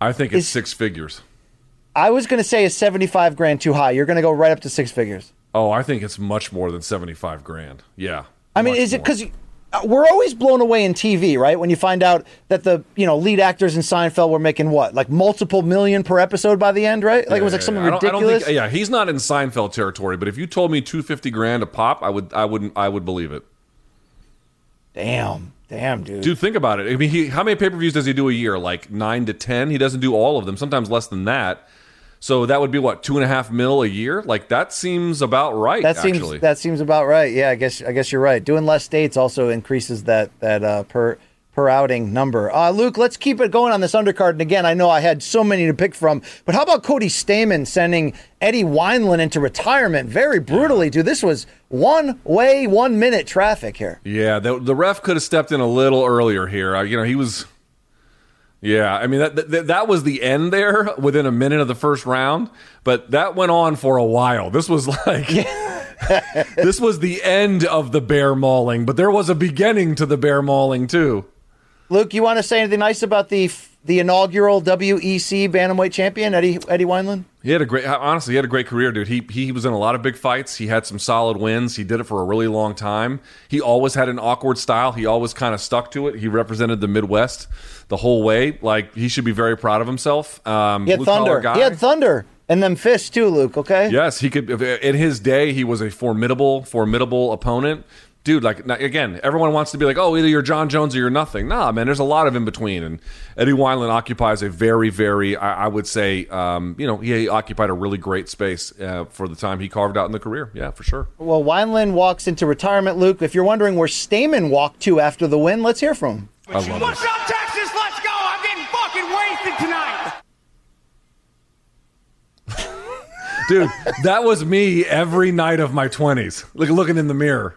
I think it's is- six figures. I was going to say is 75 grand too high. You're going to go right up to six figures. Oh, I think it's much more than seventy five grand. Yeah. I mean, is it because Uh, we're always blown away in TV, right? When you find out that the you know lead actors in Seinfeld were making what, like multiple million per episode by the end, right? Like it was like something I don't, ridiculous. I don't think, yeah, he's not in Seinfeld territory, but if you told me two fifty grand a pop, I would, I wouldn't, I would believe it. Damn, damn, dude. Dude, think about it. I mean, he, how many pay per views does he do a year? Like nine to ten. He doesn't do all of them. Sometimes less than that. So that would be what two and a half mil a year. Like that seems about right. that seems actually. that seems about right. Yeah, I guess I guess you're right. Doing less dates also increases that that uh, per per outing number. Uh, Luke, let's keep it going on this undercard. And again, I know I had so many to pick from, but how about Cody Stamann sending Eddie Wineland into retirement very brutally, dude? This was one way, one minute traffic here. yeah, the, the ref could have stepped in a little earlier here. Uh, you know, he was. Yeah, I mean that, that that was the end there within a minute of the first round, but that went on for a while. This was like this was the end of the bear mauling, but there was a beginning to the bear mauling too. Luke, you want to say anything nice about the the inaugural WEC bantamweight champion Eddie Eddie Wineland? He had a great, honestly, he had a great career, dude. He he was in a lot of big fights. He had some solid wins. He did it for a really long time. He always had an awkward style. He always kind of stuck to it. He represented the Midwest the whole way. Like he should be very proud of himself. Um, He had thunder. guy. He had thunder and them fists too, Luke. Okay. Yes, he could. In his day, he was a formidable, formidable opponent. Dude, like now, again, everyone wants to be like, oh, either you're Jon Jones or you're nothing. Nah, man, there's a lot of in between, and Eddie Wineland occupies a very, very, I, I would say, um, you know, he occupied a really great space uh, for the time he carved out in the career. Yeah, for sure. Well, Wineland walks into retirement, Luke. If you're wondering where Stamann walked to after the win, let's hear from him. I love What's this. up, Texas? Let's go. I'm getting fucking wasted tonight. Dude, that was me every night of my 20s. Like looking in the mirror.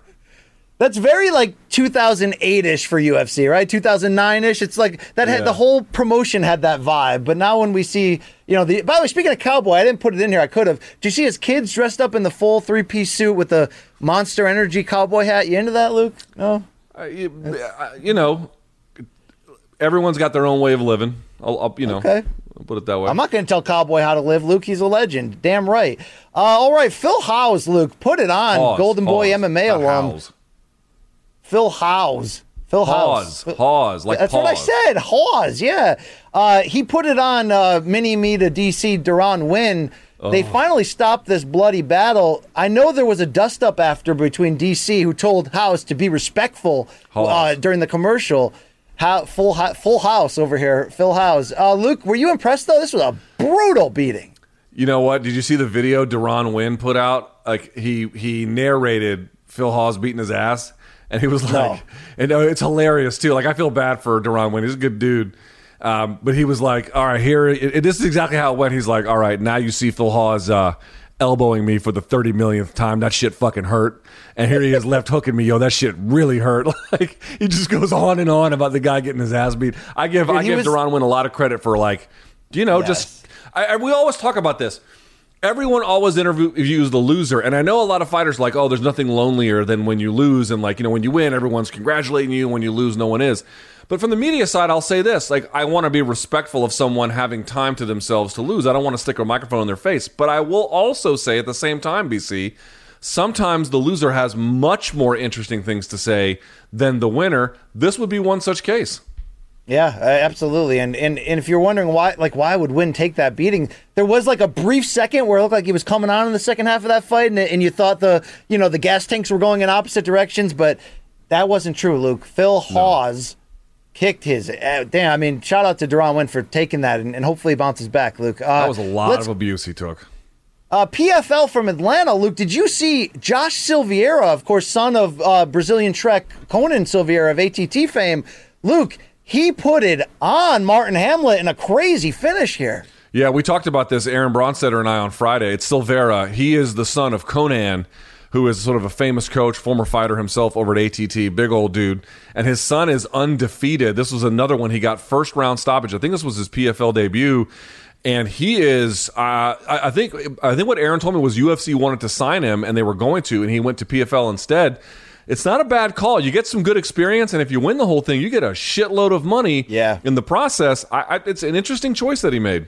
That's very like 2008-ish for UFC, right? 2009-ish. It's like that had Yeah. the whole promotion had that vibe. But now when we see, you know, the by the way, speaking of cowboy, I didn't put it in here. I could have. Do you see his kids dressed up in the full three-piece suit with the Monster Energy cowboy hat? You into that, Luke? No. Uh, you, uh, you know, everyone's got their own way of living. I'll, I'll you know, Okay. I'll put it that way. I'm not going to tell Cowboy how to live, Luke. He's a legend. Damn right. Uh, all right, Phil Hawes, Luke, put it on. Pause, Golden Boy MMA alum. Hawes. Phil Hawes. Phil Pause, Hawes. pause, like That's what I said. Hawes, yeah. Uh, he put it on uh, Mini Me to DC Deron Winn. They finally stopped this bloody battle. I know there was a dust up after between DC, who told House to be respectful uh, during the commercial. How, full full house over here, Phil House. Uh, Luke, were you impressed though? This was a brutal beating. You know what? Did you see the video Deron Winn put out? Like he he narrated Phil Hawes beating his ass, and he was like, and uh, it's hilarious too. Like I feel bad for Deron Winn. He's a good dude. Um, but he was like, all right, here, it, it- this is exactly how it went. He's like, all right, now you see Phil Hawes uh, elbowing me for the 30 millionth time. That shit fucking hurt. And here he is left hooking me. Yo, that shit really hurt. Like, he just goes on and on about the guy getting his ass beat. I give, Dude, I give was- Winn a lot of credit for, like, you know, Yes. just I, I, we always talk about this. Everyone always interviews the loser, and I know a lot of fighters like, oh, there's nothing lonelier than when you lose, and like you know when you win, everyone's congratulating you, when you lose, no one is. But from the media side, I'll say this: like I want to be respectful of someone having time to themselves to lose. I don't want to stick a microphone in their face, but I will also say at the same time, BC, sometimes the loser has much more interesting things to say than the winner. This would be one such case. Yeah, uh, absolutely. And, and and if you're wondering why, like, why would Winn take that beating? There was like a brief second where it looked like he was coming on in the second half of that fight, and, and you thought the you know the gas tanks were going in opposite directions, but that wasn't true. Luke Phil Hawes kicked his uh, damn. I mean, shout out to Deron Winn for taking that, and, and hopefully he bounces back. Luke, uh, That was a lot of abuse he took. uh, PFL from Atlanta, Luke, did you see Josh Silveira, of course, son of uh, Brazilian Trek Conan Silveira of ATT fame? Luke, he put it on Martin Hamlet in a crazy finish here. Yeah, we talked about this, Aaron Bronsteter and I, on Friday. It's Silveira. He is the son of Conan, who is sort of a famous coach, former fighter himself over at ATT, big old dude. And his son is undefeated. This was another one. He got first round stoppage. I think this was his PFL debut. And he is, uh, I, I think, I think what Aaron told me was UFC wanted to sign him, and they were going to, and he went to PFL instead. It's not a bad call. You get some good experience, and if you win the whole thing, you get a shitload of money. Yeah. In the process, I, I, it's an interesting choice that he made.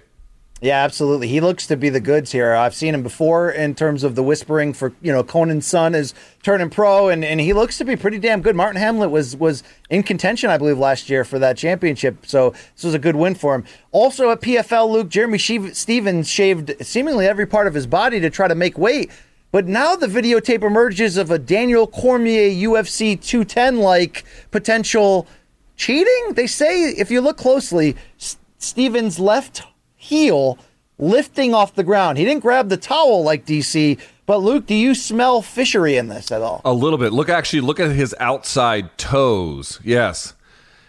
Yeah, absolutely. He looks to be the goods here. I've seen him before in terms of the whispering for you know Conan's son is turning pro, and, and he looks to be pretty damn good. Martin Hamlet was was in contention, I believe, last year for that championship, so this was a good win for him. Also at PFL, Luke Jeremy Stephens shaved seemingly every part of his body to try to make weight, but now the videotape emerges of a Daniel Cormier UFC 210 like potential cheating. They say if you look closely, S- Stephens' left heel lifting off the ground. He didn't grab the towel like DC. But Luke, do you smell fishery in this at all? A little bit. Look, actually, look at his outside toes. Yes.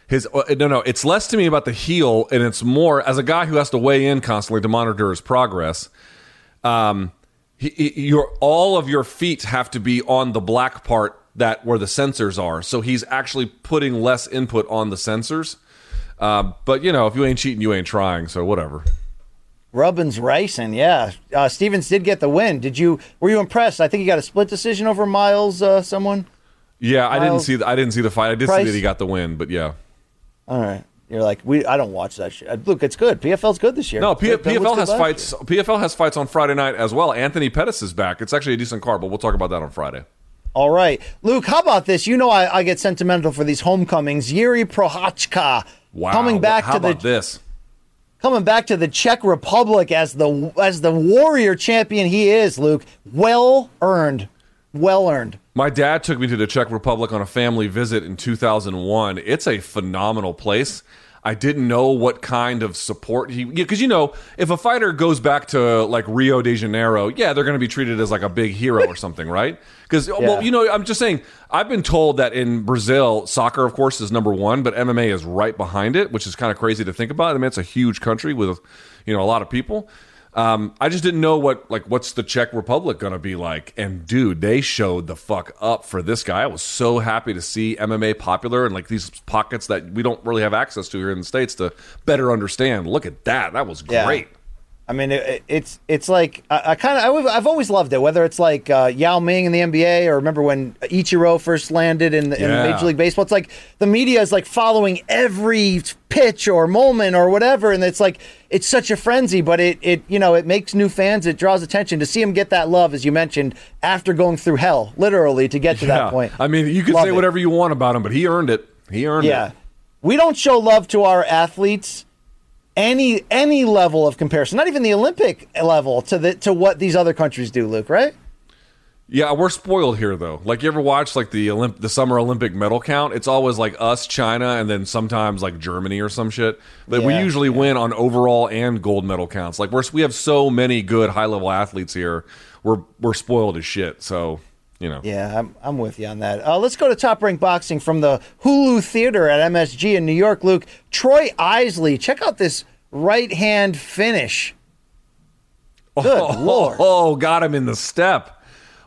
His uh, no, no. It's less to me about the heel, and it's more as a guy who has to weigh in constantly to monitor his progress. Um, he, your all of your feet have to be on the black part that where the sensors are. So he's actually putting less input on the sensors. Uh, but you know, if you ain't cheating, you ain't trying. So whatever. Rubbins racing, yeah. Uh, Stephens did get the win. Did you? Were you impressed? I think he got a split decision over Miles. Uh, someone. Yeah, I didn't see. The, I didn't see the fight. I did Price? see that he got the win. But yeah. All right. You're like we. I don't watch that shit. Uh, Look, it's good. PFL's good this year. No, P- PFL has fights. PFL has fights on Friday night as well. Anthony Pettis is back. It's actually a decent card, but we'll talk about that on Friday. All right, Luke. How about this? You know, I, I get sentimental for these homecomings. Jiri Prochazka Wow, coming back How to the this? coming back to the Czech Republic as the as the warrior champion he is, Luke. Well earned, well earned. My dad took me to the Czech Republic on a family visit in 2001. It's a phenomenal place. I didn't know what kind of support he because you know if a fighter goes back to like Rio de Janeiro, yeah, they're going to be treated as like a big hero or something, right? Because well, you know, I'm just saying. I've been told that in Brazil, soccer, of course, is number one, but MMA is right behind it, which is kind of crazy to think about. I mean, it's a huge country with you know a lot of people. Um, I just didn't know what like what's the Czech Republic gonna be like. And dude, they showed the fuck up for this guy. I was so happy to see MMA popular and like these pockets that we don't really have access to here in the states to better understand. Look at that. That was Yeah. I mean, it, it's it's like I, I kind of I've always loved it. Whether it's like uh, Yao Ming in the NBA, or remember when Ichiro first landed in, the, in Major League Baseball. It's like the media is like following every pitch or moment or whatever, and it's like it's such a frenzy. But it it you know it makes new fans. It draws attention to see him get that love, as you mentioned, after going through hell, literally, to get to Yeah. that point. I mean, you can Love say it. whatever you want about him, but he earned it. He earned Yeah. it. Yeah, we don't show love to our athletes any any level of comparison, not even the Olympic level to the to what these other countries do, Luke, right? Yeah, we're spoiled here though. Like you ever watch like the Olymp- the summer Olympic medal count? It's always like us, China, and then sometimes like Germany or some shit. But we Yeah, usually win on overall and gold medal counts. Like we're we have so many good high level athletes here. We're we're spoiled as shit. So you know. Yeah, I'm, I'm with you on that. Uh, let's go to Top Rank Boxing from the Hulu Theater at MSG in New York, Luke. Troy Isley, check out this right hand finish. Good lord. Oh, got him in the step.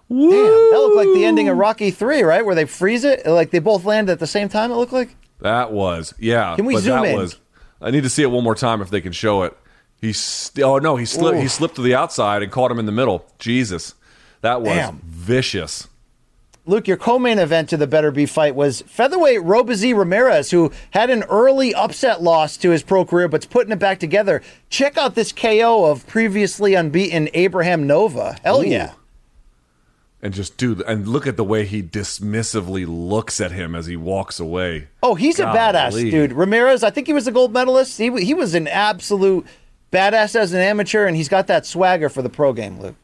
Damn, that looked like the ending of Rocky 3, right? Where they freeze it? Like they both land at the same time, it looked like? That was yeah. Can we but zoom that in? Was, I need to see it one more time if they can show it. He st- oh no, he slipped. He slipped to the outside and caught him in the middle. Jesus, that was Damn. vicious. Luke, your co-main event to the Beterbiev fight was featherweight Robeisy Ramirez, who had an early upset loss to his pro career, but's putting it back together. Check out this KO of previously unbeaten Abraham Nova. Hell Ooh. yeah. And just dude, and look at the way he dismissively looks at him as he walks away. Oh, he's a badass, dude. Ramirez, I think he was a gold medalist. He, he was an absolute badass as an amateur, and he's got that swagger for the pro game, Luke.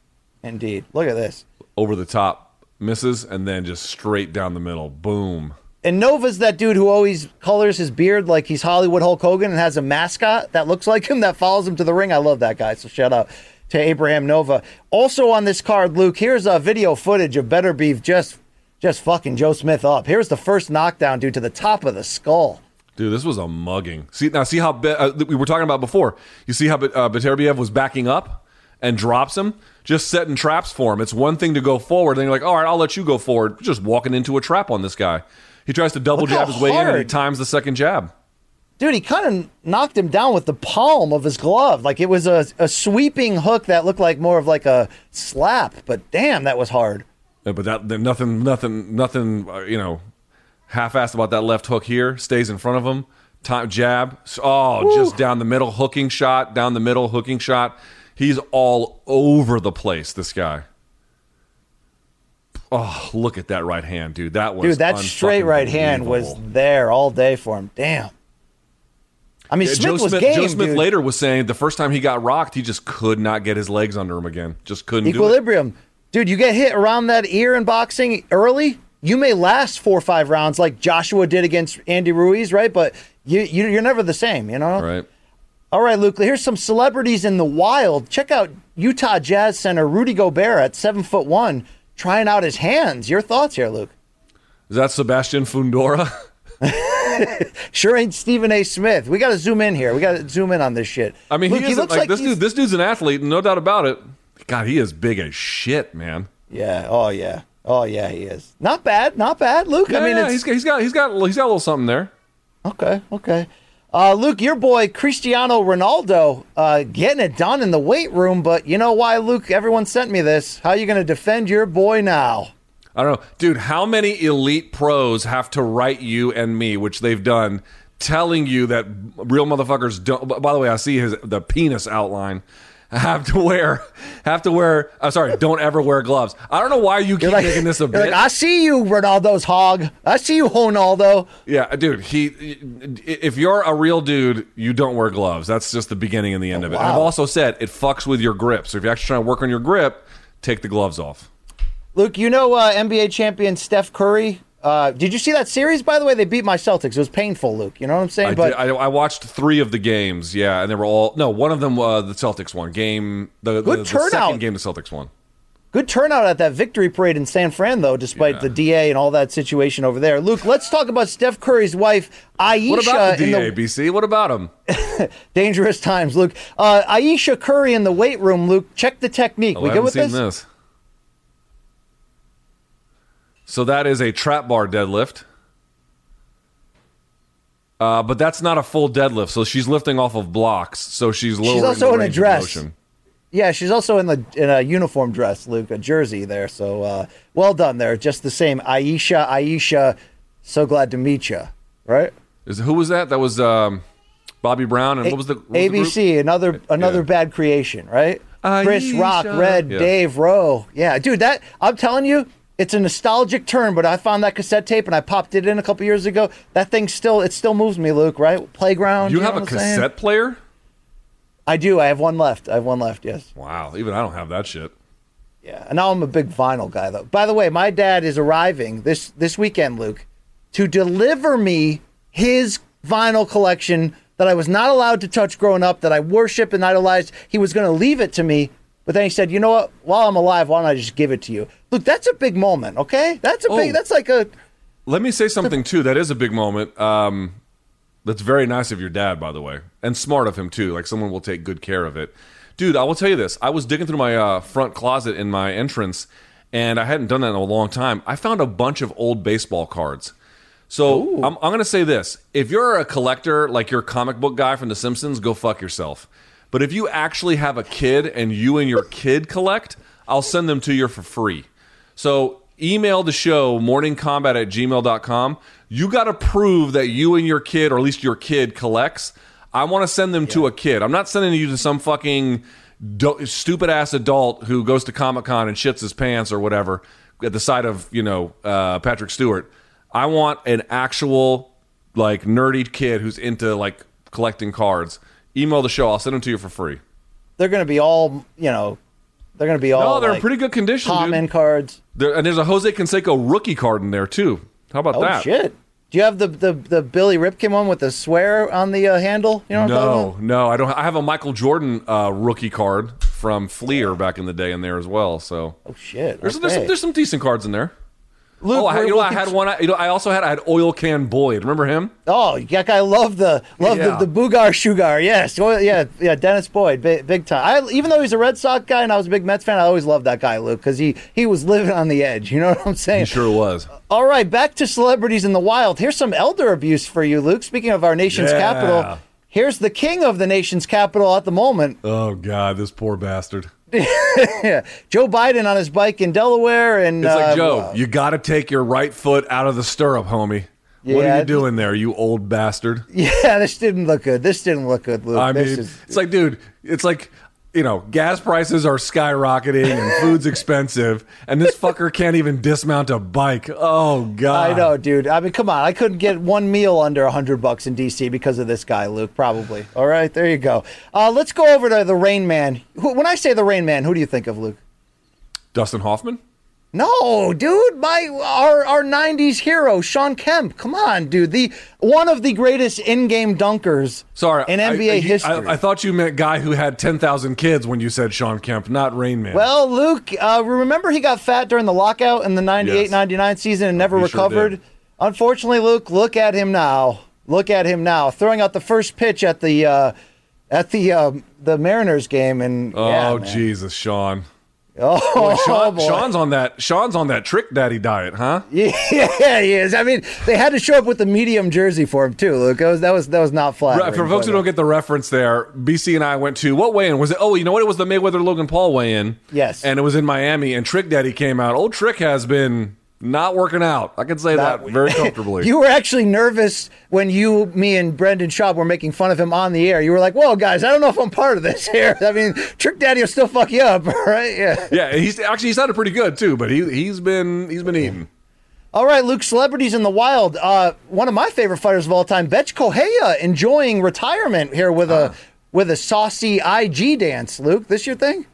Indeed. Look at this. Over the top, misses, and then just straight down the middle. Boom. And Nova's that dude who always colors his beard like he's Hollywood Hulk Hogan and has a mascot that looks like him that follows him to the ring. I love that guy. So shout out to Abraham Nova. Also on this card, Luke, here's a video footage of Beterbiev just just fucking Joe Smith up. Here's the first knockdown, dude, to the top of the skull. Dude, this was a mugging. See now, see how Be- uh, we were talking about before. You see how Be- uh, Beterbiev was backing up and drops him, just setting traps for him. It's one thing to go forward, then you're like, all right, I'll let you go forward. Just walking into a trap on this guy. He tries to double Look jab his way in, and he times the second jab. Dude, he kind of knocked him down with the palm of his glove. Like it was a, a sweeping hook that looked like more of like a slap. But damn, that was hard. Uh, But that, nothing, nothing, nothing. Uh, you know, half-assed about that left hook here. Stays in front of him. Time jab. Oh, just down the middle, hooking shot. Down the middle, hooking shot. He's all over the place. This guy. Oh, look at that right hand, dude. That was Dude, that straight right hand was there all day for him. Damn. I mean, Yeah, Smith Joe was Smith, game, Joe Smith dude. later was saying the first time he got rocked, he just could not get his legs under him again. Just couldn't do. Equilibrium. Dude, you get hit around that ear in boxing early, you may last four or five rounds like Joshua did against Andy Ruiz, right? But you, you you're never the same, you know? Right. All right, Luke. Here's some celebrities in the wild. Check out Utah Jazz center Rudy Gobert at seven foot one, trying out his hands. Your thoughts here, Luke? Is that Sebastian Fundora? Sure ain't Stephen A. Smith. We got to zoom in here. We got to zoom in on this shit. I mean, Luke, he, isn't like, this he's- dude. This dude's an athlete, no doubt about it. God, he is big as shit, man. Yeah. Oh yeah. Oh yeah. He is not bad. Not bad, Luke. Yeah, I mean, yeah, he's got, he's got he's got he's got a little something there. okay. Okay. Uh, Luke, your boy Cristiano Ronaldo uh, getting it done in the weight room, but you know why, Luke? Everyone sent me this. How you going to defend your boy now? I don't know, dude. How many elite pros have to write you and me, which they've done, telling you that real motherfuckers don't? By the way, I see his the penis outline. Have to wear, have to wear. I'm sorry, don't ever wear gloves. I don't know why you keep like, making this a bit. like, I see you, Ronaldo's hog. I see you, Ronaldo. Yeah, dude. He, if you're a real dude, you don't wear gloves. That's just the beginning and the end of it. And I've also said it fucks with your grip. So if you're actually trying to work on your grip, take the gloves off. Luke, you know uh, NBA champion Steph Curry. Uh, did you see that series? By the way, they beat my Celtics. It was painful, Luke. You know what I'm saying? I, but I, I watched three of the games, yeah, and they were all no. One of them, uh, the Celtics won. Game the, Good the, the turnout. second game, the Celtics won. Good turnout at that victory parade in San Fran, though, despite Yeah. the DA and all that situation over there. Luke, let's talk about Steph Curry's wife, Ayesha. What about the DA, BC? What about him? dangerous times, Luke. Uh, Ayesha Curry in the weight room, Luke. Check the technique. Oh, we I good with seen this? this. So that is a trap bar deadlift. Uh, but that's not a full deadlift, so she's lifting off of blocks. So she's lowering She's also the in a dress. Yeah, she's also in the in a uniform dress, Luke, a jersey there. So uh, well done there. Just the same, Aisha. Aisha, so glad to meet you. Right? Is who was that? That was um, Bobby Brown, and what was the what was the? ABC, another another Yeah. bad creation, right? Chris Rock, Red, Yeah. Dave Rowe. Yeah, dude, that I'm telling you, it's a nostalgic turn. But I found that cassette tape and I popped it in a couple years ago. That thing still, it still moves me, Luke. Right? Playground. You know have a I'm saying? cassette player? I do. I have one left. I have one left. Yes. Wow, even I don't have that shit. Yeah, and now I'm a big vinyl guy, though. By the way, my dad is arriving this this weekend, Luke, to deliver me his vinyl collection that I was not allowed to touch growing up, that I worship and idolized. He was going to leave it to me, but then he said, "You know what? While I'm alive, why don't I just give it to you?" Luke, that's a big moment. Okay, that's a big. Oh. That's like a. Let me say something too. That is a big moment. Um, that's very nice of your dad, by the way, and smart of him too. Like someone will take good care of it, dude. I will tell you this. I was digging through my uh, front closet in my entrance, and I hadn't done that in a long time. I found a bunch of old baseball cards. So I'm, I'm going to say this: if you're a collector, like your comic book guy from The Simpsons, go fuck yourself. But if you actually have a kid and you and your kid collect, I'll send them to you for free. So email the show morningkombat at gmail.com. You got to prove that you and your kid, or at least your kid, collects. I want to send them to a kid. I'm not sending you to some fucking do- stupid ass adult who goes to Comic Con and shits his pants or whatever at the side of, you know, uh, Patrick Stewart. I want an actual, like, nerdy kid who's into, like, collecting cards. Email the show. I'll send them to you for free. They're going to be all, you know, they're going to be all. No, they're in pretty good condition, dude. Common cards. There, and there's a Jose Canseco rookie card in there, too. How about Oh that? Oh shit! Do you have the, the, the Billy Ripken one with the swear on the uh, handle? You know what I'm talking No, no, I don't. I have a Michael Jordan uh, rookie card from Fleer back in the day in there as well. So Oh shit! there's, there's, some, there's some decent cards in there. Luke, oh, I, you know, I had one. I- You know, I also had I had Oil Can Boyd. Remember him? Oh, that guy loved the loved Yeah. the, the Boogar Sugar. Yes, yeah, yeah. Dennis Boyd, big, big time. I, even though he's a Red Sox guy and I was a big Mets fan, I always loved that guy, Luke, because he he was living on the edge. You know what I'm saying? He sure was. All right, back to celebrities in the wild. Here's some elder abuse for you, Luke. Speaking of our nation's Yeah. capital, here's the king of the nation's capital at the moment. Oh God, this poor bastard. yeah, Joe Biden on his bike in Delaware, and It's like uh, Joe, you got to take your right foot out of the stirrup, homie. what are you doing there, you old bastard? Yeah, this didn't look good. This didn't look good, Luke. I mean, is, it's like, dude, it's like, you know, gas prices are skyrocketing and food's expensive, and this fucker can't even dismount a bike. Oh God! I know, dude. I mean, come on. I couldn't get one meal under a hundred bucks in DC because of this guy, Luke. Probably. All right, there you go. Uh, let's go over to the Rain Man. When I say the Rain Man, who do you think of, Luke? Dustin Hoffman. No, dude, my our our '90s hero, Shawn Kemp. Come on, dude. The one of the greatest in-game dunkers Sorry, in NBA I, history. I, I thought you meant guy who had ten thousand kids when you said Shawn Kemp, not Rain Man. Well, Luke, uh, remember he got fat during the lockout in the 98 Yes. 99 season and never He recovered? did. Unfortunately, Luke, look at him now. Look at him now, throwing out the first pitch at the uh, at the um, the Mariners game, and oh yeah. Jesus, Shawn. Oh, Shawn boy. Shawn's on that. Shawn's on that trick daddy diet, huh? yeah, he is. I mean, they had to show up with the medium jersey for him too, Luke. That was that was that was not flattering. Right, for folks who uh, don't get the reference there, BC and I went to what weigh-in was it? Oh, you know what? It was the Mayweather Logan Paul weigh-in. Yes. and it was in Miami. And Trick Daddy came out. Old Trick has been not working out. I can say that, That- very comfortably. You were actually nervous when you, me, and Brendan Schaub were making fun of him on the air. You were like, "Whoa, guys, I don't know if I'm part of this here." I mean, Trick Daddy will still fuck you up, right? Yeah. yeah, he's actually he sounded pretty good too. But he he's been he's been eating. All right, Luke. Celebrities in the wild. Uh, one of my favorite fighters of all time, Bethe Correia, enjoying retirement here with a with a saucy IG dance. Luke, this your thing?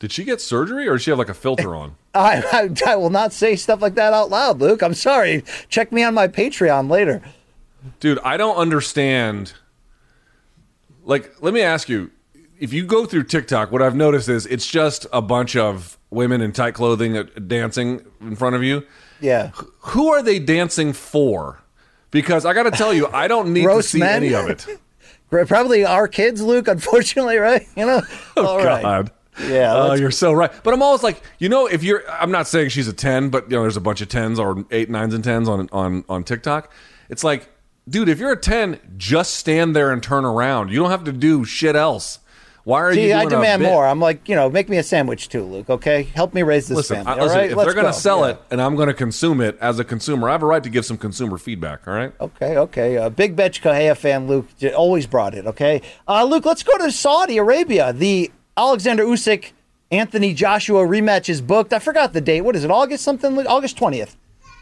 Did she get surgery or does she have like a filter on? I, I I will not say stuff like that out loud, Luke. I'm sorry. Check me on my Patreon later. Dude, I don't understand. Like, let me ask you if you go through TikTok, what I've noticed is it's just a bunch of women in tight clothing uh, dancing in front of you. Yeah. Who are they dancing for? Because I got to tell you, I don't need to see men? any of it. Probably our kids, Luke. Unfortunately, right? You know. Oh, All right. Yeah. Oh, let's- you're so right. But I'm always like, you know, if you're, I'm not saying she's a 10, but you know, there's a bunch of 10s or eight, nines, and 10s on on on TikTok. It's like, dude, if you're a 10, just stand there and turn around. You don't have to do shit else. Why are you? See, Doing I demand more. I'm like, you know, make me a sandwich too, Luke. Okay, help me raise this Listen, family. I- listen, right, if they're going to sell Yeah. it and I'm going to consume it as a consumer, I have a right to give some consumer feedback. All right. Okay, okay. Uh, Big Bethe Correia fan Luke always brought it. Okay, uh, Luke. Let's go to Saudi Arabia. The Alexander Usyk Anthony Joshua rematch is booked. I forgot the date. What is it? August something? August twentieth.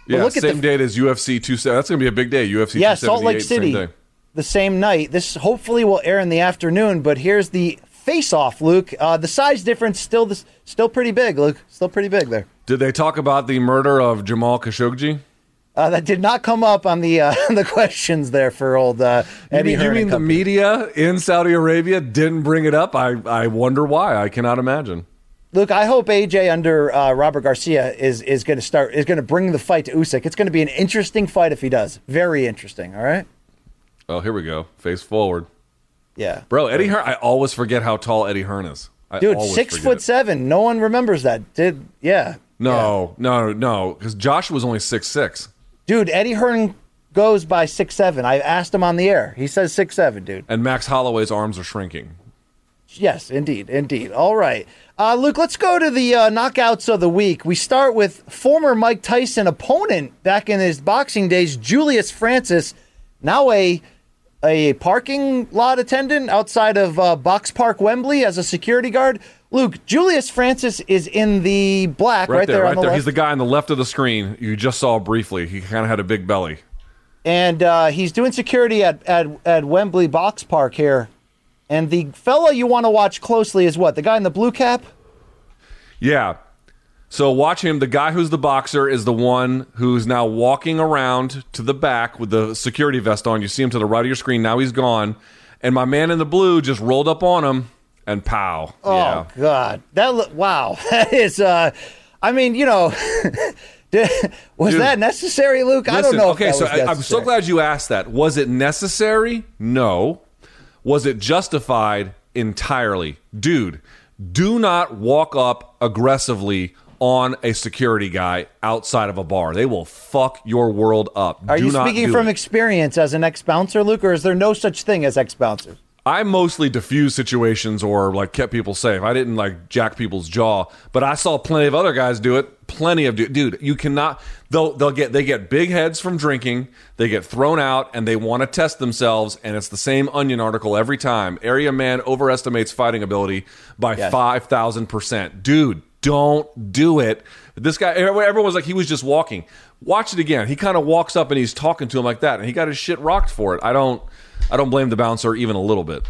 Yeah, look at same the- date as UFC 2. That's going to be a big day. UFC Yeah, Salt Lake 278, same City, the same night. This hopefully will air in the afternoon. But here's the face-off, Luke. Uh, the size difference still this, still pretty big, Luke. Still pretty big there. Did they talk about the murder of Jamal Khashoggi? Uh, that did not come up on the uh, the questions there for old uh, You Eddie mean, you Hearn and mean the media in Saudi Arabia didn't bring it up? I, I wonder why. I cannot imagine. Look, I hope AJ under uh, Robert Garcia is is going to start is going to bring the fight to Usyk. It's going to be an interesting fight if he does. Very interesting. All right. Oh, here we go. Face forward. Yeah. Bro, Eddie Hearn, I always forget how tall Eddie Hearn is. I Dude, six foot it. seven. No one remembers that. Did yeah. No, no, no, because Josh was only six six, Dude, Eddie Hearn goes by six seven. I asked him on the air. He says six seven, dude. and Max Holloway's arms are shrinking. Yes, indeed, indeed. All right, uh, Luke. Let's go to the uh, knockouts of the week. We start with former Mike Tyson opponent back in his boxing days, Julius Francis, now a a parking lot attendant outside of uh, Box Park, Wembley, as a security guard. Luke, Julius Francis is in the black right, Right, there, on right the there. left. He's the guy on the left of the screen you just saw briefly. He kind of had a big belly. and uh, he's doing security at, at at Wembley Box Park here. And the fellow you want to watch closely is what? The guy in the blue cap? Yeah. So watch him. The guy who's the boxer is the one who's now walking around to the back with the security vest on. You see him to the right of your screen. Now he's gone. And my man in the blue just rolled up on him and pow. Oh yeah. God, that look wow. That is. uh I mean, you know, did- was Dude. that necessary, Luke? I don't Listen, know. Okay, so I, I'm so glad you asked that. Was it necessary? No. Was it justified? Entirely. Dude, do not walk up aggressively on a security guy outside of a bar. They will fuck your world up. Are Do you speaking from it. experience as an ex bouncer, Luke, or is there no such thing as ex bouncers? I mostly diffused situations or like kept people safe. I didn't like jack people's jaw, but I saw plenty of other guys do it. Plenty of du- dude. You cannot. They'll they'll get they get big heads from drinking. They get thrown out and they want to test themselves. And it's the same Onion article every time. Area man overestimates fighting ability by Yes. five thousand percent. Dude, don't do it. This guy, everyone was like he was just walking. Watch it again. He kind of walks up and he's talking to him like that, and he got his shit rocked for it. I don't. I don't blame the bouncer even a little bit.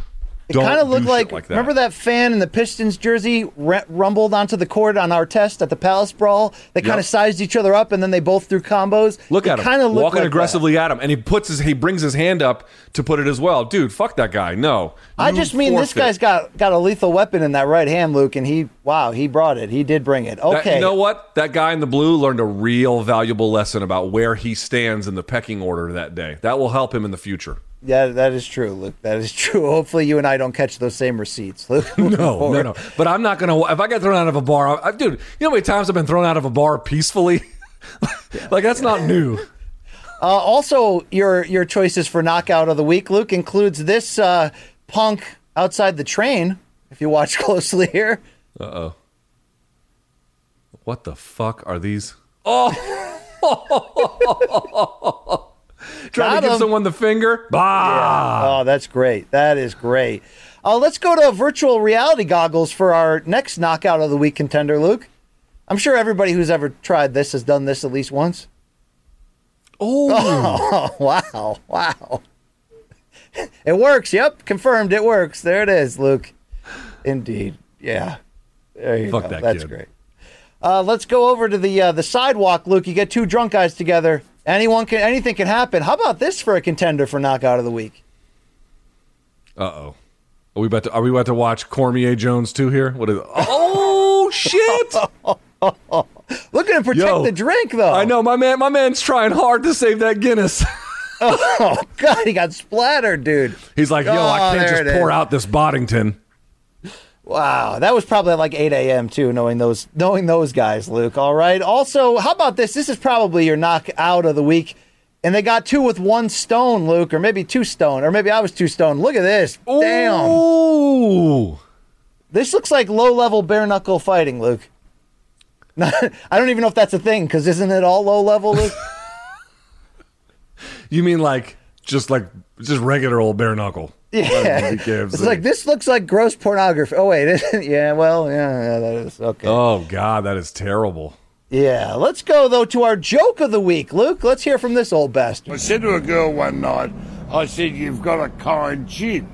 It kind of looked shit like, that. remember that fan in the Pistons jersey r- rumbled onto the court Ron Artest at the Palace Brawl? They kind Yep. of sized each other up and then they both threw combos. Look It at him walking like that. aggressively at him, and he puts his he brings his hand up to put it as well. Dude, fuck that guy. No, I just mean this guy's got got a lethal weapon in that right hand, Luke, and he wow, he brought it. He did bring it. That- Okay. you know what? That guy in the blue learned a real valuable lesson about where he stands in the pecking order that day. That will help him in the future. Yeah, that is true, Luke. That is true. Hopefully, you and I don't catch those same receipts, Luke. No, no, no. But I'm not gonna. If I get thrown out of a bar, I, dude, you know how many times I've been thrown out of a bar peacefully? like that's not new. Uh, also, your your choices for knockout of the week, Luke, includes this uh, punk outside the train. If you watch closely here, Uh oh. What the fuck are these? Oh. Trying Got to give him. someone the finger. Bah. oh, that's great. That is great. Uh, let's go to virtual reality goggles for our next knockout of the week contender, Luke. I'm sure everybody who's ever tried this has done this at least once. Oh. Oh, wow, wow. It works. Yep, confirmed. It works. There it is, Luke. Indeed. Yeah. There you Fuck go. that That's kid. great. Uh, let's go over to the uh, the sidewalk, Luke. You get two drunk guys together. Anyone can anything can happen. How about this for a contender for knockout of the week? Uh oh. Are we about to are we about to watch Cormier Jones too here? What is Oh shit! Look at him protect Yo, the drink, though. I know my man my man's trying hard to save that Guinness. Oh God, he got splattered, dude. He's like, yo, Oh, I can't just pour is. out this Boddington. Wow, that was probably at like 8 a.m. too, knowing those knowing those guys, Luke. All right. Also, how about this? This is probably your knockout of the week. And they got two with one stone, Luke, or maybe two stone, or maybe I was two stone. Look at this. Damn. Ooh. This looks like low level bare knuckle fighting, Luke. I don't even know if that's a thing, because isn't it all low level, Luke? You mean like just like just regular old bare knuckle? Yeah. KFC. It's like this looks like gross pornography. Oh wait, yeah, well, yeah, yeah, that is okay. Oh god, that is terrible. Yeah, let's go though to our joke of the week, Luke. Let's hear from this old bastard. I said to a girl one night, I said, You've got a kind chin.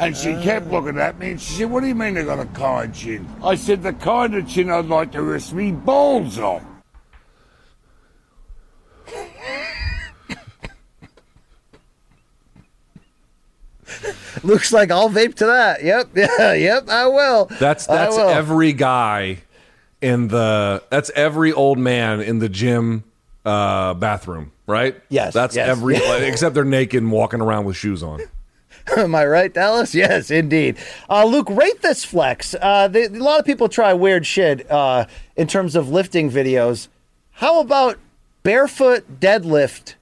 And she kept looking at me and she said, What do you mean I got a kind chin? I said, The kind of chin I'd like to rest me balls on. Looks like I'll vape to that. Yep, yeah, yep, I will. That's that's will. every guy in the that's every old man in the gym uh, bathroom, right? Yes, That's yes, every except they're naked and walking around with shoes on. Am I right, Dallas? Yes, indeed. Uh, Luke, rate this flex. Uh, they, a lot of people try weird shit uh, in terms of lifting videos. How about barefoot deadlift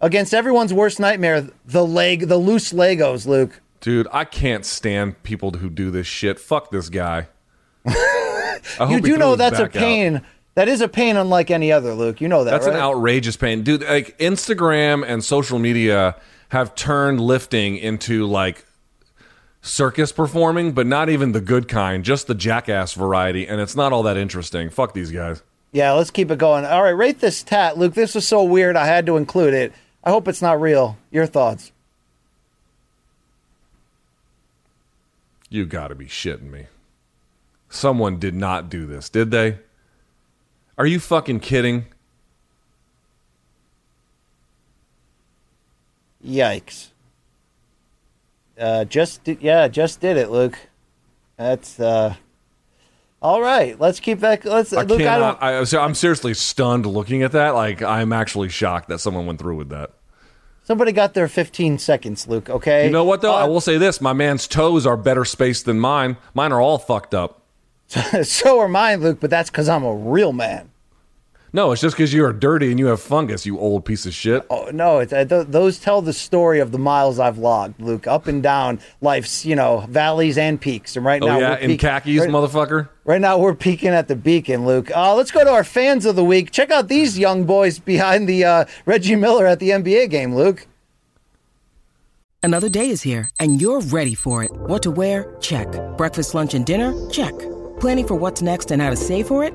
against everyone's worst nightmare? The leg, the loose Legos, Luke. Dude, I can't stand people who do this shit. Fuck this guy. You do know that's a back out. pain. That is a pain unlike any other, Luke. You know that, That's right? an outrageous pain, dude. Like Instagram and social media have turned lifting into like circus performing, but not even the good kind, just the jackass variety, and it's not all that interesting. Fuck these guys. Yeah, let's keep it going. All right, rate this tat, Luke. This was so weird, I had to include it. I hope it's not real. Your thoughts? You got to be shitting me. Someone did not do this, did they? Are you fucking kidding? Yikes. Uh, just did, yeah, just did it, Luke. That's uh. All right, let's keep that. Let's I Luke. I cannot. don't. I, I'm seriously stunned looking at that. Like I'm actually shocked that someone went through with that. Somebody got their 15 seconds, Luke. Okay. You know what though? Uh, I will say this: my man's toes are better spaced than mine. Mine are all fucked up. so are mine, Luke. But that's because I'm a real man. No, it's just because you are dirty and you have fungus, you old piece of shit. Oh no, it's, uh, th- those tell the story of the miles I've logged, Luke. Up and down life's, you know, valleys and peaks. And right Oh now, yeah, we're in peak- khakis, right- motherfucker. Right now, we're peeking at the beacon, Luke. Uh, let's go to our fans of the week. Check out these young boys behind the uh, Reggie Miller at the NBA game, Luke. Another day is here, and you're ready for it. What to wear? Check. Breakfast, lunch, and dinner? Check. Planning for what's next and how to save for it?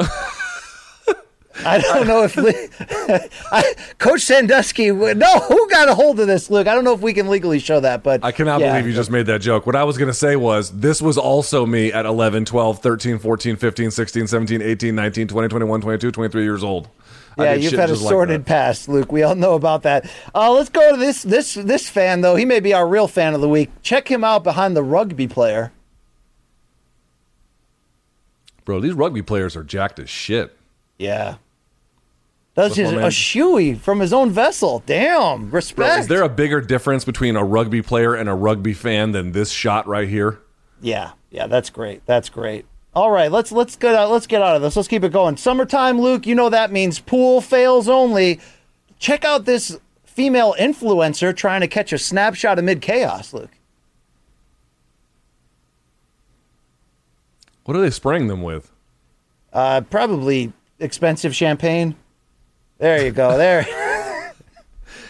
I don't know if Le- I, Coach Sandusky. would- No, who got a hold of this, Luke? I don't know if we can legally show that, but I cannot yeah. believe you just made that joke. What I was going to say was this was also me at 11, 12, 13, 14, 15, 16, 17, 18, 19, 20, 21, 22, 23 years old. Yeah, you've had a just like sordid past, Luke. We all know about that. Uh, let's go to this this this fan though. He may be our real fan of the week. Check him out behind the rugby player. Bro, these rugby players are jacked as shit. Yeah. That's just a man? shoey from his own vessel. Damn, Bro, respect. is there a bigger difference between a rugby player and a rugby fan than this shot right here? Yeah, yeah, that's great. That's great. All right, let's let's get out, let's get out of this. Let's keep it going. Summertime, Luke. You know that means pool fails only. Check out this female influencer trying to catch a snapshot amid chaos, Luke. What are they spraying them with? Uh, probably expensive champagne. There you go. There.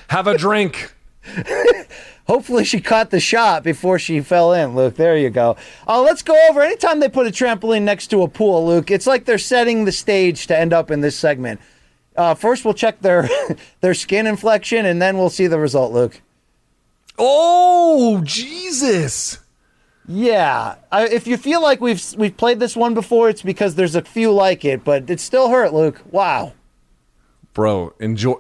Have a drink. Hopefully she caught the shot before she fell in, Luke. There you go. Uh, let's go over. Anytime they put a trampoline next to a pool, Luke, it's like they're setting the stage to end up in this segment. Uh, first, we'll check their their skin inflection, and then we'll see the result, Luke. Oh, Jesus. Yeah, I, if you feel like we've we've played this one before, it's because there's a few like it, but it still hurt, Luke. Wow. Bro, enjoy.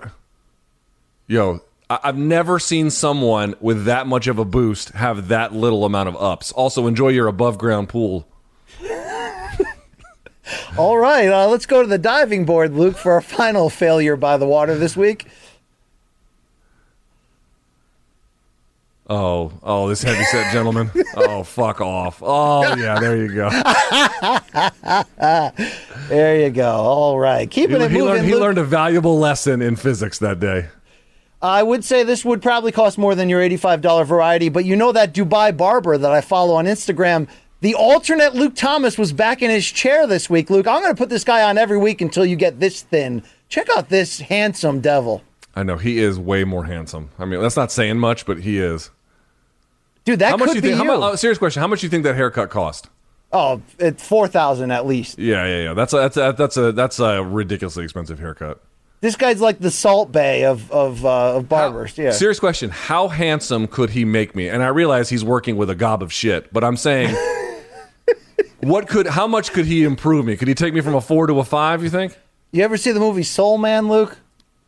Yo, I- I've never seen someone with that much of a boost have that little amount of ups. Also, enjoy your above ground pool. All right, uh, let's go to the diving board, Luke, for our final failure by the water this week. Oh, oh, this heavy set gentleman. Oh, fuck off. Oh, yeah, there you go. There you go. All right, He, keeping it he moving. learned, he Luke. learned a valuable lesson in physics that day. I would say this would probably cost more than your $85 variety, but you know that Dubai barber that I follow on Instagram, the alternate Luke Thomas was back in his chair this week. Luke, I'm going to put this guy on every week until you get this thin. Check out this handsome devil. I know he is way more handsome. I mean, that's not saying much, but he is. Dude, that how much could you be think? you. How much, oh, serious question. How much do you think that haircut cost? oh, it's 4000 at least. Yeah, yeah, yeah. That's a that's a, that's a that's a ridiculously expensive haircut. This guy's like the Salt Bae of of, uh, of barbers. Yeah. Serious question. How handsome could he make me? And I realize he's working with a gob of shit, but I'm saying, what could? How much could he improve me? Could he take me from a four to a five? You think? You ever see the movie Soul Man, Luke?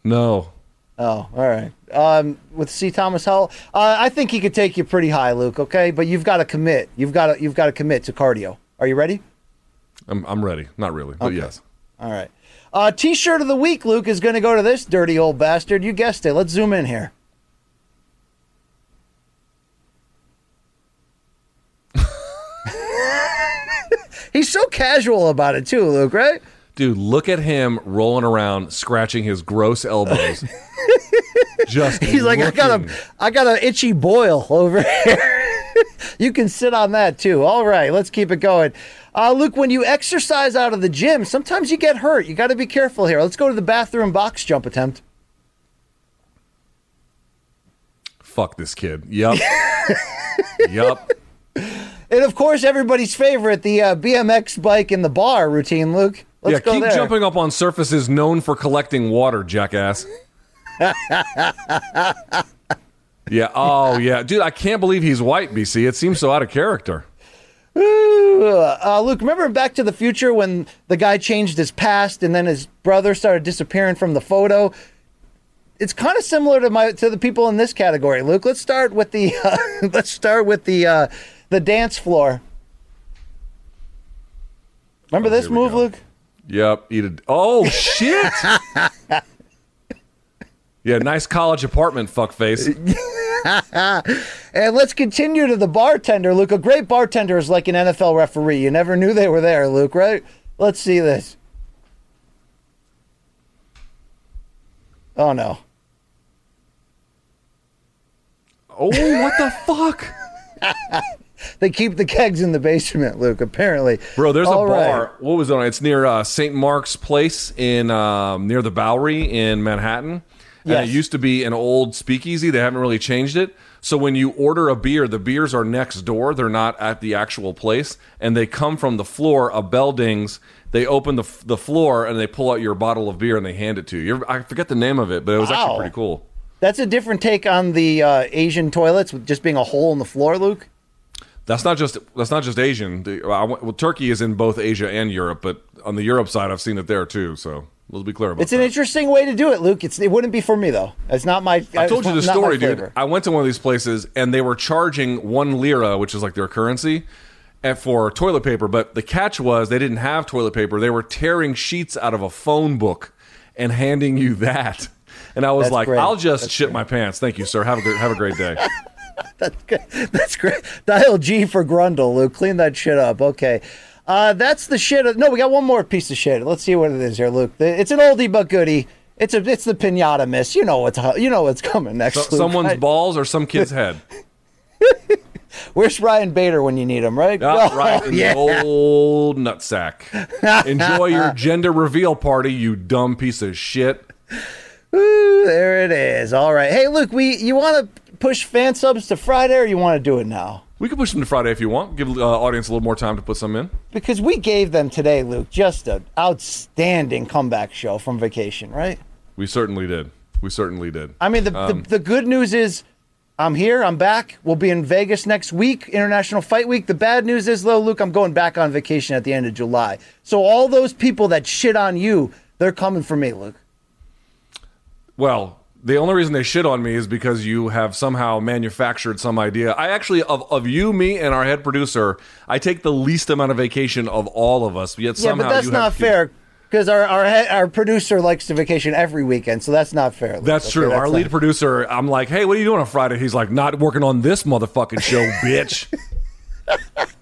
No. Oh, all right. Um, with C. Thomas Howell, uh, I think he could take you pretty high, Luke. Okay, but you've got to commit. You've got to you've got to commit to cardio. Are you ready? I'm I'm ready. Not really, but yes. All right. Uh, T-shirt of the week, Luke, is going to go to this dirty old bastard. You guessed it. Let's zoom in here. He's so casual about it too, Luke. Right? Dude, look at him rolling around, scratching his gross elbows. Just He's like, I got a, I got an itchy boil over here. you can sit on that too. All right, let's keep it going. Uh, Luke, when you exercise out of the gym, sometimes you get hurt. You got to be careful here. Let's go to the bathroom box jump attempt. Fuck this kid. Yep. yep. And of course, everybody's favorite, the uh, BMX bike in the bar routine, Luke. Let's yeah, keep there. jumping up on surfaces known for collecting water, jackass. yeah. Oh, yeah, dude. I can't believe he's white. BC. It seems so out of character. Uh, Luke, remember Back to the Future when the guy changed his past and then his brother started disappearing from the photo? It's kind of similar to my to the people in this category, Luke. Let's start with the uh, let's start with the uh, the dance floor. Remember this Oh, we move. Luke? Yep. Eat it. Oh shit. yeah. Nice college apartment. Fuckface. And let's continue to the bartender, Luke. A great bartender is like an NFL referee. You never knew they were there, Luke, right? Let's see this. Oh no. Oh, what the fuck? They keep the kegs in the basement, Luke, apparently. Bro, there's a All right. bar. What was it? on? It's near uh, St. Mark's Place in um, near the Bowery in Manhattan. And Yes. it used to be an old speakeasy. They haven't really changed it. So when you order a beer, the beers are next door. They're not at the actual place, and they come from the floor. A bell dings. They open the the floor and they pull out your bottle of beer and they hand it to you. You're, I forget the name of it, but it was Wow. actually pretty cool. That's a different take on the uh, Asian toilets with just being a hole in the floor, Luke. That's not just that's not just Asian. The, I well, Turkey is in both Asia and Europe, but on the Europe side, I've seen it there too. So let's be clear about it. It's that. an interesting way to do it, Luke. It's, it wouldn't be for me though. It's not my. I told you the it's not my story, dude. I went to one of these places and they were charging one lira, which is like their currency, and for toilet paper. But the catch was they didn't have toilet paper. They were tearing sheets out of a phone book and handing you that. And I was That's like, great. I'll just That's shit my pants. Thank you, sir. Have a great, have a great day. That's good. That's great. Dial G for Grundle, Luke. Clean that shit up. Okay. Uh, that's the shit. No, we got one more piece of shit. Let's see what it is here, Luke. It's an oldie but goodie. It's a it's the pinata miss. You know what's you know what's coming next. So- Luke. someone's right? balls or some kid's head. Where's Ryan Bader when you need him? Right? Ah, Oh, right in yeah. the old nutsack. Enjoy your gender reveal party, you dumb piece of shit. Ooh, there it is. All right. Hey, Luke. We you want to push fan subs to Friday, or you want to do it now? We can push them to Friday if you want. Give the uh, audience a little more time to put some in. Because we gave them today, Luke, just an outstanding comeback show from vacation, right? We certainly did. We certainly did. I mean, the, Um, the, the good news is I'm here. I'm back. We'll be in Vegas next week, International Fight Week. The bad news is, though, Luke, I'm going back on vacation at the end of July. So all those people that shit on you, they're coming for me, Luke. Well, the only reason they shit on me is because you have somehow manufactured some idea. I actually, of, of you, me, and our head producer, I take the least amount of vacation of all of us. Yet yeah, somehow but that's not fair because our, our he- our producer likes to vacation every weekend, so that's not fair. Luke. That's Okay, true. Our that's lead not- producer, I'm like, hey, what are you doing on Friday? He's like, not working on this motherfucking show, bitch.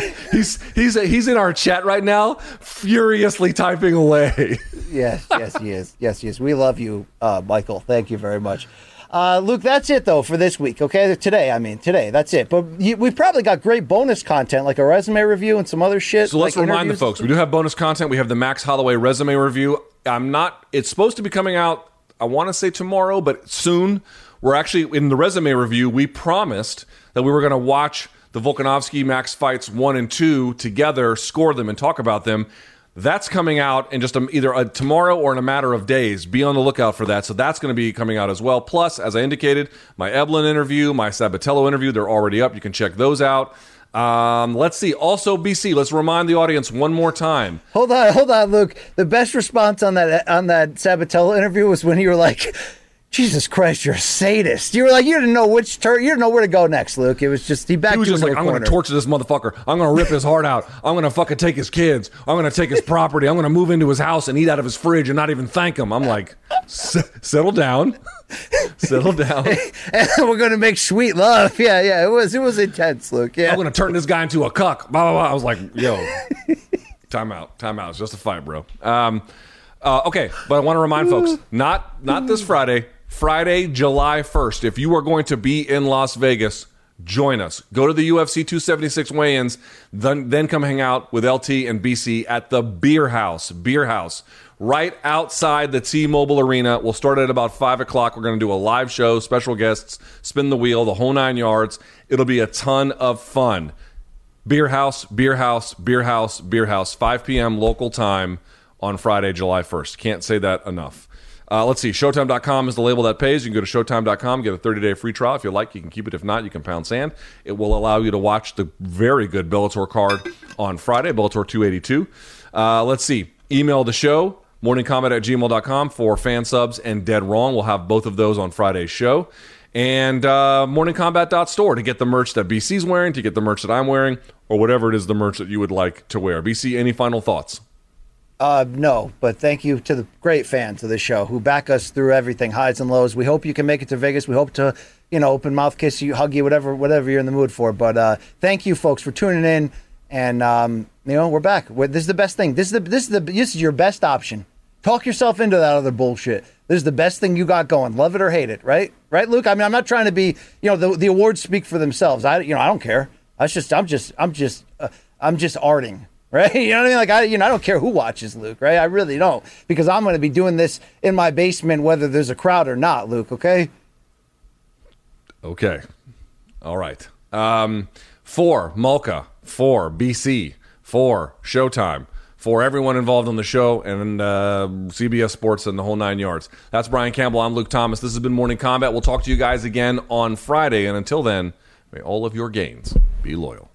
he's he's he's in our chat right now, furiously typing away. yes, yes, he is. Yes, he is. We love you, uh, Michael. Thank you very much. Uh, Luke, that's it though for this week. Okay, today. I mean, today. That's it. But you, we've probably got great bonus content like a resume review and some other shit. So let's like remind the folks we do have bonus content. We have the Max Holloway resume review. I'm not. It's supposed to be coming out. I want to say tomorrow, but soon. We're actually in the resume review. We promised that we were going to watch the Volkanovski Max fights one and two together, score them, and talk about them. That's coming out in just a, either a, tomorrow or in a matter of days. Be on the lookout for that. So that's going to be coming out as well. Plus, as I indicated, my Eblen interview, my Sabatello interview, they're already up. You can check those out. Um, let's see. Also, BC. Let's remind the audience one more time. Hold on, hold on, Luke. The best response on that on that Sabatello interview was when you were like, "Jesus Christ, you're a sadist." You were like, you didn't know which turn, you didn't know where to go next, Luke. It was just he backed He was just like, I'm going to torture this motherfucker. I'm going to rip his heart out. I'm going to fucking take his kids. I'm going to take his property. I'm going to move into his house and eat out of his fridge and not even thank him. I'm like, "S- settle down. settle down. and we're going to make sweet love. Yeah, yeah. It was it was intense, Luke. Yeah. I'm going to turn this guy into a cuck. Blah, blah, blah. I was like, yo, time out. Time out. It's just a fight, bro. Um, uh, okay, but I want to remind folks, not not this Friday, Friday, July 1st. If you are going to be in Las Vegas, join us. Go to the UFC 276 weigh-ins, then then come hang out with LT and BC at the Beer House. Beer House. Right outside the T-Mobile Arena. We'll start at about five o'clock. We're going to do a live show, special guests, spin the wheel, the whole nine yards. It'll be a ton of fun. Beer House, Beer House, Beer House, Beer House, 5 p.m. local time on Friday, July 1st. Can't say that enough. Uh, let's see. Showtime.com is the label that pays. You can go to Showtime.com, get a 30 day free trial. If you like, you can keep it. If not, you can pound sand. It will allow you to watch the very good Bellator card on Friday, Bellator 282. Uh, let's see. Email the show, morningkombat at gmail.com for fan subs and Dead Wrong. We'll have both of those on Friday's show. And uh, morningkombat.store to get the merch that BC's wearing, to get the merch that I'm wearing, or whatever it is the merch that you would like to wear. BC, any final thoughts? Uh, no, but thank you to the great fans of the show who back us through everything, highs and lows. We hope you can make it to Vegas. We hope to, you know, open mouth kiss you, hug you, whatever, whatever you're in the mood for. But uh, thank you, folks, for tuning in. And um, you know, we're back. We're, this is the best thing. This is the this is the this is your best option. Talk yourself into that other bullshit. This is the best thing you got going. Love it or hate it, right? Right, Luke. I mean, I'm not trying to be. You know, the the awards speak for themselves. I you know I don't care. I just I'm just I'm just uh, I'm just arting right? You know what I mean? Like I, you know, I don't care who watches Luke, right? I really don't because I'm going to be doing this in my basement whether there's a crowd or not, Luke. Okay. Okay. All right. Um, for Malka, for BC, for Showtime, for everyone involved on the show and uh, CBS Sports and the whole nine yards. That's Brian Campbell. I'm Luke Thomas. This has been Morning Kombat. We'll talk to you guys again on Friday. And until then, may all of your gains be loyal.